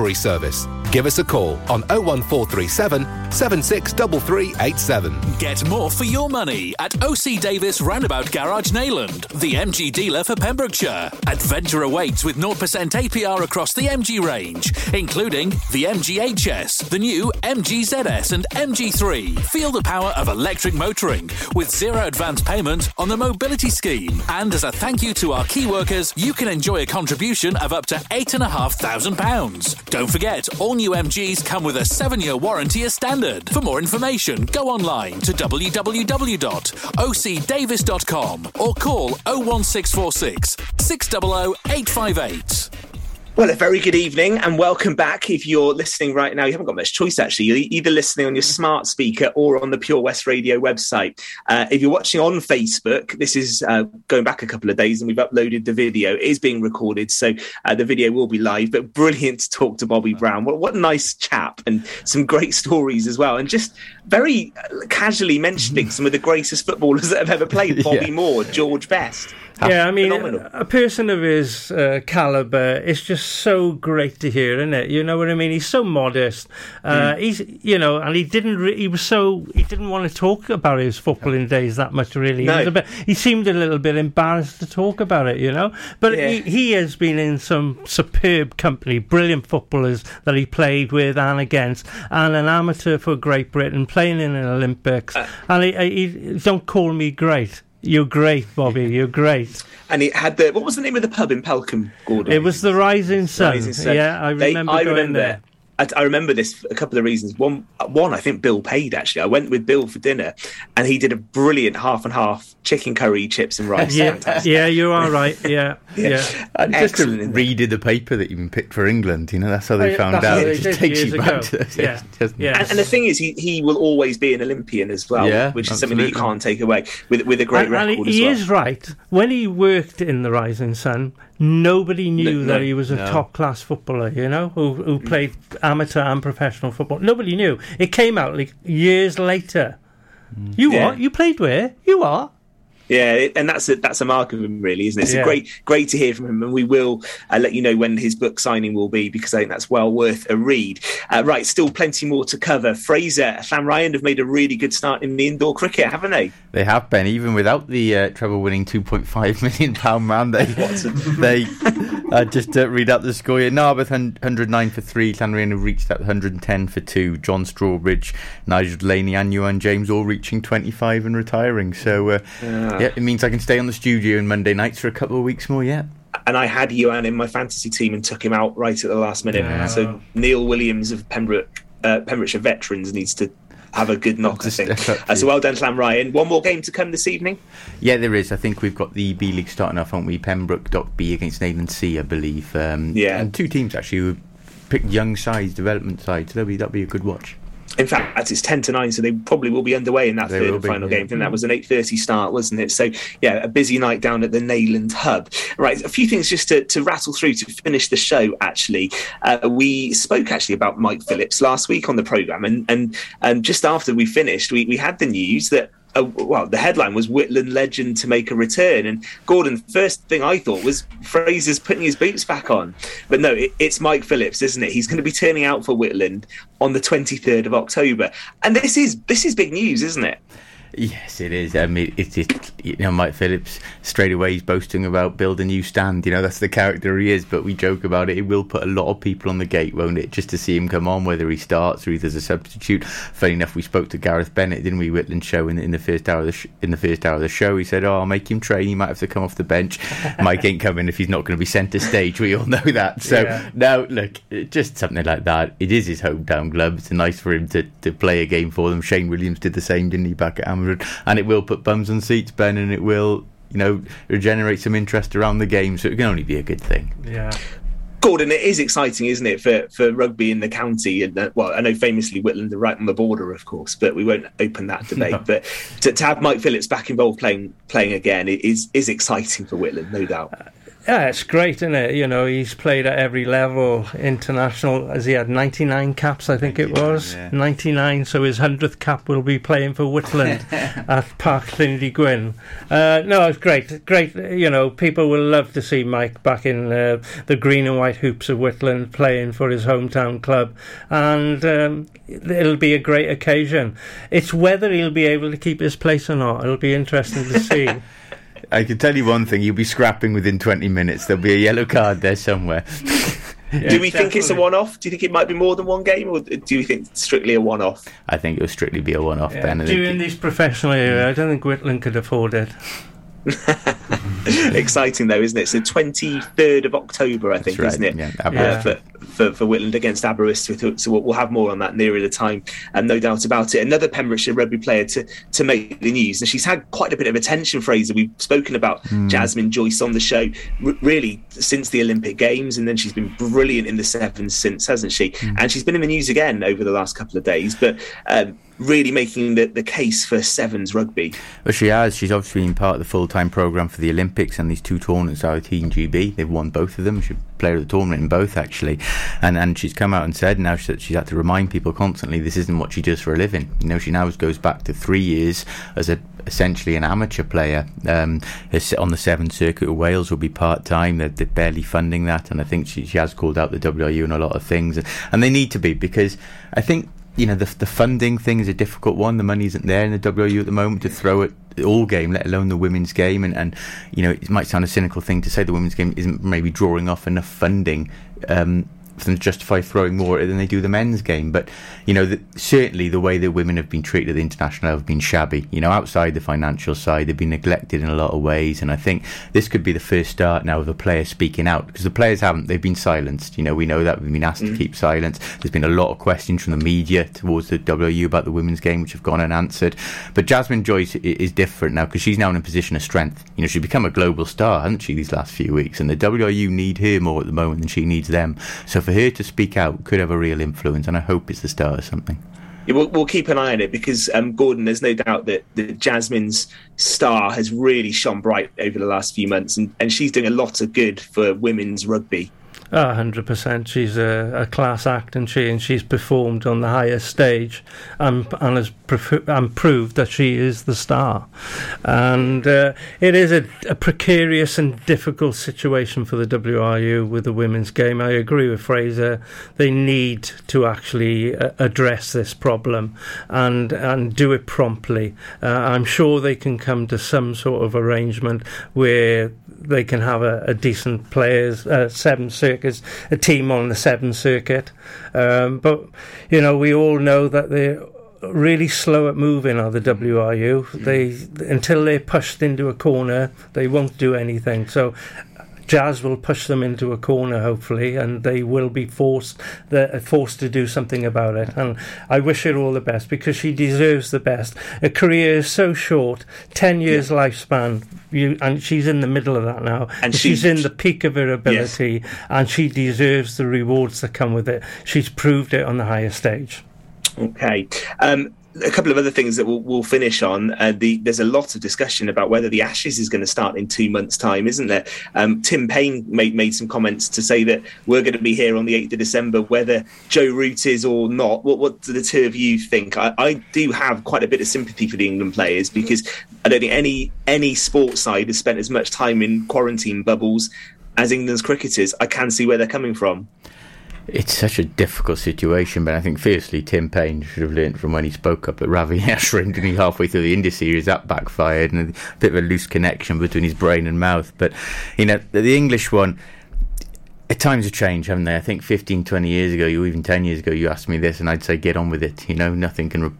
service. Give us a call on 01437 763387. Get more for your money at OC Davis Roundabout Garage Neyland, the MG dealer for Pembrokeshire. Adventure awaits with 0% APR across the MG range, including the MGHS, the new MGZS, and MG3. Feel the power of electric motoring with zero advance payment on the mobility scheme. And as a thank you to our key workers, you can enjoy a contribution of up to £8,500. Don't forget, all new MGs come with a seven year warranty as standard. For more information, go online to www.ocdavis.com or call 01646 600 858. Well, a very good evening and welcome back. If you're listening right now, you haven't got much choice actually. You're either listening on your smart speaker or on the Pure West Radio website. Uh, if you're watching on Facebook, this is uh, going back a couple of days and we've uploaded the video. It is being recorded, so uh, the video will be live. But brilliant to talk to Bobby Brown. What, what a nice chap and some great stories as well. And just very casually mentioning some of the greatest footballers that have ever played *laughs* Bobby Yeah. Moore, George Best. Yeah, I mean, Phenomenal. a person of his uh, caliber, it's just so great to hear, isn't it? You know what I mean? He's so modest. Uh, He's, you know, and he didn't. Re- he was so he didn't want to talk about his footballing days that much. Really, No. he, bit, he seemed a little bit embarrassed to talk about it. You know, but Yeah. he, he has been in some superb company, brilliant footballers that he played with and against, and an amateur for Great Britain, playing in an Olympics. Uh, and he, he, don't call me great. You're great, Bobby. You're great. And it had the what was the name of the pub in Pelcomb, Gordon? It was the Rising Sun. Rising Sun. Yeah, I They- remember I going remember. there. I, I remember this for a couple of reasons. One, one, I think Bill paid actually. I went with Bill for dinner, and he did a brilliant half and half chicken curry, chips and rice. Yeah, Fantastic. yeah, you are right. Yeah, yeah. And just to Excellent, isn't it? read the paper that even picked for England, you know, that's how they Oh, yeah, found out. how It just takes you ago. back to *laughs* it. Yeah, yeah. And, and the thing is, he, he will always be an Olympian as well, Yeah, which is something that you can't take away with with a great and, and record he as well. is right. When he worked in the Rising Sun, nobody knew No, that no, he was a no. top class footballer. You know, who who played amateur and professional football. Nobody knew. It came out like years later. Mm. You Yeah. what? You played where? You are. Yeah, and that's a, that's a mark of him, really, isn't it? It's Yeah. a great great to hear from him, and we will uh, let you know when his book signing will be because I think that's well worth a read. Uh, right, still plenty more to cover. Fraser, Sam Ryan have made a really good start in the indoor cricket, haven't they? They have been, even without the uh, treble-winning £2.5 *laughs* million pound man. They, they uh, just uh, read out the score here. Narberth, hun- 109 for 3. Llanrhian have reached that 110 for 2. John Strawbridge, Nigel Delaney and Ewan James all reaching 25 and retiring. So, uh, Yeah. yeah, it means I can stay on the studio on Monday nights for a couple of weeks more, yeah. And I had Ewan in my fantasy team and took him out right at the last minute. Yeah. So Neil Williams of Pembroke, uh, Pembrokeshire Veterans needs to have a good knock, I think. *laughs* Uh, so well done, Llanrhian. One more game to come this evening. Yeah, there is. I think we've got the B League starting off, haven't we? Pembroke Dock B against Neyland C, I believe. Um, Yeah. And two teams actually who picked young sides, development sides. So that'll be, that'll be a good watch. In fact, it's ten to nine, so they probably will be underway in that They third and be, final yeah. game. I think that was an eight thirty start, wasn't it? So yeah, a busy night down at the Neyland Hub. Right, a few things just to, to rattle through to finish the show. Actually, uh, we spoke actually about Mike Phillips last week on the program, and and and just after we finished, we we had the news that. Uh, well, the headline was Whitland legend to make a return, and Gordon. First thing I thought was Fraser's putting his boots back on, but no, it, it's Mike Phillips, isn't it? He's going to be turning out for Whitland on the twenty third of October, and this is this is big news, isn't it? Yes, it is. I mean, it's it, you know Mike Phillips straight away he's boasting about build a new stand. You know that's the character he is. But we joke about it. It will put a lot of people on the gate, won't it? Just to see him come on, whether he starts or he's a substitute. Funny enough, we spoke to Gareth Bennett, didn't we? Whitland show in, in the first hour of the sh- in the first hour of the show. He said, "Oh, I'll make him train. He might have to come off the bench. *laughs* Mike ain't coming if he's not going to be centre stage. We all know that. So Yeah. now, look, just something like that. It is his hometown club. It's nice for him to, to play a game for them. Shane Williams did the same, didn't he, back at Amazon? And it will put bums on seats, Ben, and it will, you know, regenerate some interest around the game. So it can only be a good thing. Yeah. Gordon, it is exciting, isn't it, for, for rugby in the county? And uh, well, I know famously Whitland are right on the border, of course, but we won't open that debate. *laughs* No. But to, to have Mike Phillips back involved playing playing again it is is exciting for Whitland, no doubt. Yeah, it's great, isn't it? You know, he's played at every level, international, as he had 99 caps, I think it was. 99, so his 100th cap will be playing for Whitland *laughs* at Park Trinity Gwyn. Uh, no, it's great. Great, you know, people will love to see Mike back in uh, the green and white hoops of Whitland playing for his hometown club. And um, it'll be a great occasion. It's whether he'll be able to keep his place or not. It'll be interesting to see. *laughs* I can tell you one thing: you'll be scrapping within 20 minutes. There'll be a yellow card there somewhere. *laughs* do we think it's a one off? Do you think it might be more than one game, or do you think it's strictly a one off? I think it will strictly be a one-off. Yeah, Ben. I think During this professional era, I don't think Whitland could afford it. *laughs* exciting though, isn't it? So twenty third of October, I think, right, isn't it? yeah, Uh, Aberystwyth. For, for Whitland against Aberystwyth. So we'll, have more on that nearer the time, and no doubt about it. Another Pembrokeshire rugby player to to make the news, and she's had quite a bit of attention. Fraser, we've spoken about Hmm. Jasmine Joyce on the show, r- really since the Olympic Games, and then she's been brilliant in the sevens since, hasn't she? Hmm. And she's been in the news again over the last couple of days, but. Um, Really making the, the case for sevens rugby. Well, she has. She's obviously been part of the full time programme for the Olympics and these two tournaments of Team GB. They've won both of them. She's player of the tournament in both, actually. And and she's come out and said now that she's had to remind people constantly this isn't what she does for a living. You know, she now goes back to three years as a essentially an amateur player um, on the Seventh Circuit of Wales will be part time. They're, they're barely funding that, and I think she, she has called out the WRU and a lot of things, and they need to be because I think you know the the funding thing is a difficult one. The money isn't there in the WRU at the moment to throw at all game, let alone the women's game. And, and you know it might sound a cynical thing to say the women's game isn't maybe drawing off enough funding. Um, for them to justify throwing more at it than they do the men's game, but you know, the, certainly the way that women have been treated at the international level have been shabby. You know, outside the financial side, they've been neglected in a lot of ways, and I think this could be the first start now of a player speaking out because the players haven't; they've been silenced. You know, we know that we've been asked to mm. keep silence. There's been a lot of questions from the media towards the WU about the women's game, which have gone unanswered. But Jasmine Joyce is different now because she's now in a position of strength. You know, she's become a global star, hasn't she, these last few weeks? And the WU need her more at the moment than she needs them. So for her to speak out could have a real influence, and I hope it's the start of something. Yeah, we'll, we'll keep an eye on it because um, Gordon, there's no doubt that, that Jasmine's star has really shone bright over the last few months, and, and she's doing a lot of good for women's rugby. A hundred percent. She's a, a class act, and she and she's performed on the highest stage, and, and has and proved that she is the star. And uh, it is a, a precarious and difficult situation for the WRU with the women's game. I agree with Fraser. They need to actually uh, address this problem and and do it promptly. Uh, I'm sure they can come to some sort of arrangement where they can have a, a decent players uh, seven circuits a team on the seven circuit. Um, but you know we all know that they're really slow at moving are the WRU they until they're pushed into a corner they won't do anything. So Jazz will push them into a corner, hopefully, and they will be forced they're forced to do something about it. And I wish her all the best because she deserves the best. A career is so short, ten years lifespan, you, and she's in the middle of that now. And she's she- in the peak of her ability, and she deserves the rewards that come with it. She's proved it on the highest stage. Okay. Um, a couple of other things that we'll, we'll finish on. Uh, the, there's a lot of discussion about whether the Ashes is going to start in two months' time, isn't there? Um, Tim Paine made, made some comments to say that we're going to be here on the 8th of December, whether Joe Root is or not. What, what do the two of you think? I, I do have quite a bit of sympathy for the England players because I don't think any any sports side has spent as much time in quarantine bubbles as England's cricketers. I can see where they're coming from. It's such a difficult situation, but I think fiercely Tim Paine should have learnt from when he spoke up at Ravi *laughs* Ashwin, didn't he, halfway through the India series, that backfired, and a bit of a loose connection between his brain and mouth. But, you know, the, English one, at times have changed, haven't they? I think 15, 20 years ago, or even 10 years ago, you asked me this, and I'd say, get on with it. You know, nothing can. Re-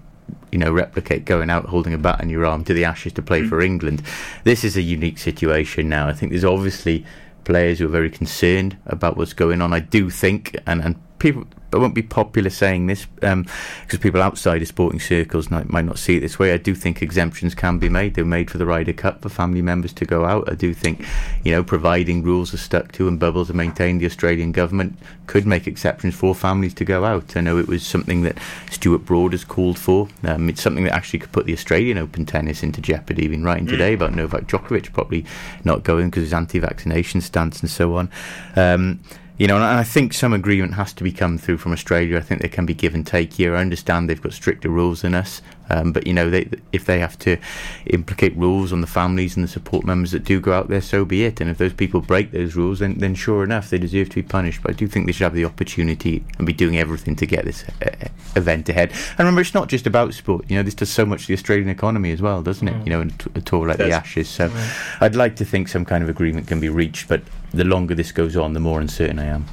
you know, replicate going out holding a bat in your arm to the Ashes to play for England. This is a unique situation now. I think there's obviously players who are very concerned about what's going on. I do think, and, and people I won't be popular saying this because um, people outside of sporting circles might, might not see it this way. I do think exemptions can be made. They're made for the Ryder Cup for family members to go out. I do think, you know, providing rules are stuck to and bubbles are maintained, the Australian government could make exceptions for families to go out. I know it was something that Stuart Broad has called for. Um, it's something that actually could put the Australian Open tennis into jeopardy. Been writing mm. today about Novak Djokovic probably not going because of his anti-vaccination stance and so on. Um, you know, and I think some agreement has to be come through from Australia. I think there can be give and take here. I understand they've got stricter rules than us, um, but you know, they, if they have to implicate rules on the families and the support members that do go out there, so be it. And if those people break those rules, then then sure enough, they deserve to be punished. But I do think they should have the opportunity and be doing everything to get this uh, event ahead. And remember, it's not just about sport. You know, this does so much to the Australian economy as well, doesn't it? Mm. You know, a tour like the Ashes. So, mm. I'd like to think some kind of agreement can be reached, but the longer this goes on, the more uncertain I am.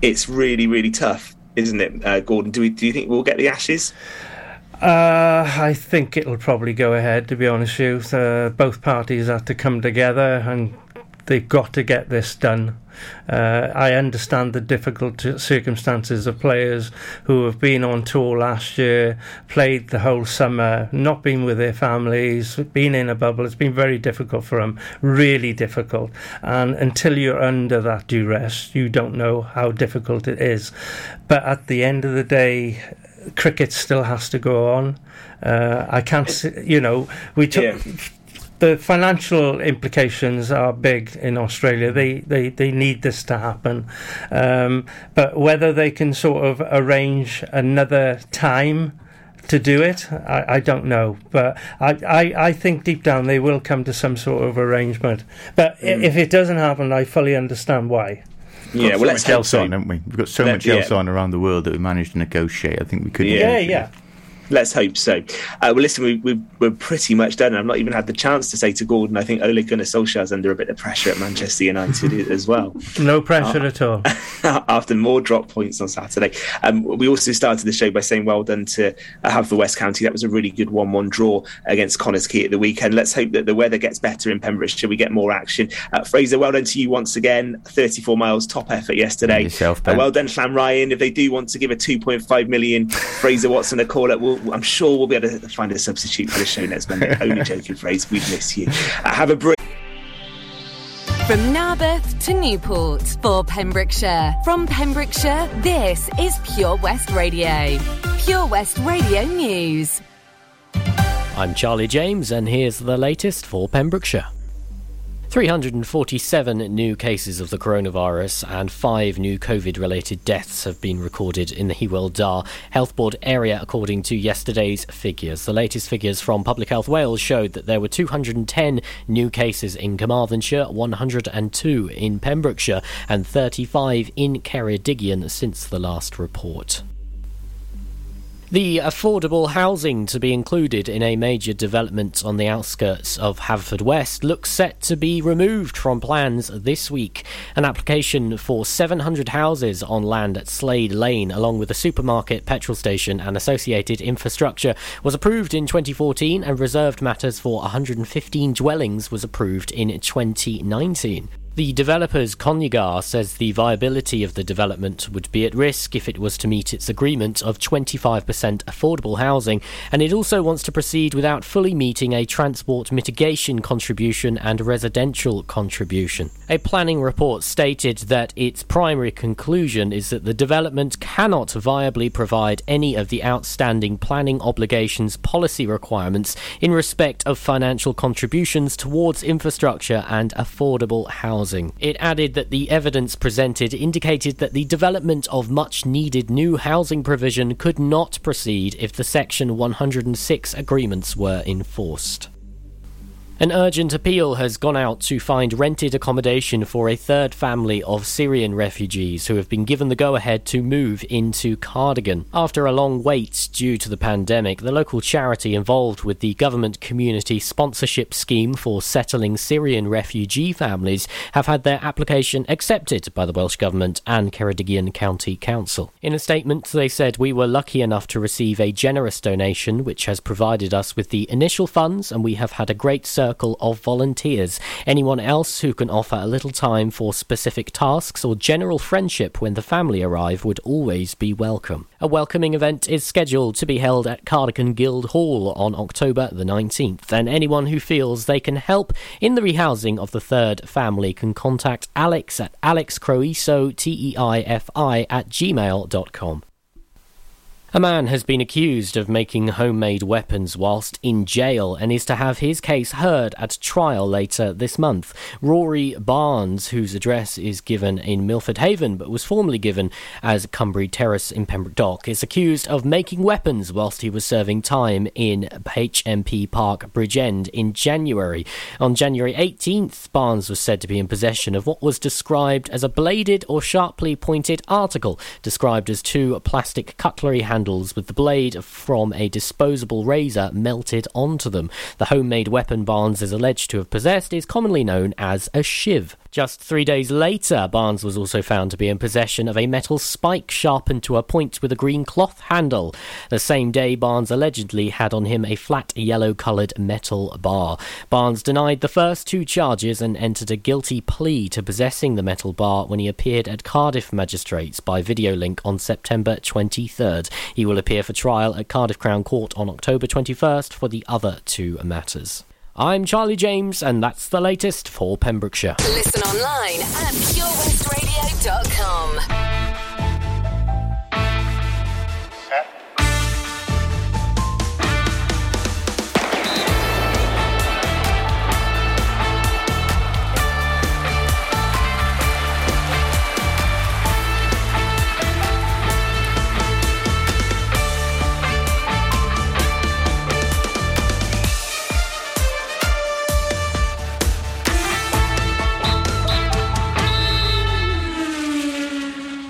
It's really, really tough, isn't it, uh, Gordon? Do we? Do you think we'll get the Ashes? Uh, I think it'll probably go ahead. To be honest with you, uh, both parties have to come together and they've got to get this done. Uh, I understand the difficult circumstances of players who have been on tour last year, played the whole summer, not been with their families, been in a bubble. It's been very difficult for them, really difficult. And until you're under that duress, you don't know how difficult it is. But at the end of the day, cricket still has to go on. Uh, I can't, you know, we took. Yeah the financial implications are big in Australia. They they, they need this to happen, um, but whether they can sort of arrange another time to do it, I, I don't know. But I, I, I think deep down they will come to some sort of arrangement. But mm. if it doesn't happen, I fully understand why. Yeah, well, so let's much else on, haven't we? We've got so Let, much else yeah. on around the world that we managed to negotiate. I think we could. Yeah, yeah. Let's hope so. Uh, well, listen, we, we, we're pretty much done. I've not even had the chance to say to Gordon, I think Ole Gunnar Solskjaer's under a bit of pressure at Manchester United *laughs* as well. No pressure uh, at all. *laughs* after more drop points on Saturday. Um, we also started the show by saying well done to have uh, West County. That was a really good 1 1 draw against Connah's Quay at the weekend. Let's hope that the weather gets better in Pembrokeshire. We get more action. Uh, Fraser, well done to you once again. 34 miles, top effort yesterday. Yourself, uh, well done, Llanrhian. If they do want to give a 2.5 million Fraser Watson a call, we'll, I'm sure we'll be able to find a substitute for the show next Monday. *laughs* Only joking, Fraser. We miss you. Uh, have a break. From Narberth to Newport for Pembrokeshire. From Pembrokeshire, this is Pure West Radio. Pure West Radio News. I'm Charlie James, and here's the latest for Pembrokeshire. 347 new cases of the coronavirus and five new COVID related deaths have been recorded in the Hywel Dda Health Board area, according to yesterday's figures. The latest figures from Public Health Wales showed that there were 210 new cases in Carmarthenshire, 102 in Pembrokeshire, and 35 in Ceredigion since the last report. The affordable housing to be included in a major development on the outskirts of Haverfordwest looks set to be removed from plans this week. An application for 700 houses on land at Slade Lane, along with a supermarket, petrol station, and associated infrastructure, was approved in 2014, and reserved matters for 115 dwellings was approved in 2019. The developer's Conygar says the viability of the development would be at risk if it was to meet its agreement of 25% affordable housing, and it also wants to proceed without fully meeting a transport mitigation contribution and residential contribution. A planning report stated that its primary conclusion is that the development cannot viably provide any of the outstanding planning obligations policy requirements in respect of financial contributions towards infrastructure and affordable housing housing. It added that the evidence presented indicated that the development of much needed new housing provision could not proceed if the Section 106 agreements were enforced. An urgent appeal has gone out to find rented accommodation for a third family of Syrian refugees who have been given the go ahead to move into Cardigan. After a long wait due to the pandemic, the local charity involved with the government community sponsorship scheme for settling Syrian refugee families have had their application accepted by the Welsh Government and Ceredigion County Council. In a statement, they said, We were lucky enough to receive a generous donation which has provided us with the initial funds, and we have had a great circle of volunteers. Anyone else who can offer a little time for specific tasks or general friendship when the family arrive would always be welcome. A welcoming event is scheduled to be held at Cardigan Guild Hall on October the 19th, and anyone who feels they can help in the rehousing of the third family can contact Alex at alexcroiso, T-E-I-F-I, at gmail.com. A man has been accused of making homemade weapons whilst in jail and is to have his case heard at trial later this month. Rory Barnes, whose address is given in Milford Haven but was formerly given as Cumbria Terrace in Pembroke Dock, is accused of making weapons whilst he was serving time in HMP Parc Bridgend in January. On January 18th, Barnes was said to be in possession of what was described as a bladed or sharply pointed article, described as two plastic cutlery handles handles with the blade from a disposable razor melted onto them. The homemade weapon Barnes is alleged to have possessed is commonly known as a shiv. Just three days later, Barnes was also found to be in possession of a metal spike sharpened to a point with a green cloth handle. The same day, Barnes allegedly had on him a flat yellow coloured metal bar. Barnes denied the first two charges and entered a guilty plea to possessing the metal bar when he appeared at Cardiff magistrates by video link on September 23rd. He will appear for trial at Cardiff Crown Court on October 21st for the other two matters. I'm Charlie James, and that's the latest for Pembrokeshire. Listen online at purewestradio.com.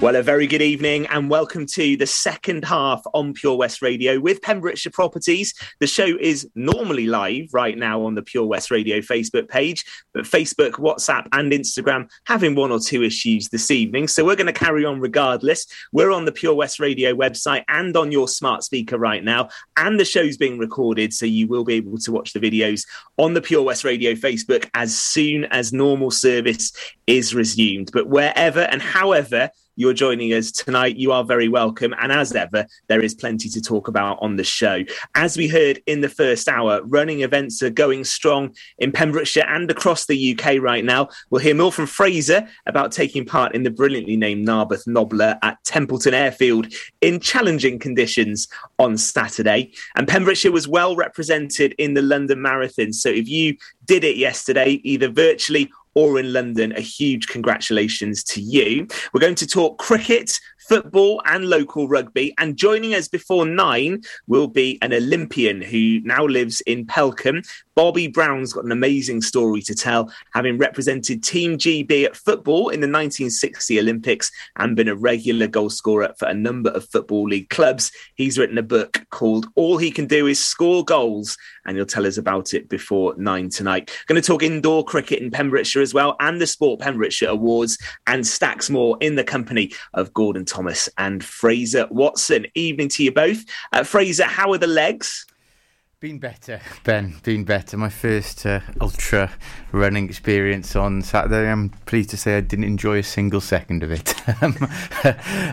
Well, a very good evening and welcome to the second half on Pure West Radio with Pembrokeshire Properties. The show is normally live right now on the Pure West Radio Facebook page, but Facebook, WhatsApp, and Instagram having one or two issues this evening. So we're going to carry on regardless. We're on the Pure West Radio website and on your smart speaker right now, and the show's being recorded, so you will be able to watch the videos on the Pure West Radio Facebook as soon as normal service is resumed. But wherever and however, you're joining us tonight, you are very welcome. And as ever, there is plenty to talk about on the show. As we heard in the first hour, running events are going strong in Pembrokeshire and across the UK right now. We'll hear more from Fraser about taking part in the brilliantly named Narberth Nobler at Templeton Airfield in challenging conditions on Saturday. And Pembrokeshire was well represented in the London Marathon. So if you did it yesterday, either virtually or in London, a huge congratulations to you. We're going to talk cricket, football, and local rugby. And joining us before nine will be an Olympian who now lives in Pelcomb. Bobby Brown's got an amazing story to tell, having represented Team GB at football in the 1960 Olympics and been a regular goalscorer for a number of Football League clubs. He's written a book called All He Can Do Is Score Goals, and he'll tell us about it before nine tonight. Going to talk indoor cricket in Pembrokeshire as well, and the Sport Pembrokeshire Awards, and stacks more in the company of Gordon Thomas and Fraser Watson. Evening to you both. Uh, Fraser, how are the legs? Been better, Ben. Been better. My first uh, ultra running experience on Saturday. I'm pleased to say I didn't enjoy a single second of it. *laughs* Um, *laughs*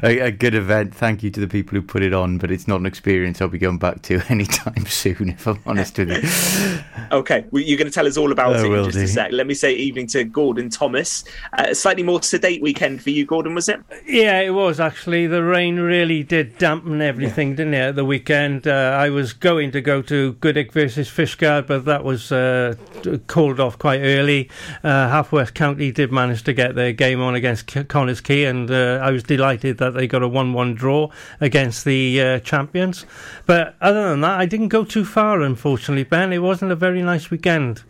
a, a, good event. Thank you to the people who put it on, but it's not an experience I'll be going back to *laughs* anytime soon, if I'm honest with you. Okay, well, you're going to tell us all about I it in just do. a sec. Let me say evening to Gordon Thomas. Uh, slightly more sedate weekend for you, Gordon, was it? Yeah, it was actually. The rain really did dampen everything, yeah. didn't it, at the weekend? Uh, I was going to go to Goodwick versus Fishguard, but that was uh, called off quite early. Uh, Haverfordwest County did manage to get their game on against Connah's Quay, and uh, I was delighted that they got a 1 1 draw against the uh, champions. But other than that, I didn't go too far, unfortunately, Ben. It wasn't a very nice weekend.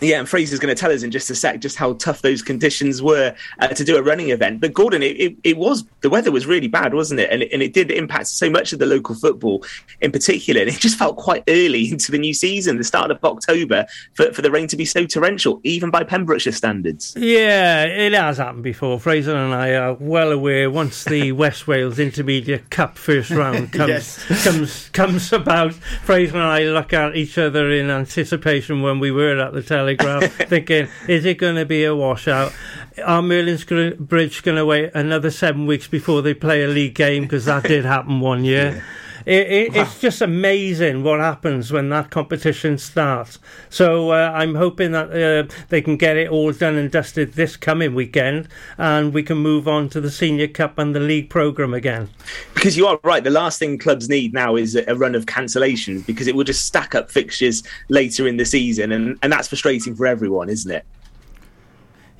Yeah, and Fraser's going to tell us in just a sec just how tough those conditions were uh, to do a running event. But Gordon, it, it, it, was the weather was really bad, wasn't it? And, it? and it did impact so much of the local football in particular. And it just felt quite early *laughs* into the new season, the start of October, for, for the rain to be so torrential, even by Pembrokeshire standards. Yeah, it has happened before. Fraser and I are well aware. Once the *laughs* West Wales Intermediate Cup first round *laughs* comes yes. comes comes about, Fraser and I look at each other in anticipation when we were at the Telegraph, *laughs* thinking, is it going to be a washout? Are Merlin's Bridge going to wait another seven weeks before they play a league game? Because that did happen one year. Yeah. It, it, wow. It's just amazing what happens when that competition starts. So uh, I'm hoping that uh, they can get it all done and dusted this coming weekend, and we can move on to the Senior Cup and the league program again. Because you are right, the last thing clubs need now is a run of cancellations because it will just stack up fixtures later in the season, and, and that's frustrating for everyone, isn't it?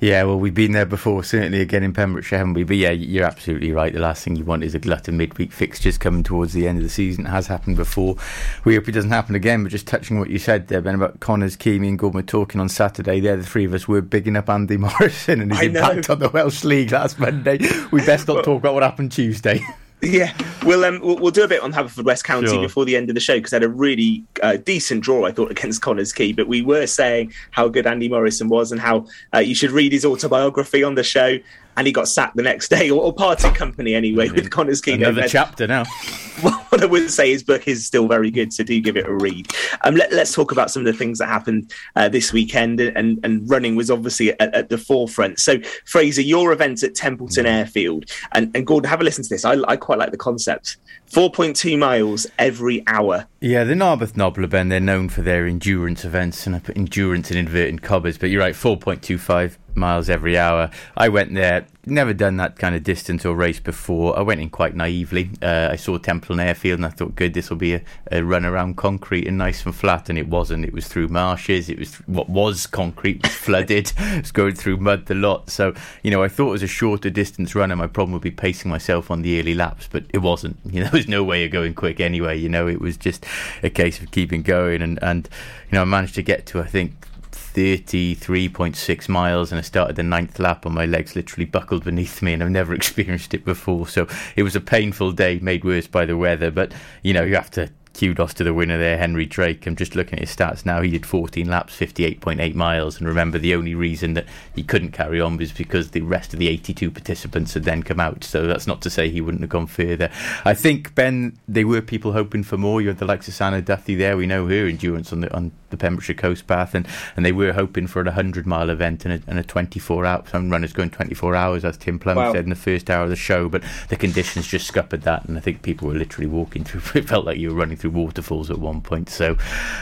Yeah, well, we've been there before, certainly again in Pembrokeshire, haven't we? But yeah, you're absolutely right. The last thing you want is a glut of midweek fixtures coming towards the end of the season. It has happened before. We hope it doesn't happen again. But just touching what you said there, Ben, about Connah's, Keamy, and Gordon talking on Saturday, there, the three of us were bigging up Andy *laughs* Morrison and his I impact know. on the Welsh League last Monday. We best not talk about what happened Tuesday. *laughs* Yeah, we'll, um, we'll, we'll do a bit on Haverfordwest County sure. before the end of the show because they had a really uh, decent draw, I thought, against Connah's Quay. But we were saying how good Andy Morrison was and how uh, you should read his autobiography on the show and he got sacked the next day, or, or parted company anyway with Connah's Quay. Another chapter now. *laughs* what I would say, his book is still very good, so do give it a read. Um, let, us talk about some of the things that happened uh, this weekend, and, and running was obviously at, at, the forefront. So, Fraser, your event at Templeton mm. Airfield, and, and Gordon, have a listen to this. I, I quite like the concept. 4.2 miles every hour. Yeah, the Narberth Nobler Ben, they're known for their endurance events, and I put endurance in inverted commas, but you're right, 4.25 miles every hour. I went there, never done that kind of distance or race before. I went in quite naively. Uh, I saw Templeton Airfield and I thought, good, this will be a, a, run around concrete and nice and flat. And it wasn't. It was through marshes. It was what was concrete was flooded. *laughs* it was going through mud the lot. So, you know, I thought it was a shorter distance run and my problem would be pacing myself on the early laps, but it wasn't. *laughs* You know, there was no way of going quick anyway. You know, it was just a case of keeping going. And, and you know, I managed to get to, I think, 33.6 miles and I started the ninth lap and my legs literally buckled beneath me and I've never *laughs* experienced it before. So it was a painful day made worse by the weather, but you know, you have to kudos to the winner there, Henry Drake. I'm just looking at his stats now. He did 14 laps, 58.8 miles. And remember, the only reason that he couldn't carry on was because the rest of the 82 participants had then come out. So that's not to say he wouldn't have gone further. I think, Ben, they were people hoping for more. You had the likes of Sana Duthie there. We know her endurance on the on the Pembrokeshire Coast Path. And, and they were hoping for a 100 mile event and a, and a 24 hour. Some runners going 24 hours, as Tim Plum wow. said in the first hour of the show. But the conditions just scuppered that. And I think people were literally walking through. *laughs* It felt like you were running through through waterfalls at one point. So,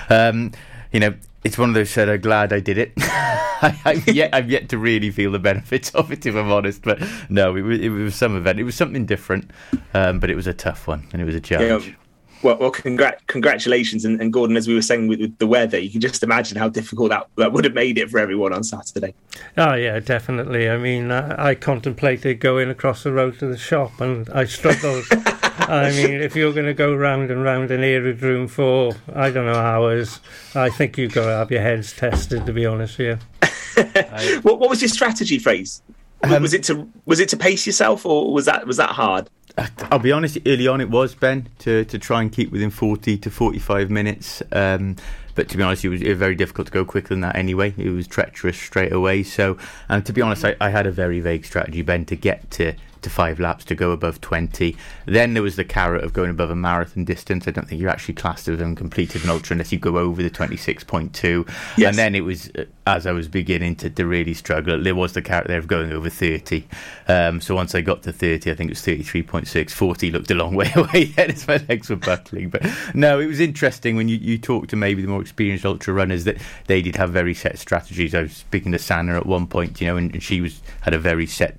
um, you know, it's one of those said, I'm glad I did it. *laughs* I, have yet, I've yet to really feel the benefits of it, if I'm honest. But no, it was, it was some event. It was something different, um, but it was a tough one and it was a challenge. Yeah. Well, well congr- congratulations. And, and, Gordon, as we were saying with, with, the weather, you can just imagine how difficult that, that would have made it for everyone on Saturday. Oh, yeah, definitely. I mean, I, I contemplated going across the road to the shop and I struggled. *laughs* I mean, if you're going to go round and round an aerodrome for, I don't know, hours, I think you've got to have your heads tested, to be honest with you. *laughs* what, what was your strategy Fraser? Um, was it to was it to pace yourself, or was that was that hard? I'll be honest. Early on, it was Ben to, to try and keep within forty to forty five minutes. Um, but to be honest, it was, it was, very difficult to go quicker than that anyway. It was treacherous straight away. So, and to be honest, I, I had a very vague strategy, Ben, to get to to five laps to go above 20. Then there was the carrot of going above a marathon distance. I don't think you're actually classed as uncompleted an ultra unless you go over the 26.2. Yes. And then it was, uh, as I was beginning to, to really struggle, there was the carrot there of going over 30. Um, so once I got to 30, I think it was 33.6. 40 looked a long *laughs* way away then as my legs were buckling. But no, it was interesting when you, you talk to maybe the more experienced ultra runners that they did have very set strategies. I was speaking to Sana at one point, you know, and, and she was had a very set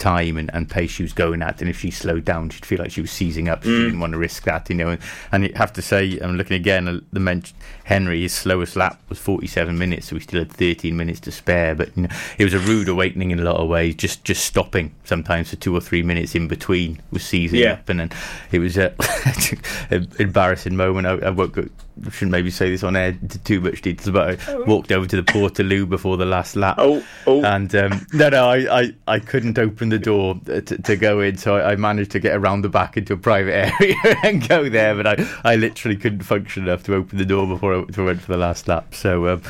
time and, and pace she was going at, and if she slowed down, she'd feel like she was seizing up. She Mm. didn't want to risk that, you know. And, and you have to say, I'm looking again. uh, The men- Henry, his slowest lap was 47 minutes, so we still had 13 minutes to spare. But you know, it was a rude awakening in a lot of ways. Just just stopping sometimes for two or three minutes in between was seizing Yeah. up, and then it was a, *laughs* an embarrassing moment. I, I won't go, shouldn't maybe say this on air too much details, but I walked over to the Portaloo before the last lap. Oh, oh. And um, no, no, I, I, I couldn't open the door to, to go in, so I, I managed to get around the back into a private *laughs* area and go there. But I, I literally couldn't function enough to open the door before I, before I went for the last lap. So um,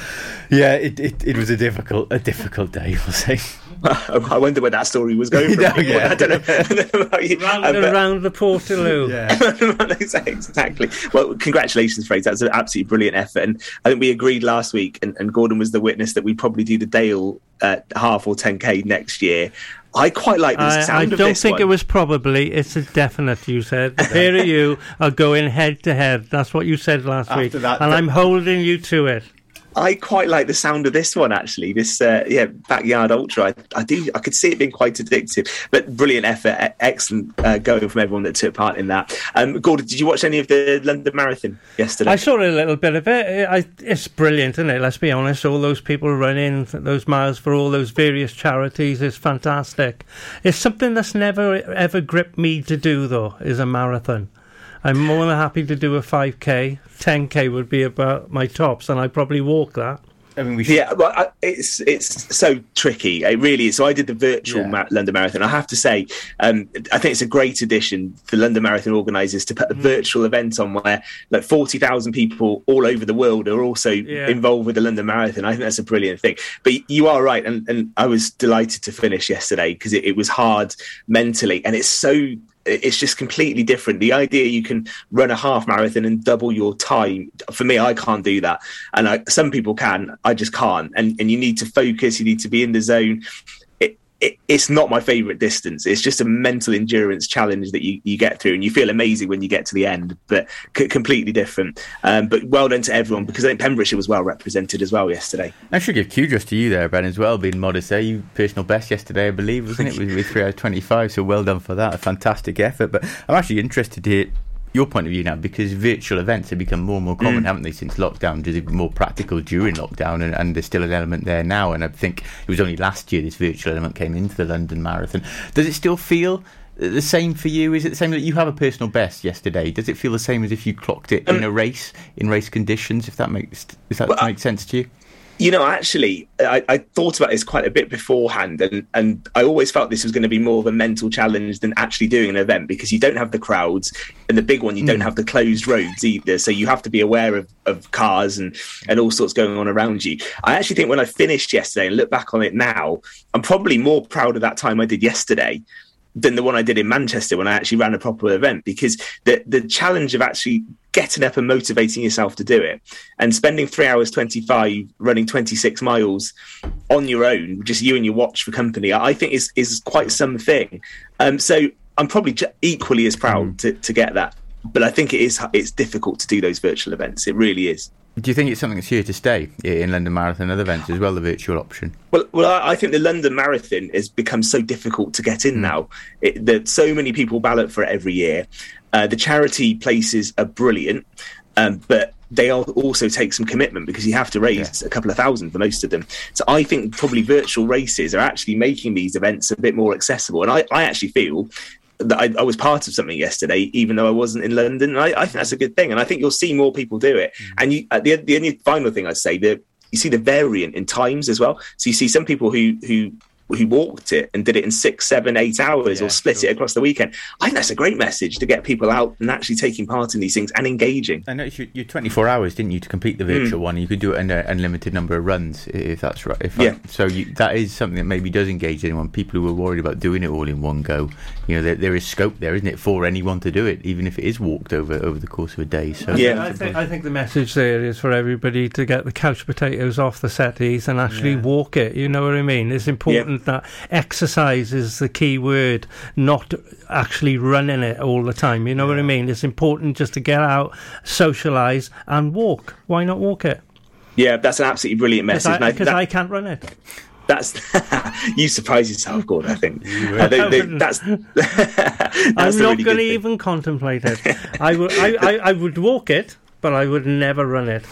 yeah, it, it, it was a difficult a difficult day, we'll say. *laughs* I wonder where that story was going *laughs* from. No, yeah. I don't know. I don't know about you. Round Um, and but- round the Portaloo. exactly. Well, congratulations, Fraser. That's an absolutely brilliant effort. And I think we agreed last week, and, and Gordon was the witness that we'd probably do the Dale uh, half or 10k next year. I quite like the I, sound I of don't think one. it was probably. It's a definite. You said the pair of *laughs* you are going head to head. That's what you said last After week, that, and the- I'm holding you to it. I quite like the sound of this one actually. This uh, yeah backyard ultra. I, I do. I could see it being quite addictive. But brilliant effort, excellent uh, going from everyone that took part in that. Um, Gordon, did you watch any of the London Marathon yesterday? I saw a little bit of it. I, it's brilliant, isn't it? Let's be honest. All those people running those miles for all those various charities is fantastic. It's something that's never ever gripped me to do, though, is a marathon. I'm more than happy to do a 5k. 10k would be about my tops, and I'd probably walk that. I mean, we Yeah, well, I, it's it's so tricky. It really is. So I did the virtual Yeah. ma- London Marathon. I have to say, um, I think it's a great addition for London Marathon organisers to put a virtual event on where like forty thousand people all over the world are also Yeah. involved with the London Marathon. I think that's a brilliant thing. But you are right, and, and I was delighted to finish yesterday because it, it was hard mentally, and it's so. It's just completely different. The idea you can run a half marathon and double your time. For me, I can't do that, and I, some people can. I just can't. And and you need to focus. You need to be in the zone. It, it, it's not my favorite distance. It's just a mental endurance challenge that you, you get through, and you feel amazing when you get to the end. But c- completely different. Um, but well done to everyone because I think Pembrokeshire was well represented as well yesterday. I should give kudos to you there, Ben, as well, being modest there. You personal best yesterday, I believe, wasn't it? With, with 3 out of 25, so well done for that. A fantastic effort. But I'm actually interested to hear your point of view now because virtual events have become more and more common, Mm. haven't they, since lockdown? It more practical during lockdown? And, and there's still an element there now. And I think it was only last year this virtual element came into the London Marathon. Does it still feel the same for you? Is it the same that you have a personal best yesterday? Does it feel the same as if you clocked it in a race, in race conditions? If that makes if that Um, Well, makes sense to you? You know, actually, I, I thought about this quite a bit beforehand, and, and I always felt this was going to be more of a mental challenge than actually doing an event because you don't have the crowds, and the big one, you don't hmm. have the closed roads either. So you have to be aware of, of cars and, and all sorts going on around you. I actually think when I finished yesterday and look back on it now, I'm probably more proud of that time I did yesterday than the one I did in Manchester when I actually ran a proper event because the the challenge of actually getting up and motivating yourself to do it and spending three hours 25 running 26 miles on your own just you and your watch for company i think is is quite something. Um so i'm probably j- equally as proud to, to get that but i think it is it's difficult to do those virtual events. It really is Do you think it's something that's here to stay in London Marathon and other events as well, the virtual option? Well, well, I I think the London Marathon has become so difficult to get in now. It, that so many people ballot for it every year. Uh, the charity places are brilliant, um, but they also take some commitment because you have to raise a couple of thousand for most of them. So I think probably virtual races are actually making these events a bit more accessible. And I, I actually feel I, I was part of something yesterday, even though I wasn't in London. And I, I think that's a good thing. And I think you'll see more people do it. And you, uh, the, the only final thing I'd say that you see the variant in times as well. So you see some people who who who walked it and did it in six, seven, eight hours, or split it across the weekend. I think that's a great message to get people out and actually taking part in these things and engaging. I noticed you, you 24 hours, didn't you, to complete the virtual Mm. one? You could do it in an unlimited number of runs, if that's right. If Yeah. I, so you, that is something that maybe does engage anyone. People who are worried about doing it all in one go, you know, there, there is scope there, isn't it, for anyone to do it, even if it is walked over over the course of a day. So I think, I think the message there is for everybody to get the couch potatoes off the settees and actually walk it. You know what I mean? It's important that exercise is the key word, not actually running it all the time. You know what I mean? It's important just to get out, socialise, and walk. Why not walk it? Yeah, that's an absolutely brilliant message. I Because that- I, can't run it. That's *laughs* you surprise yourself, Gordon. I think uh, they, they, that's. *laughs* that's I'm not really going to even contemplate it. *laughs* I would, I, I, I would walk it, but I would never run it.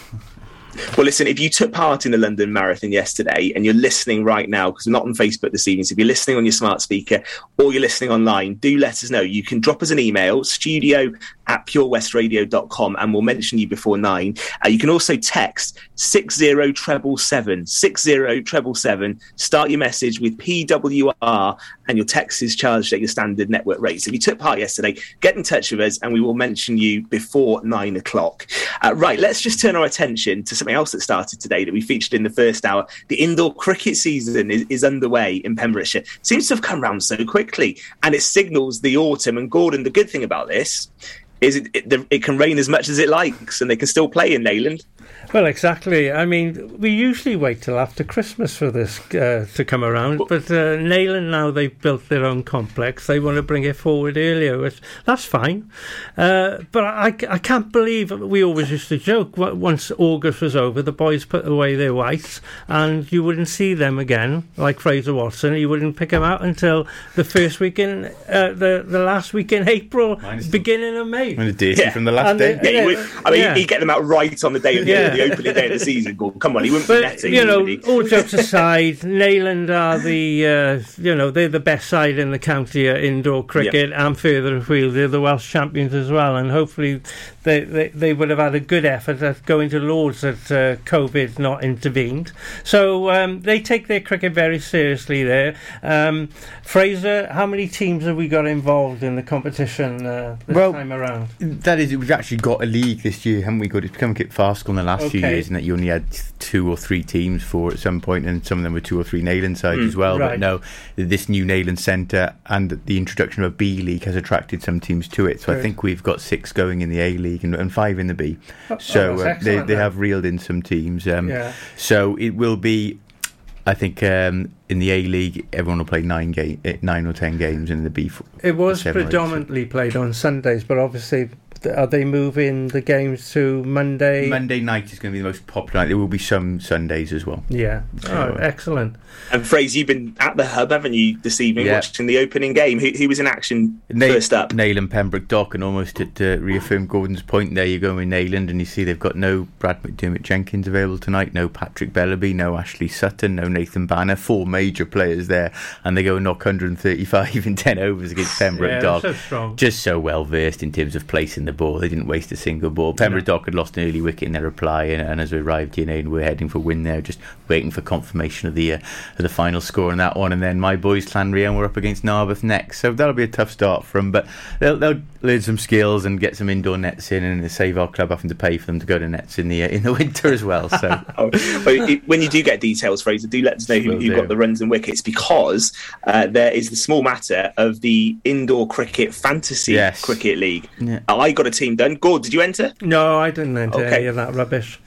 Well, listen, if you took part in the London Marathon yesterday and you're listening right now, because we're not on Facebook this evening, so if you're listening on your smart speaker or you're listening online, do let us know. You can drop us an email, studio at purewestradio.com, and we'll mention you before nine. Uh, you can also text 60777, 60777. Start your message with PWR, and your text is charged at your standard network rate. So if you took part yesterday, get in touch with us, and we will mention you before nine o'clock. Uh, right, let's just turn our attention to something else that started today that we featured in the first hour. The indoor cricket season is, is underway in Pembrokeshire. Seems to have come round so quickly, and it signals the autumn. And Gordon, the good thing about this is it, it, it can rain as much as it likes, and they can still play in Neyland. Well, exactly. I mean, we usually wait till after Christmas for this uh, to come around, but uh, Neyland now they've built their own complex. They want to bring it forward earlier, which that's fine. Uh, but I, I can't believe we always used to joke once August was over, the boys put away their whites, and you wouldn't see them again, like Fraser Watson. You wouldn't pick them out until the first week in uh, the the last week in April, beginning of May. And a dirty from the last And day. the- Yeah, he would, I mean, Yeah. he'd get them out right on the day of the, Yeah. *laughs* the opening day of the season. Gordon. Come on, he wouldn't be But netting. you know, he? all jokes aside, Neyland are the uh, you know they're the best side in the county at indoor cricket and further afield. They're the Welsh champions as well, and hopefully they, they, they would have had a good effort at going to Lords had uh, COVID not intervened. So um, they take their cricket very seriously there. Um, Fraser, how many teams have we got involved in the competition uh, this Well, time around? That is, we've actually got a league this year, haven't we? Got it's become a bit farcical in the last few Okay. years, and that you only had two or three teams for at some point, and some of them were two or three Neyland sides Mm, as well. right. But no, this new Neyland Centre and the introduction of a B League has attracted some teams to it. So I think we've got six going in the A League and, and five in the B. Oh, so oh, uh, they they have reeled in some teams. Um, Yeah. So it will be. I think um, in the A League, everyone will play nine game, eh, nine or ten games, in the B. It was seven or eight. predominantly played on Sundays, but obviously, are they moving the games to Monday? Monday night is going to be the most popular. night. There will be some Sundays as well. Yeah. So, Oh, uh, excellent. And Fraser, you've been at the hub, haven't you, this evening, Yeah. watching the opening game? Who, who was in action Nail, first up? Nail and Pembroke Dock, and almost to, to reaffirm Gordon's point, there you go with Neyland, and you see they've got no Brad McDermott Jenkins available tonight, no Patrick Bellaby, no Ashley Sutton, no Nathan Banner, four major players there, and they go and knock 135 *laughs* in 10 overs against Pembroke Yeah, Dock. so strong. Just so well versed in terms of placing the ball. They didn't waste a single ball. Pembroke Dock had lost an early wicket in their reply, and, and as we arrived here, and we're heading for win there, just waiting for confirmation of the uh, of the final score on that one. And then my boys, Llanrhian, were up against Narberth next, so that'll be a tough start for them. But they'll, they'll learn some skills and get some indoor nets in, and save our club having to pay for them to go to nets in the uh, in the *laughs* winter as well. So *laughs* Oh, it- when you do get details, Fraser, do let us know who, who got the runs and wickets because uh, there is the small matter of the indoor cricket fantasy Yes. cricket league. Yeah. I got a team done. Gord, did you enter? No, I didn't enter Okay. any of that rubbish.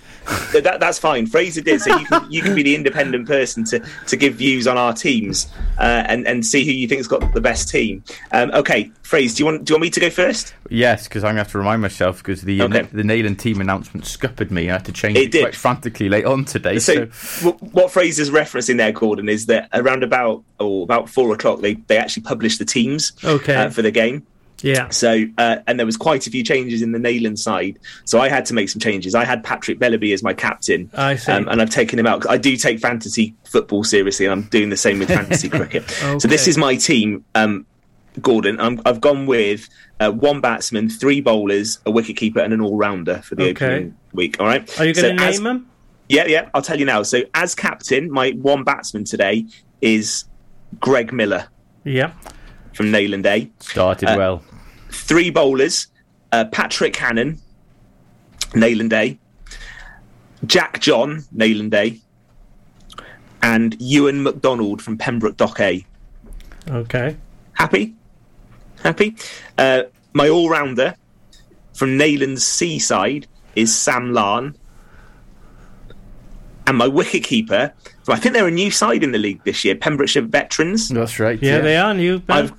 That, that's fine. Fraser did, so you can you can be the independent person to, to give views on our teams uh, and and see who you think's got the best team. Um, okay, Fraser, do you want do you want me to go first? yes, because I'm going to have to remind myself because the uh, Okay. The Neyland team announcement scuppered me. I had to change It it, did. quite frantically late on today. So, So, w- what Fraser's referencing there, Gordon, is that around about or about four o'clock they they actually published the teams Okay. uh, for the game. Yeah. So, uh, and there was quite a few changes in the Neyland side. So I had to make some changes. I had Patrick Bellaby as my captain. I see. Um, and I've taken him out. I do take fantasy football seriously, and I'm doing the same with fantasy *laughs* cricket. So this is my team, um, Gordon. I'm, I've gone with uh, one batsman, three bowlers, a wicketkeeper, and an all-rounder for the Okay. opening week. All right. Are you going to So as- name them? yeah, yeah. I'll tell you now. So, as captain, my one batsman today is Greg Miller Yeah. from Neyland A. started Uh, well. Three bowlers: uh, Patrick Hannon, Neyland Day, Jack John, Neyland Day, And Ewan McDonald from Pembroke Dock A. Okay. Happy? Happy? Uh, my all rounder from Neyland's Seaside is Sam Larn. And my wicket keeper, I think they're a new side in the league this year, Pembrokeshire Veterans. That's right. Yeah, they are new. Ben. I've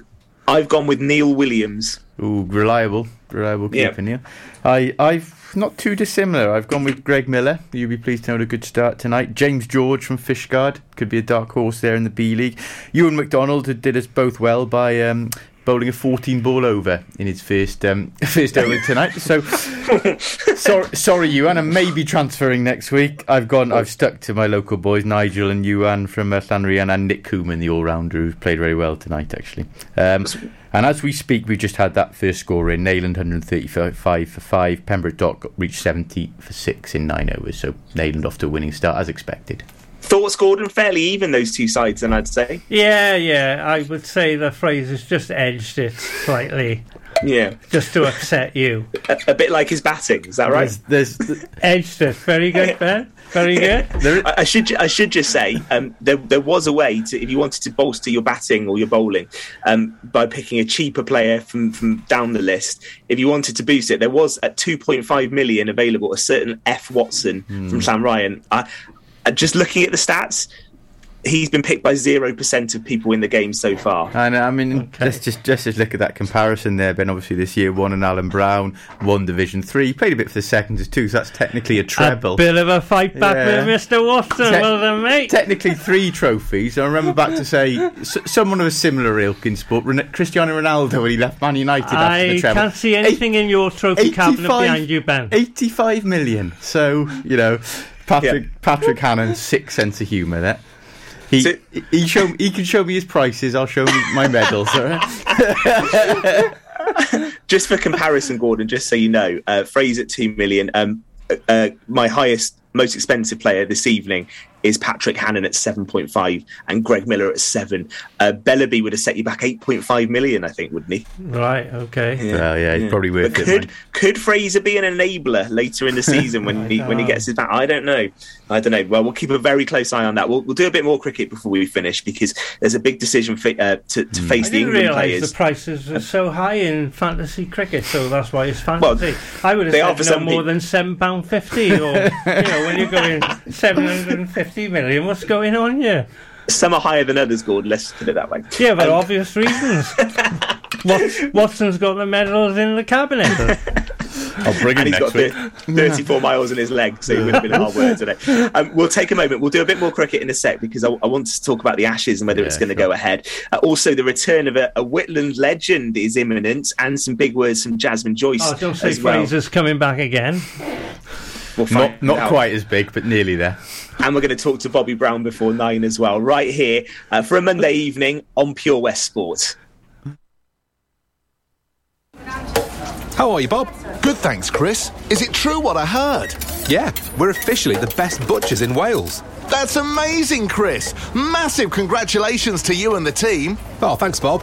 I've gone with Neil Williams. Ooh, reliable, reliable Yeah. keeper, Neil. I, I've not too dissimilar. I've gone with Greg Miller. You'll be pleased to know a good start tonight. James George from Fishguard could be a dark horse there in the B League. Ewan McDonald did us both well by um, bowling a 14 ball over in his first um, *laughs* first over tonight. So *laughs* sorry, sorry, Ewan. I may be transferring next week. I've gone. I've stuck to my local boys, Nigel and Ewan from uh, Llanrhian and Nick Cooman, the all rounder, who played very well tonight, actually. Um, and as we speak, we've just had that first score in. Neyland 135 for 5. Pembroke Dock reached 70 for 6 in 9 overs. So Neyland off to a winning start as expected. Thoughts, Gordon? Fairly even those two sides, then I'd say. Yeah, yeah. I would say the phrase has just edged it slightly. Yeah. Just to upset you. A, a bit like his batting, is that right? There's, there's edged it. Very good, *laughs* Ben. Very good. I, I should I should just say um, there there was a way to if you wanted to bolster your batting or your bowling um, by picking a cheaper player from from down the list. If you wanted to boost it, there was at 2.5 million available a certain F Watson from Sam Ryan. I, I- just looking at the stats, he's been picked by zero percent of people in the game so far. And I mean, let's just just just look at that comparison there. Ben, obviously this year won and Alan Brown, won Division Three, He played a bit for the seconds too, so that's technically a treble. A bit of a fight back Yeah. with Mr. Watson, Te- well then, mate. Technically three trophies. I remember back to say s- someone of a similar ilk in sport, Ren- Cristiano Ronaldo when he left Man United after I the treble. I can't see anything in your trophy cabinet behind you, Ben. 85 million. So, you know, Patrick Patrick Hannon, sick sense of humour there. He, he show he can show me his prices. I'll show him my medals. *laughs* just for comparison, Gordon, just so you know, uh, Fraser at two million. Um, uh, my highest, most expensive player this evening is Patrick Hannon at seven point five, and Greg Miller at seven. Uh, Bellaby would have set you back eight point five million, I think, wouldn't he? Right, okay. Well, yeah, he's probably worth But it. could mate. could Fraser be an enabler later in the *laughs* season when he when he gets his back? I don't know. I don't know. Well, we'll keep a very close eye on that. We'll, we'll do a bit more cricket before we finish because there's a big decision fi- uh, to, to face I the didn't England players. the prices are so high in fantasy cricket, so that's why it's fantasy. I would have they said no more than seven pound fifty, or you know, when you're going seven hundred and fifty million, what's going on here? Some are higher than others, Gordon. Let's put it that way. Yeah, for Um, obvious reasons. *laughs* Watson's got the medals in the cabinet. *laughs* I'll bring and him he's next got week. thir- 34 miles in his leg, so he would have been a hard word today. Um, we'll take a moment. We'll do a bit more cricket in a sec because I, I want to talk about the Ashes and whether it's going to go ahead. Uh, also, the return of a, a Whitland legend is imminent, and some big words from Jasmine Joyce Oh, don't say as well. Fraser's coming back again. We'll find Not not out. quite as big, but nearly there. And we're going to talk to Bobby Brown before nine as well, right here uh, for a Monday evening on Pure West Sport. How are you, Bob? Good, thanks, Chris. Is it true what I heard? Yeah, we're officially the best butchers in Wales. That's amazing, Chris. Massive congratulations to you and the team. Oh, thanks, Bob.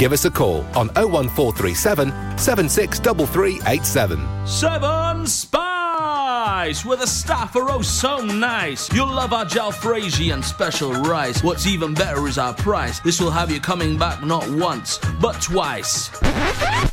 Give us a call on 01437 763387. Seven Spice, where the staff are oh so nice. You'll love our jalfrezi and special rice. What's even better is our price. This will have you coming back not once, but twice.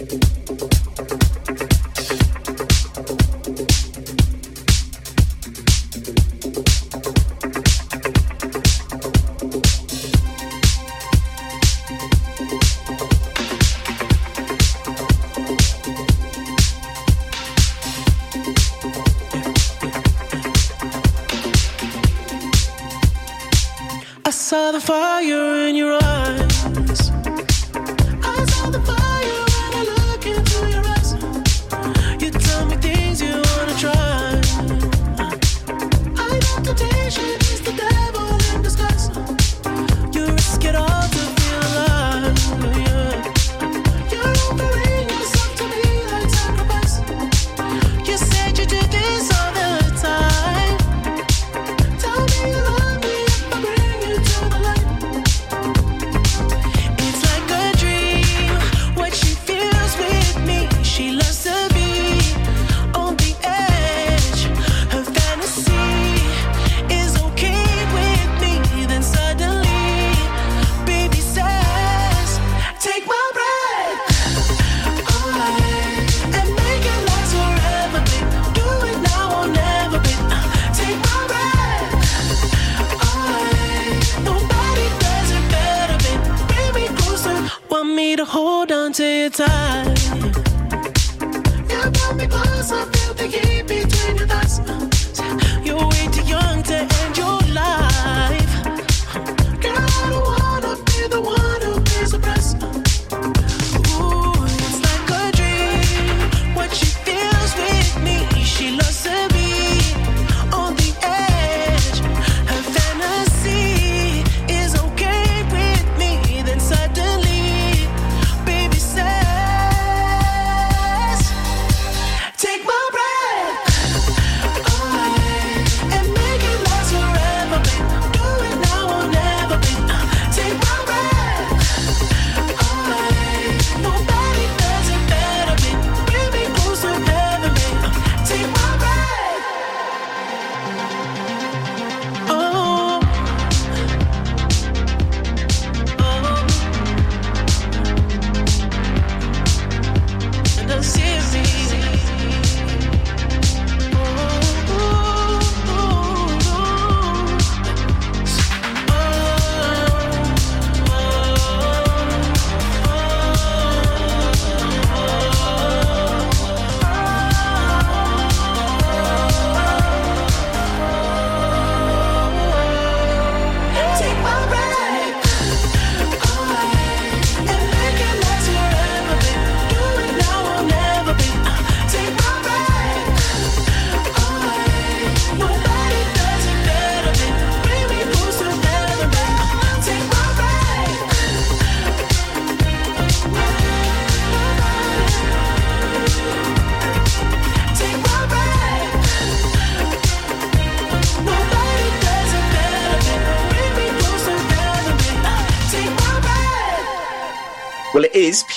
I saw the fire in your eyes.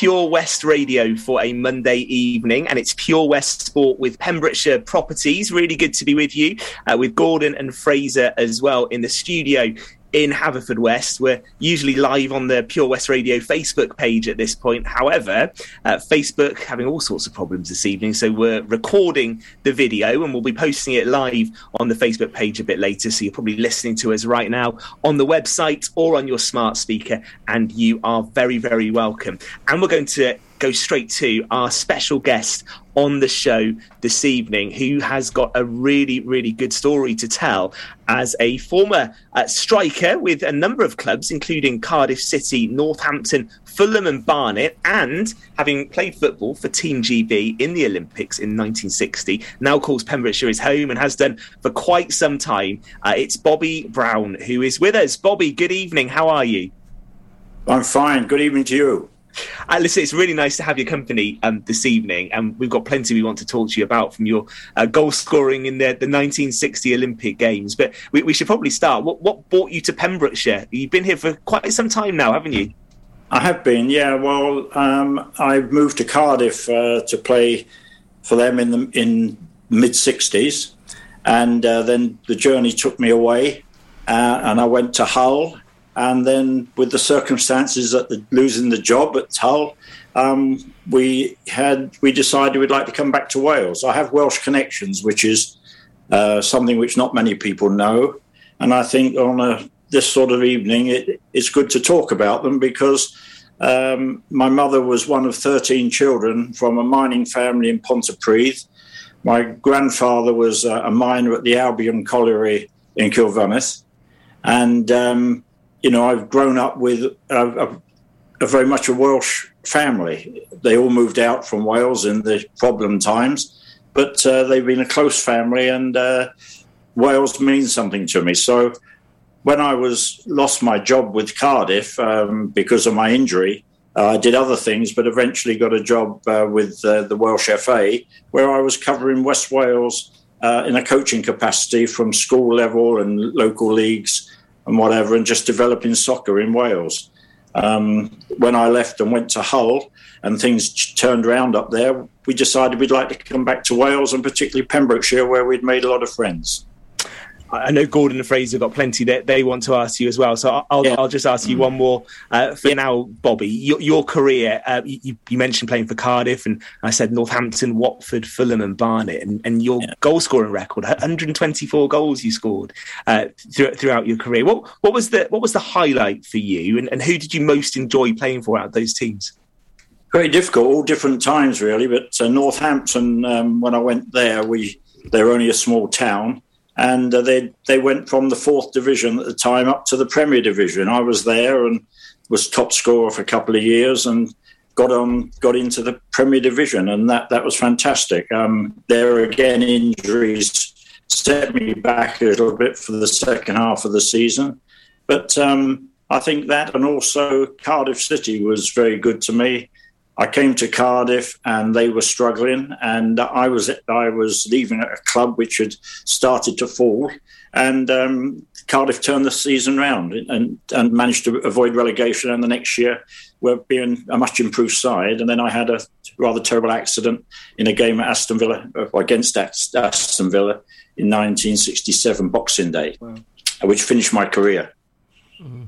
Pure West Radio for a Monday evening, and it's Pure West Sport with Pembrokeshire Properties. Really good to be with you, uh, with Gordon and Fraser as well in the studio in Haverfordwest. We're usually live on the Pure West Radio Facebook page at this point. However, uh, Facebook having all sorts of problems this evening, so we're recording the video and we'll be posting it live on the Facebook page a bit later. So you're probably listening to us right now on the website or on your smart speaker, and you are very, very welcome. And we're going to go straight to our special guest on the show this evening, who has got a really, really good story to tell as a former uh, striker with a number of clubs, including Cardiff City, Northampton, Fulham, and Barnet, and having played football for Team GB in the Olympics in 1960, now calls Pembrokeshire his home and has done for quite some time. Uh, it's Bobby Brown who is with us. Bobby, good evening. How are you? I'm fine. Good evening to you. Uh, listen, it's really nice to have your company um, this evening, and we've got plenty we want to talk to you about from your uh, goal scoring in the, the 1960 Olympic Games. But we, we should probably start. What, what brought you to Pembrokeshire? You've been here for quite some time now, haven't you? I have been, yeah. Well, um, I moved to Cardiff uh, to play for them in the in mid '60s, and uh, then the journey took me away, uh, and I went to Hull, and then with the circumstances that the, losing the job at Hull, um, we had we decided we'd like to come back to Wales. I have Welsh connections, which is uh, something which not many people know, and I think on a this sort of evening, it, it's good to talk about them because um, my mother was one of 13 children from a mining family in Pontypridd. My grandfather was uh, a miner at the Albion Colliery in Cilfynydd. And um, you know, I've grown up with a, a, a very much a Welsh family. They all moved out from Wales in the problem times, but uh, they've been a close family, and uh, Wales means something to me. So when I was lost my job with Cardiff um, because of my injury, uh, I did other things, but eventually got a job uh, with uh, the Welsh FA, where I was covering West Wales uh, in a coaching capacity from school level and local leagues and whatever, and just developing soccer in Wales. Um, when I left and went to Hull and things turned around up there, we decided we'd like to come back to Wales and particularly Pembrokeshire, where we'd made a lot of friends. I know Gordon and Fraser got plenty that they want to ask you as well. So I'll, I'll, I'll just ask you one more uh, for now, Bobby. Your, your career, uh, you, you, mentioned playing for Cardiff, and I said Northampton, Watford, Fulham, and Barnet, and, and your yeah. goal scoring record 124 goals you scored uh, th- throughout your career. What, what, was the, what was the highlight for you, and, and who did you most enjoy playing for out of those teams? Very difficult, all different times, really. But uh, Northampton, um, when I went there, we they were only a small town and uh, they they went from the fourth division at the time up to the Premier Division. I was there and was top scorer for a couple of years and got on got into the Premier Division, and that that was fantastic. Um, there again, injuries set me back a little bit for the second half of the season, but um, I think that and also Cardiff City was very good to me. I came to Cardiff and they were struggling, and I was I was leaving a club which had started to fall, and um, Cardiff turned the season round and and managed to avoid relegation. And the next year, we're being a much improved side. And then I had a rather terrible accident in a game at Aston Villa uh, against Aston Villa in 1967 Boxing Day, wow. which finished my career. Mm.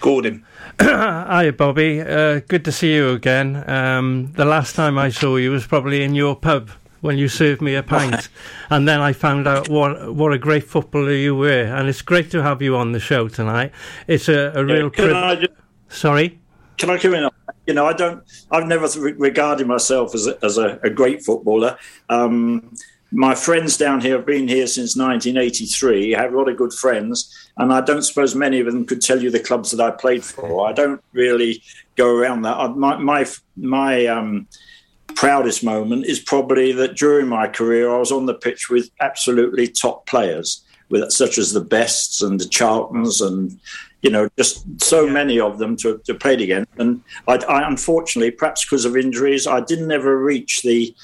Gordon. *coughs* Hi, Bobby. Uh, good to see you again. Um, the last time I saw you was probably in your pub when you served me a pint, *laughs* and then I found out what what a great footballer you were. And it's great to have you on the show tonight. It's a, a real privilege. Sorry. Can I come in? You know, I don't. I've never regarded myself as a, as a, a great footballer. Um, my friends down here have been here since 1983. I have a lot of good friends, and I don't suppose many of them could tell you the clubs that I played for. I don't really go around that. My my my um, proudest moment is probably that during my career I was on the pitch with absolutely top players, with such as the Bests and the Charltons and you know, just so yeah. many of them to, to play again. And I, I, unfortunately, perhaps because of injuries, I didn't ever reach the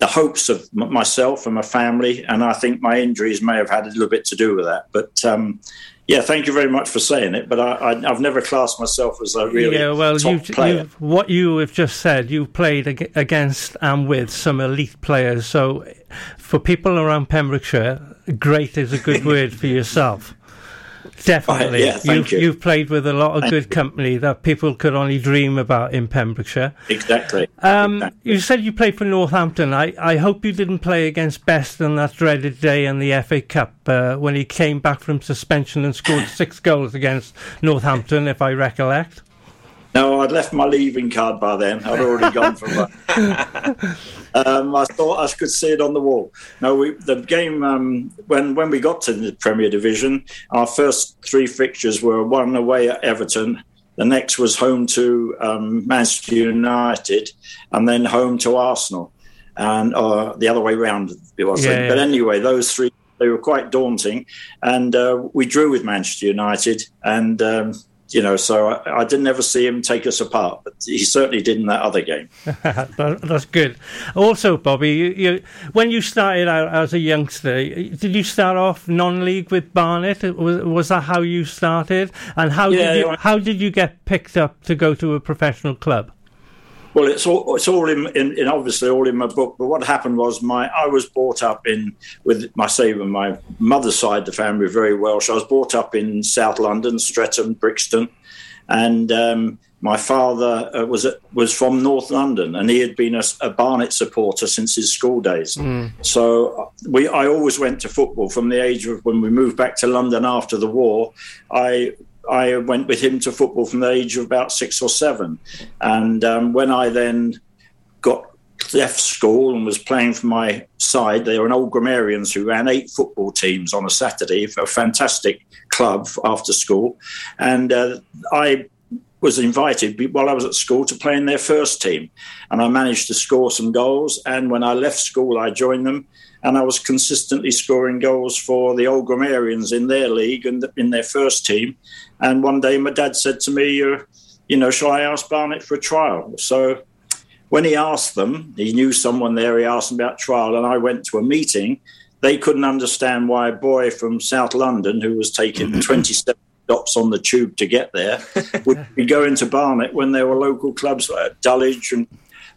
the hopes of m- myself and my family, and I think my injuries may have had a little bit to do with that. But um, yeah, thank you very much for saying it. But I, have never classed myself as a really yeah. Well, top you, player. what you have just said—you've played ag- against and with some elite players. So for people around Pembrokeshire, great is a good *laughs* word for yourself. Definitely. yeah, you've, you. you've played with a lot of thank good company that people could only dream about in Pembrokeshire. Exactly. Um, exactly. You said you played for Northampton. I, I hope you didn't play against Best on that dreaded day in the FA Cup uh, when he came back from suspension and scored *laughs* six goals against Northampton, if I recollect. No, I'd left my leaving card by then. I'd already gone from that. *laughs* um, I thought I could see it on the wall. No, we, the game um, when when we got to the Premier Division, our first three fixtures were one away at Everton. The next was home to um, Manchester United, and then home to Arsenal, and uh, the other way around it was. Yeah, but yeah. anyway, those three they were quite daunting, and uh, we drew with Manchester United, and um, you know, so I, I, didn't ever see him take us apart, but he certainly did in that other game. *laughs* that, that's good. Also, Bobby, you, you, when you started out as a youngster, did you start off non-league with Barnet? Was, was that how you started? And how Yeah, did you I- how did you get picked up to go to a professional club? Well, it's all it's all in, in, in obviously all in my book. But what happened was my I was brought up in with my say with my mother's side, the family were very Welsh. I was brought up in South London, Streatham, Brixton, and um, my father uh, was was from North London, and he had been a, a Barnet supporter since his school days. So uh, we, I always went to football from the age of when we moved back to London after the war. I I went with him to football from the age of about six or seven, and um, when I then got left school and was playing for my side. They were an old grammarians who ran eight football teams on a Saturday a fantastic club after school. And uh, I was invited while I was at school to play in their first team. And I managed to score some goals. And when I left school, I joined them. And I was consistently scoring goals for the old grammarians in their league and in their first team. And one day my dad said to me, you know, shall I ask Barnet for a trial? So when he asked them, he knew someone there, he asked them about trial, and I went to a meeting. They couldn't understand why a boy from South London, who was taking 27 stops on the tube to get there, *laughs* would be going to Barnet when there were local clubs like Dulwich and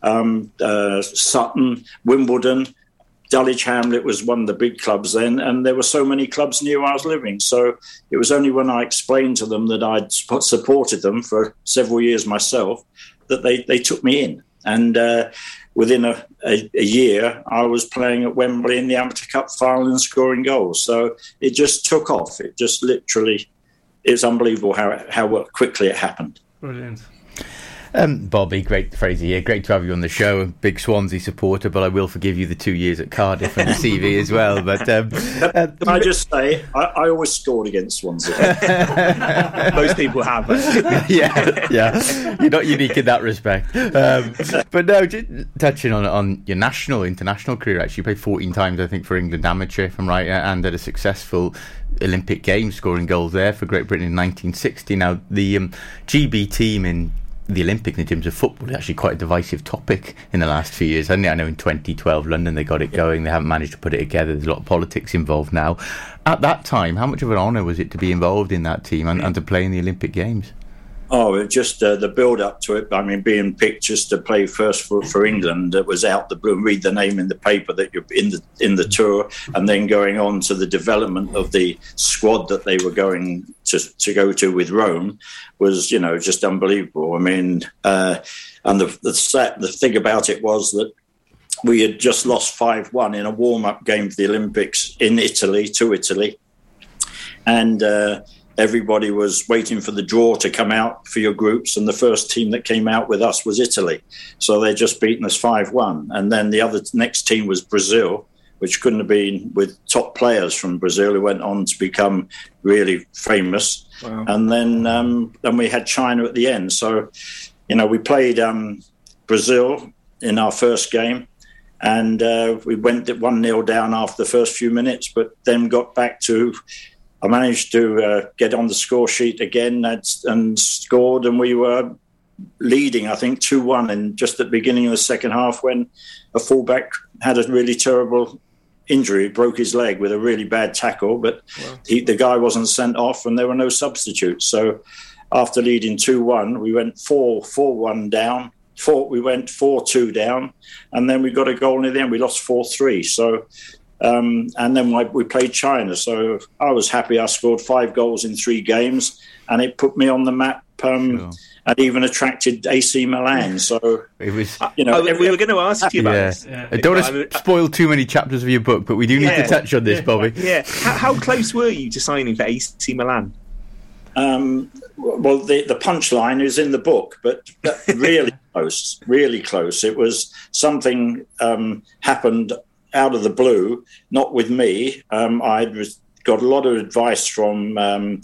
um, uh, Sutton, Wimbledon. Dulwich Hamlet was one of the big clubs then, and there were so many clubs near I was living. So it was only when I explained to them that I'd supported them for several years myself that they, they took me in. And uh, within a, a, a, year, I was playing at Wembley in the Amateur Cup final and scoring goals. So it just took off. It just literally, it's unbelievable how, how quickly it happened. Brilliant. Um, Bobby, great Fraser here. Great to have you on the show. A big Swansea supporter, but I will forgive you the two years at Cardiff and the CV *laughs* as well. But um, uh, can I just say, I, I always scored against Swansea. *laughs* Most people have. *laughs* yeah, yeah. You're not unique in that respect. Um, but no, just touching on on your national, international career. Actually, you played 14 times, I think, for England amateur, if I'm right, and at a successful Olympic Games, scoring goals there for Great Britain in 1960. Now, the um, GB team in the Olympics in terms of football is actually quite a divisive topic in the last few years. I know in 2012 London they got it going. They haven't managed to put it together. There's a lot of politics involved now. At that time, how much of an honour was it to be involved in that team and, mm. and to play in the Olympic Games? Oh, just uh, the build up to it. I mean, being picked just to play first for, for England, it was out the blue. Read the name in the paper that you're in the in the tour, and then going on to the development of the squad that they were going to to go to with Rome was, you know, just unbelievable. I mean, uh, and the the set, the thing about it was that we had just lost five one in a warm up game for the Olympics in Italy to Italy, and. Uh, everybody was waiting for the draw to come out for your groups, and the first team that came out with us was Italy. So they just beaten us 5 1. And then the other next team was Brazil, which couldn't have been with top players from Brazil who went on to become really famous. Wow. And then, um, then we had China at the end. So, you know, we played um, Brazil in our first game. And uh, we went 1 0 down after the first few minutes, but then got back to I managed to uh, get on the score sheet again and, and scored, and we were leading, I think, 2 1 and just at the beginning of the second half when a fullback had a really terrible injury, broke his leg with a really bad tackle, but wow. he, the guy wasn't sent off and there were no substitutes. So after leading 2 1, we went 4 4 1 down. Four, we went 4 2 down, and then we got a goal near the end. We lost 4 3. So um, and then we played China. So I was happy. I scored five goals in three games, and it put me on the map. Um, sure. And even attracted AC Milan. *laughs* So it was, uh, you know, oh, we were going to ask you about yeah. this. Yeah. I don't want to spoil too many chapters of your book, but we do need yeah. to touch on this, Bobby. Yeah. How, how, close were you to signing for AC Milan? Um, well, the, the punchline is in the book, but *laughs* really close, really close. It was something um, happened out of the blue, not with me. Um, I'd got a lot of advice from um,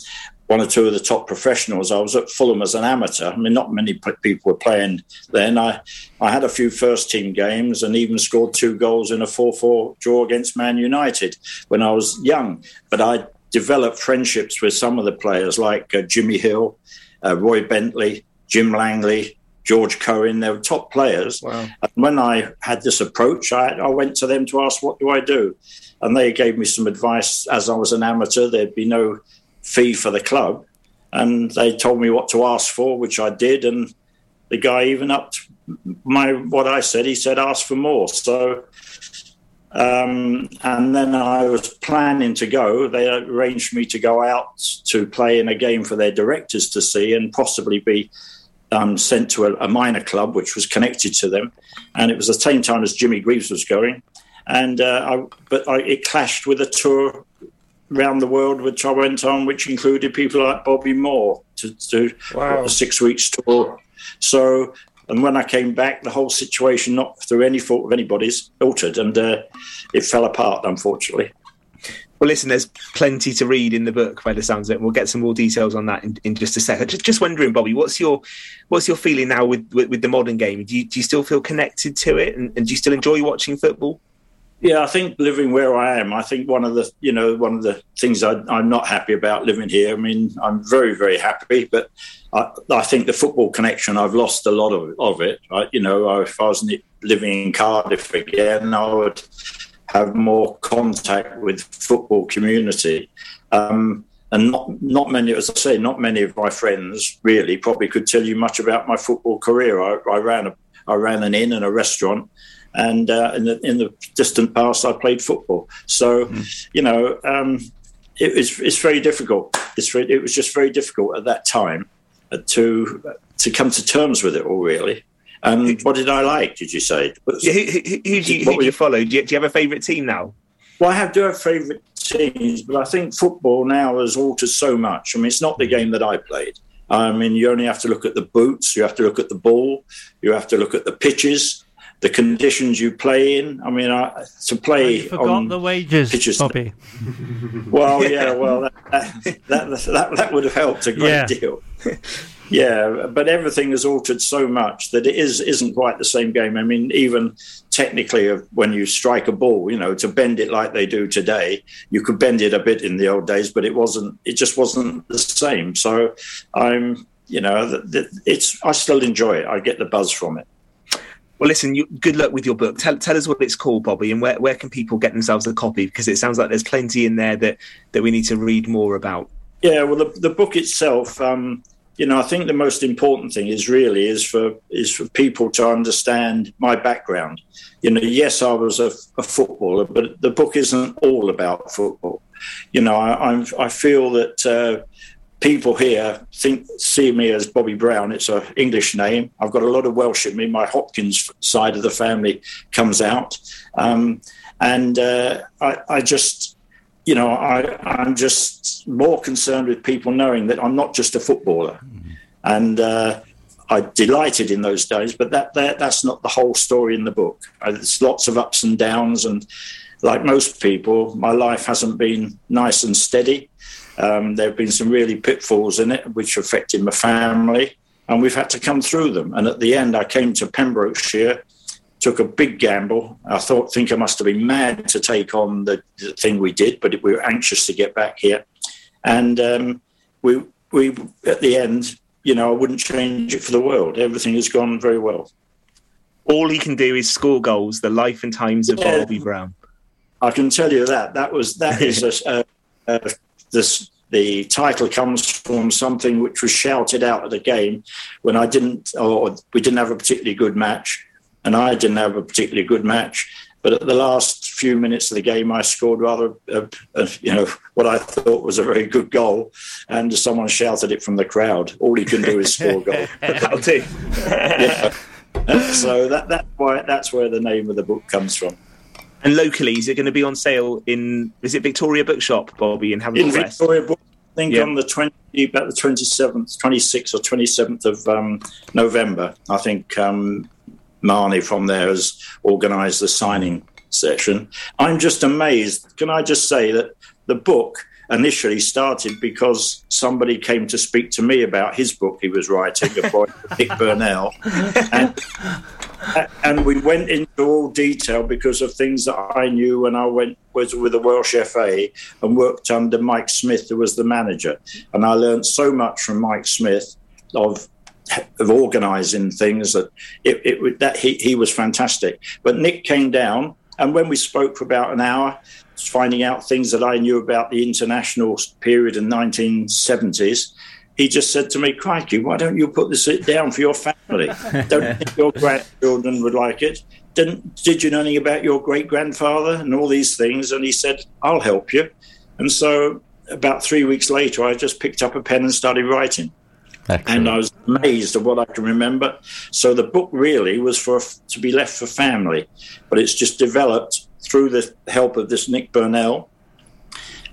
one or two of the top professionals. I was at Fulham as an amateur. I mean, not many people were playing then. I, I had a few first team games and even scored two goals in a 4 4 draw against Man United when I was young. But I developed friendships with some of the players like uh, Jimmy Hill, uh, Roy Bentley, Jim Langley, George Cohen. They were top players. Wow. And when I had this approach, I, I, went to them to ask, what do I do? And they gave me some advice. As I was an amateur, there'd be no fee for the club. And they told me what to ask for, which I did. And the guy even upped my what I said. He said, ask for more. So, um, and then I was planning to go. They arranged me to go out to play in a game for their directors to see and possibly be um, sent to a, a, minor club which was connected to them, and it was the same time as Jimmy Greaves was going, and uh, I, but I, it clashed with a tour around the world which I went on, which included people like Bobby Moore to do wow. a six weeks tour. So And when I came back, the whole situation, not through any fault of anybody's, altered, and uh, it fell apart, unfortunately. Well, listen, there's plenty to read in the book by the sounds of it. We'll get some more details on that in, in just a second. Just, just wondering, Bobby, what's your what's your feeling now with, with, with the modern game? Do you, do you still feel connected to it, and, and do you still enjoy watching football? Yeah, I think living where I am, I think one of the you know one of the things I, am not happy about living here. I mean, I'm very very happy, but I, I think the football connection I've lost a lot of, of it. I, you know, if I was living in Cardiff again, I would have more contact with football community. Um, and not not many, as I say, not many of my friends really probably could tell you much about my football career. I, I ran a I ran an inn and a restaurant and uh, in, the, in the distant past, I played football. So, mm. you know, um, it, it's, it's very difficult. It's very, it was just very difficult at that time to to come to terms with it all, really. Um, and what did I like? Did you say? Yeah, who, who, who, do you, who do you follow? Do you, do you have a favourite team now? Well, I have do have favourite teams, but I think football now has altered so much. I mean, it's not the hmm. game that I played. I mean, you only have to look at the boots, you have to look at the ball, you have to look at the pitches, the conditions you play in. I mean, I, to play forgot on the wages, pitches, Bobby. Well, yeah, *laughs* well, that, that, that, that, that would have helped a great Yeah. deal. *laughs* Yeah, but everything has altered so much that it is isn't quite the same game. I mean, even technically, when you strike a ball, you know, to bend it like they do today, you could bend it a bit in the old days, but it wasn't. It just wasn't the same. So, I'm, you know, it's. I still enjoy it. I get the buzz from it. Well, listen, you, good luck with your book. Tell, tell us what it's called, Bobby, and where, where can people get themselves a copy? Because it sounds like there's plenty in there that, that we need to read more about. Yeah, well, the, the book itself, um, you know, I think the most important thing is really is for is for people to understand my background. You know, yes, I was a, a footballer, but the book isn't all about football. You know, I, I'm, I feel that uh, people here think see me as Bobby Brown. It's an English name. I've got a lot of Welsh in me. My Hopkins side of the family comes out, um, and uh, I, I just you know, I, I'm just more concerned with people knowing that I'm not just a footballer. And uh, I delighted in those days, but that, that that's not the whole story in the book. Uh, There's lots of ups and downs, and like most people, my life hasn't been nice and steady. Um, there have been some really pitfalls in it, which affected my family, and we've had to come through them. And at the end, I came to Pembrokeshire took a big gamble. I thought, think I must have been mad to take on the, the thing we did, but we were anxious to get back here. And um, we, we, at the end, you know, I wouldn't change it for the world. Everything has gone very well. All he can do is score goals. The life and times of Yeah. Bobby Brown. I can tell you that that was that *laughs* is a, this. The title comes from something which was shouted out at the game when I didn't, or we didn't have a particularly good match, and I didn't have a particularly good match. But at the last few minutes of the game, I scored rather, uh, uh, you know, what I thought was a very good goal, and someone shouted it from the crowd. All he can do is score a goal. *laughs* That'll do. yeah. *laughs* So that that's why that's where the name of the book comes from. And locally, is it going to be on sale in? Is it Victoria Bookshop, Bobby, in in Victoria Book. I think Yeah. on the twenty, about the twenty seventh, twenty sixth or twenty seventh of um, November. I think um, Marnie from there has organised the signing session. I'm just amazed. Can I just say that the book initially started because somebody came to speak to me about his book he was writing, a boy Nick Burnell, *laughs* and and we went into all detail because of things that I knew when I went was with the Welsh FA and worked under Mike Smith, who was the manager, and I learned so much from Mike Smith of of organising things that it, it that he, he was fantastic. But Nick came down, and when we spoke for about an hour, finding out things that I knew about the international period in 1970s. He just said to me, "Crikey, why don't you put this down for your family? Don't think your grandchildren would like it? Didn't did you know anything about your great grandfather and all these things?" And he said, "I'll help you." And so, about three weeks later, I just picked up a pen and started writing. And I was amazed at what I can remember. So the book really was for to be left for family, but it's just developed through the help of this Nick Burnell,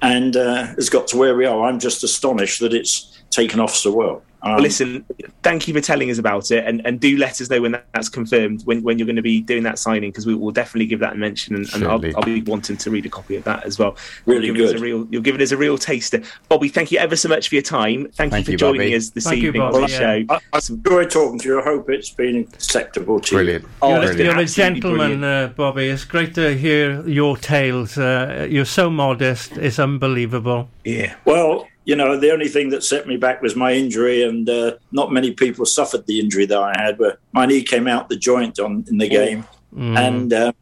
and uh, has got to where we are. I'm just astonished that it's taken off so well. Um, well, listen, thank you for telling us about it, and, and do let us know when that's confirmed, when, when you're going to be doing that signing, because we will definitely give that a mention, and, and I'll, I'll be wanting to read a copy of that as well. Really you're giving us good. a real, you're giving us a real taster, Bobby. Thank you ever so much for your time. Thank, Thank you you, for joining Bobby. us this Thank you, evening on Bobby, the yeah. show. I, I enjoyed talking to you. I hope it's been acceptable to Brilliant. you. Oh, You're, it's a- been you're a gentleman, uh, Bobby. It's great to hear your tales. Uh, you're so modest. It's unbelievable. Yeah. Well, you know, the only thing that set me back was my injury, and uh, not many people suffered the injury that I had. Where my knee came out the joint on in the game, and uh,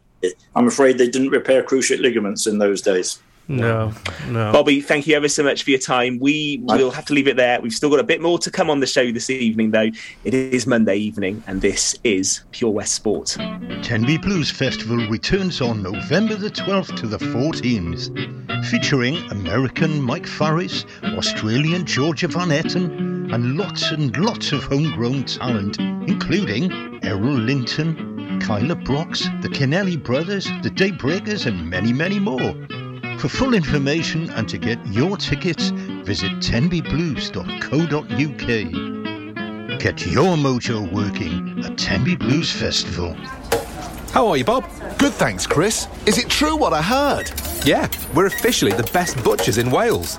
I'm afraid they didn't repair cruciate ligaments in those days. No, no. Bobby, thank you ever so much for your time. We will have to leave it there. We've still got a bit more to come on the show this evening, though. It is Monday evening, and this is Pure West Sport. Tenby Blues Festival returns on November the 12th to the 14th, featuring American Mike Farris, Australian Georgia Van Etten, and lots and lots of homegrown talent, including Errol Linton, Kyla Brox, the Kennelly Brothers, the Daybreakers, and many, many more. For full information and to get your tickets, visit tenbyblues.co.uk. Get your mojo working at Tenby Blues Festival. How are you, Bob? Good, thanks, Chris. Is it true what I heard? Yeah, we're officially the best butchers in Wales.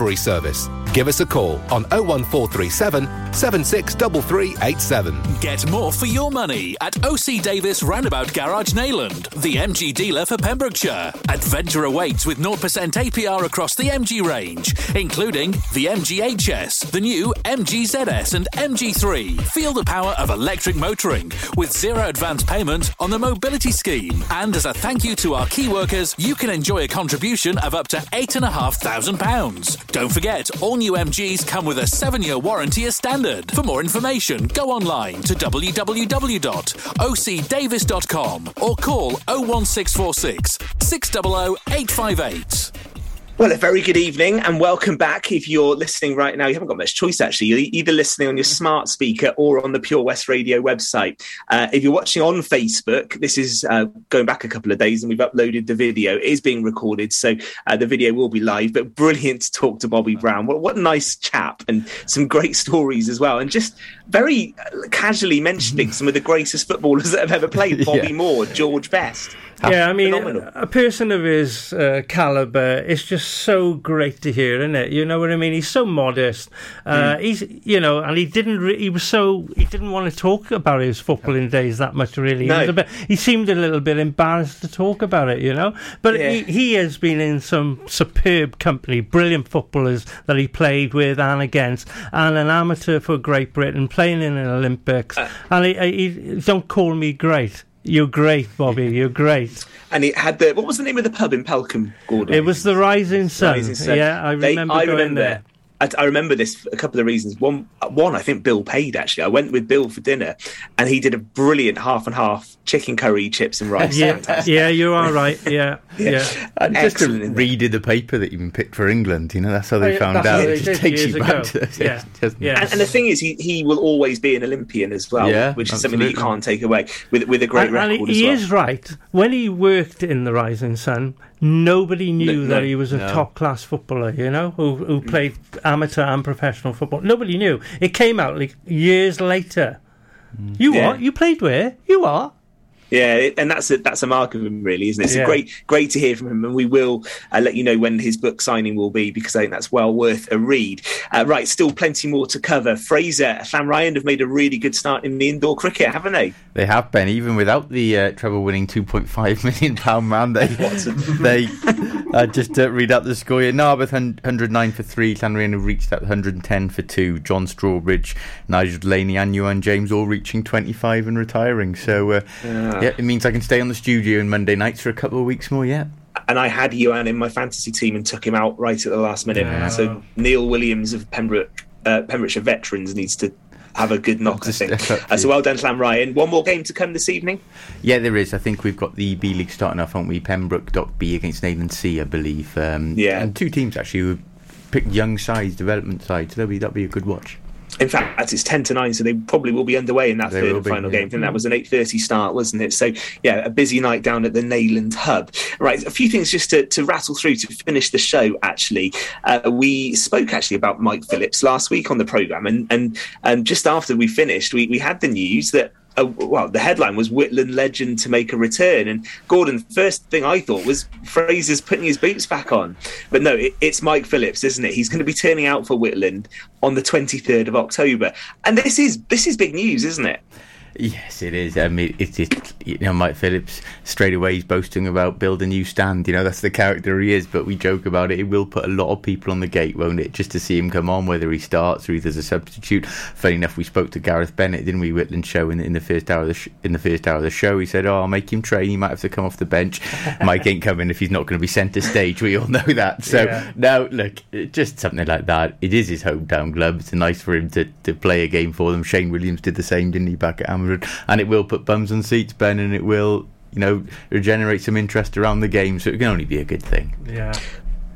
service. Give us a call on 01437 763387. Get more for your money at OC Davis Roundabout Garage Neyland, the MG dealer for Pembrokeshire. Adventure awaits with 0% APR across the MG range, including the MGHS, the new MGZS and MG3. Feel the power of electric motoring with zero advance payment on the mobility scheme. And as a thank you to our key workers, you can enjoy a contribution of up to £8,500. Don't forget, all new MGs come with a seven year warranty as standard. For more information, go online to www.ocdavis.com or call 01646 600 858. Well, a very good evening and welcome back. If you're listening right now, you haven't got much choice actually. You're either listening on your smart speaker or on the Pure West Radio website. Uh, if you're watching on Facebook, this is uh, going back a couple of days and we've uploaded the video. It is being recorded, so uh, the video will be live. But brilliant to talk to Bobby Brown. What, what a nice chap and some great stories as well. And just very uh, casually mentioning some of the greatest footballers that have ever played *laughs* Bobby Yeah. Moore, George Best. Yeah, I mean, Phenomenal. a person of his uh, caliber, it's just so great to hear, isn't it? You know what I mean? He's so modest. Uh, Hmm. He's, you know, and he didn't. Re- he was so he didn't want to talk about his footballing days that much. Really, No. he, bit, he seemed a little bit embarrassed to talk about it. You know, but Yeah. he, he has been in some superb company, brilliant footballers that he played with and against, and an amateur for Great Britain, playing in an Olympics. Uh. and he, he, he- don't call me great. You're great, Bobby. You're great. And it had the what was the name of the pub in Pelham, Gordon? It was the Rising Sun. Rising Sun. Yeah, I They- remember I going remember. there. I, I remember this for a couple of reasons. One, one, I think Bill paid actually. I went with Bill for dinner, and he did a brilliant half and half chicken curry, chips and rice. Yeah, Fantastic. yeah, you are right. Yeah, yeah. And just to Excellent, isn't read in the paper that you've been picked for England, you know, that's how they Oh, yeah, found out. It just takes years you back ago. to it, Yeah, *laughs* yeah. And, and the thing is, he, he will always be an Olympian as well, Yeah, which is something that you can't take away with with a great And, and record he as well. is right. When he worked in the Rising Sun, nobody knew No, that no, he was a no. top class footballer. You know, who who played amateur and professional football. Nobody knew. It came out like years later. Mm. You Yeah. are. You played where? You are. Yeah, and that's a, that's a mark of him, really, isn't it? It's Yeah. a great great to hear from him, and we will uh, let you know when his book signing will be because I think that's well worth a read. Uh, right, still plenty more to cover. Fraser, Llanrhian have made a really good start in the indoor cricket, haven't they? They have been, even without the uh, treble-winning £2.5 million pound man. They, they *laughs* uh, just uh, read out the score here. Narberth, hun- 109 for 3. Llanrhian have reached that 110 for 2. John Strawbridge, Nigel Delaney and Ewan James all reaching 25 and retiring. So, uh, yeah, it means I can stay on the studio on Monday nights for a couple of weeks more, yeah. And I had Ewan in my fantasy team and took him out right at the last minute. So Neil Williams of Pembroke uh, Pembrokeshire veterans needs to have a good knock, I think. *laughs* Uh, so well done, Llanrhian. One more game to come this evening. Yeah, there is. I think we've got the B League starting off, haven't we? Pembroke Dock B against Neyland C, I believe. Um, Yeah. and two teams actually who picked young sides, development sides. So that'll be that'll be a good watch. In fact, it's ten to nine, so they probably will be underway in that They third and be, final yeah. game. I think that was an eight thirty start, wasn't it? So yeah, a busy night down at the Neyland Hub. Right, a few things just to, to rattle through to finish the show. Actually, uh, we spoke actually about Mike Phillips last week on the program, and and and just after we finished, we we had the news that. Uh, well, the headline was Whitland legend to make a return, and Gordon. First thing I thought was Fraser's putting his boots back on, but no, it, it's Mike Phillips, isn't it? He's going to be turning out for Whitland on the twenty third of October, and this is this is big news, isn't it? Yes, it is. I mean, it's it, you know Mike Phillips straight away he's boasting about build a new stand. You know that's the character he is. But we joke about it. It will put a lot of people on the gate, won't it? Just to see him come on, whether he starts or either as a substitute. Funny enough, we spoke to Gareth Bennett, didn't we? Whitland show in, in the first hour of the sh- in the first hour of the show. He said, "Oh, I'll make him train. He might have to come off the bench. *laughs* Mike ain't coming if he's not going to be centre stage. We all know that. So Yeah. now, look, just something like that. It is his hometown club. It's nice for him to, to play a game for them. Shane Williams did the same, didn't he, back at Ammerwood? And it will put bums on seats, Ben, and it will, you know, regenerate some interest around the game. So it can only be a good thing. Yeah.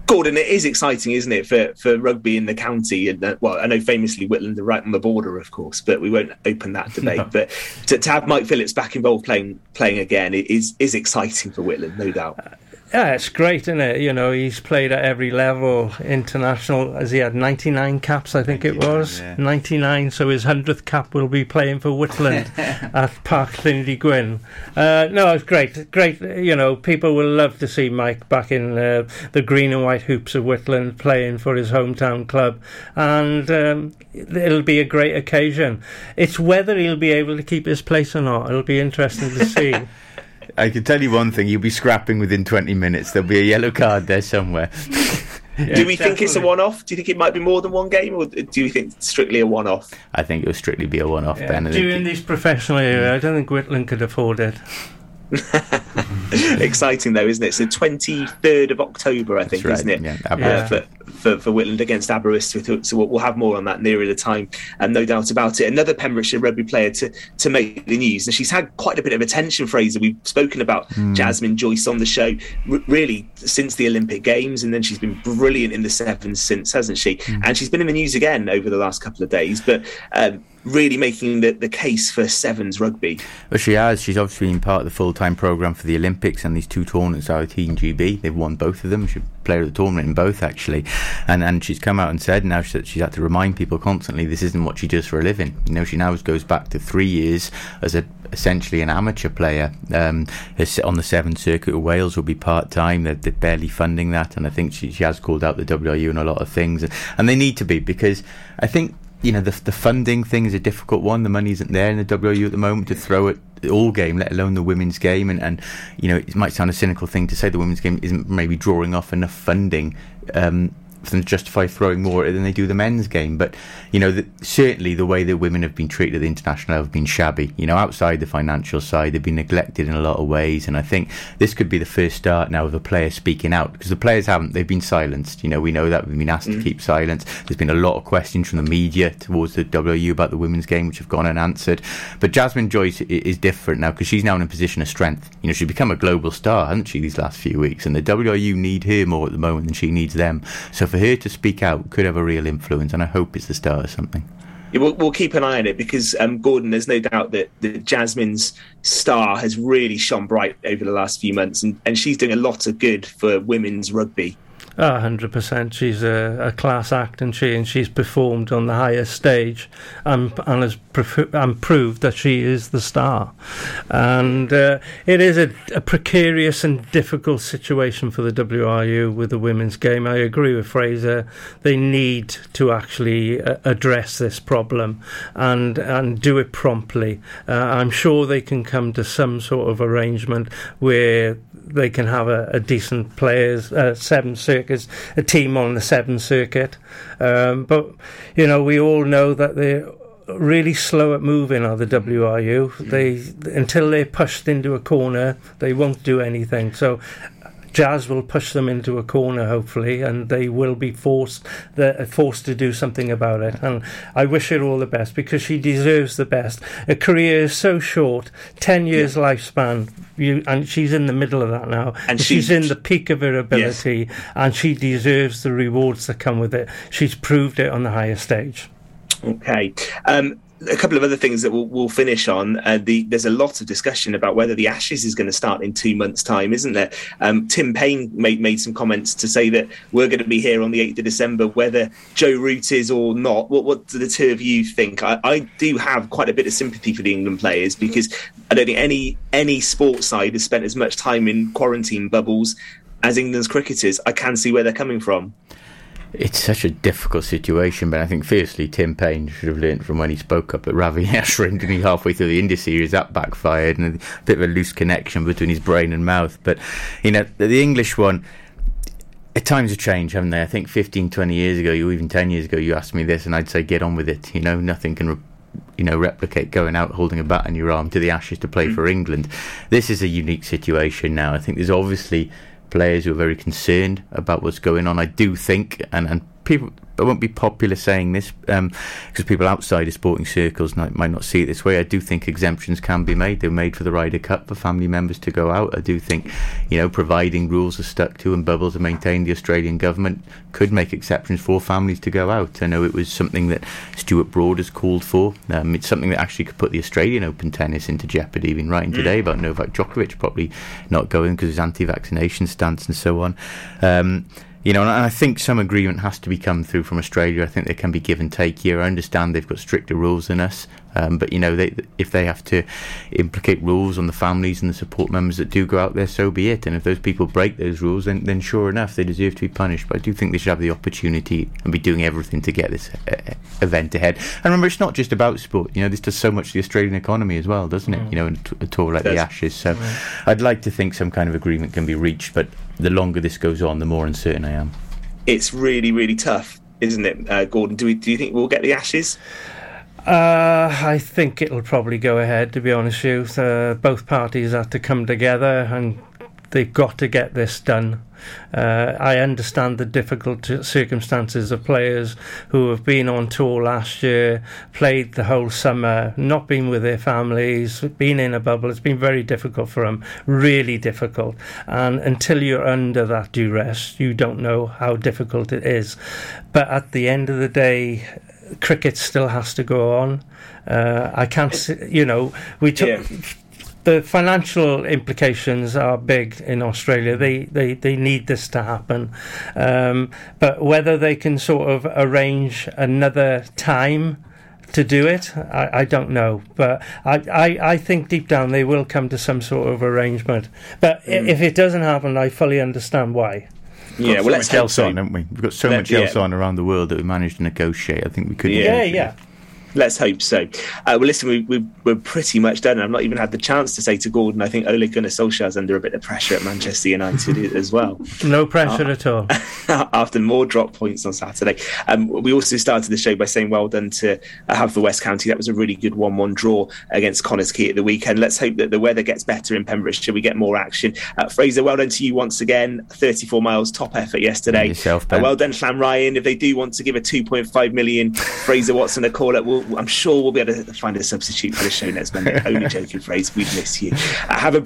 Gordon, it is exciting, isn't it, for, for rugby in the county? And uh, well, I know famously Whitland are right on the border, of course, but we won't open that *laughs* debate. No. But to, to have Mike Phillips back involved playing playing again it is is exciting for Whitland, no doubt. Yeah, it's great, isn't it? You know, he's played at every level, international, as he had 99 caps, I think it was. 99, so his 100th cap will be playing for Whitland *laughs* at Park Llindy Gwyn. Uh, no, it's great. Great, you know, people will love to see Mike back in uh, the green and white hoops of Whitland playing for his hometown club. And um, it'll be a great occasion. It's whether he'll be able to keep his place or not. It'll be interesting to see. *laughs* I can tell you one thing: you'll be scrapping within 20 minutes. There'll be a yellow card there somewhere. *laughs* do we think it's a one off? Do you think it might be more than one game, or do you think it's strictly a one off? I think it will strictly be a one-off. Yeah, Ben. I think during this professional era, I don't think Whitland could afford it. *laughs* exciting though, isn't it? So twenty third of October, I think, right, isn't it? yeah, Uh, for, for for Whitland against Aberystwyth. So we'll, have more on that nearer the time, and no doubt about it. Another Pembrokeshire rugby player to to make the news, and she's had quite a bit of attention. Fraser, we've spoken about Hmm. Jasmine Joyce on the show, r- really since the Olympic Games, and then she's been brilliant in the sevens since, hasn't she? Hmm. And she's been in the news again over the last couple of days, but. Um, Really making the, the case for sevens rugby. Well, she has. She's obviously been part of the full time programme for the Olympics and these two tournaments of Team GB. They've won both of them. She's player of the tournament in both, actually. And and she's come out and said now she, she's had to remind people constantly this isn't what she does for a living. You know, she now goes back to three years as a essentially an amateur player um, on the Seventh Circuit of Wales will be part time. They're, they're barely funding that, and I think she, she has called out the WRU and a lot of things, and, and they need to be because I think you know the the funding thing is a difficult one. The money isn't there in the WRU at the moment to throw at all game, let alone the women's game. And, and you know it might sound a cynical thing to say the women's game isn't maybe drawing off enough funding. Um, to justify throwing more at it than they do the men's game, but you know, the, certainly the way that women have been treated at the international level have been shabby. You know, outside the financial side, they've been neglected in a lot of ways, and I think this could be the first start now of a player speaking out because the players haven't; they've been silenced. You know, we know that we've been asked to mm. keep silence. There's been a lot of questions from the media towards the WU about the women's game, which have gone unanswered. But Jasmine Joyce is different now because she's now in a position of strength. You know, she's become a global star, hasn't she, these last few weeks? And the WU need her more at the moment than she needs them. So for her to speak out could have a real influence, and I hope it's the start of something. Yeah, we'll, we'll keep an eye on it because um, Gordon, there's no doubt that, that Jasmine's star has really shone bright over the last few months, and, and she's doing a lot of good for women's rugby. A hundred percent. She's a, a class act, and she and she's performed on the highest stage, and and has and proved that she is the star. And uh, it is a, a precarious and difficult situation for the WRU with the women's game. I agree with Fraser. They need to actually uh, address this problem and and do it promptly. Uh, I'm sure they can come to some sort of arrangement where they can have a, a decent players uh, seven circuits a team on the seven circuit. Um, but you know we all know that they're really slow at moving are the WRU they until they're pushed into a corner they won't do anything. So Jazz will push them into a corner, hopefully, and they will be forced forced to do something about it. And I wish her all the best because she deserves the best. Her career is so short, ten years lifespan, you, and she's in the middle of that now. And she's she- in the peak of her ability, and she deserves the rewards that come with it. She's proved it on the highest stage. Okay. Um, a couple of other things that we'll, we'll finish on. Uh, the, there's a lot of discussion about whether the Ashes is going to start in two months' time, isn't there? Um, Tim Paine made, made some comments to say that we're going to be here on the 8th of December, whether Joe Root is or not. What, what do the two of you think? I, I do have quite a bit of sympathy for the England players because I don't think any any sports side has spent as much time in quarantine bubbles as England's cricketers. I can see where they're coming from. It's such a difficult situation, but I think fiercely Tim Paine should have learnt from when he spoke up at Ravi Ashwin, didn't he, halfway through the India series, that backfired, and a bit of a loose connection between his brain and mouth. But, you know, the, English one, at times have changed, haven't they? I think 15, 20 years ago, or even 10 years ago, you asked me this, and I'd say get on with it. You know, nothing can. Re- you know, replicate going out holding a bat in your arm to the Ashes to play for England. This is a unique situation now. I think there's obviously players who are very concerned about what's going on. I do think, and, and people, I won't be popular saying this because people outside of sporting circles might, might not see it this way. I do think exemptions can be made. They're made for the Ryder Cup for family members to go out. I do think, you know, providing rules are stuck to and bubbles are maintained, the Australian government could make exceptions for families to go out. I know it was something that Stuart Broad has called for. Um, it's something that actually could put the Australian Open tennis into jeopardy. Been writing Mm. today about Novak Djokovic probably not going because his anti-vaccination stance and so on. Um, you know, and I think some agreement has to be come through from Australia. I think there can be give and take here. I understand they've got stricter rules than us, um, but you know, they, if they have to implicate rules on the families and the support members that do go out there, so be it. And if those people break those rules, then then sure enough, they deserve to be punished. But I do think they should have the opportunity and be doing everything to get this uh, event ahead. And remember, it's not just about sport. You know, this does so much to the Australian economy as well, doesn't it? You know, in a t- a tour like the Ashes. So, I'd like to think some kind of agreement can be reached, but the longer this goes on, the more uncertain I am. It's really, really tough, isn't it, uh, Gordon? Do we? Do you think we'll get the Ashes? Uh, I think it'll probably go ahead, to be honest with you. Uh, both parties have to come together and they've got to get this done. Uh, I understand the difficult circumstances of players who have been on tour last year, played the whole summer, not been with their families, been in a bubble. It's been very difficult for them, really difficult. And until you're under that duress, you don't know how difficult it is. But at the end of the day, cricket still has to go on. Uh, I can't, see, you know, we took. The financial implications are big in Australia. They they, they need this to happen, um, but whether they can sort of arrange another time to do it, I, I don't know. But I, I, I think deep down they will come to some sort of arrangement. But Mm. if it doesn't happen, I fully understand why. Yeah, got well, so let's much else on, haven't we? We've got so much else yeah. on around the world that we managed to negotiate. I think we could. Yeah, yeah. Let's hope so. Uh, well, listen, we, we, we're pretty much done. I've not even had the chance to say to Gordon, I think Ole Gunnar Solskjaer's under a bit of pressure at Manchester United *laughs* as well. No pressure at all. *laughs* after more drop points on Saturday. Um, we also started the show by saying well done to uh, Haverfordwest County. That was a really good 1 1 draw against Connah's Quay at the weekend. Let's hope that the weather gets better in Pembrokeshire. We get more action. Uh, Fraser, well done to you once again. 34 miles, top effort yesterday. Yourself, Uh, well done, Llanrhian. If they do want to give a 2.5 million Fraser Watson a call, up, we'll, I'm sure we'll be able to find a substitute for the show next Monday. Only joking, phrase. We miss you. Uh, have a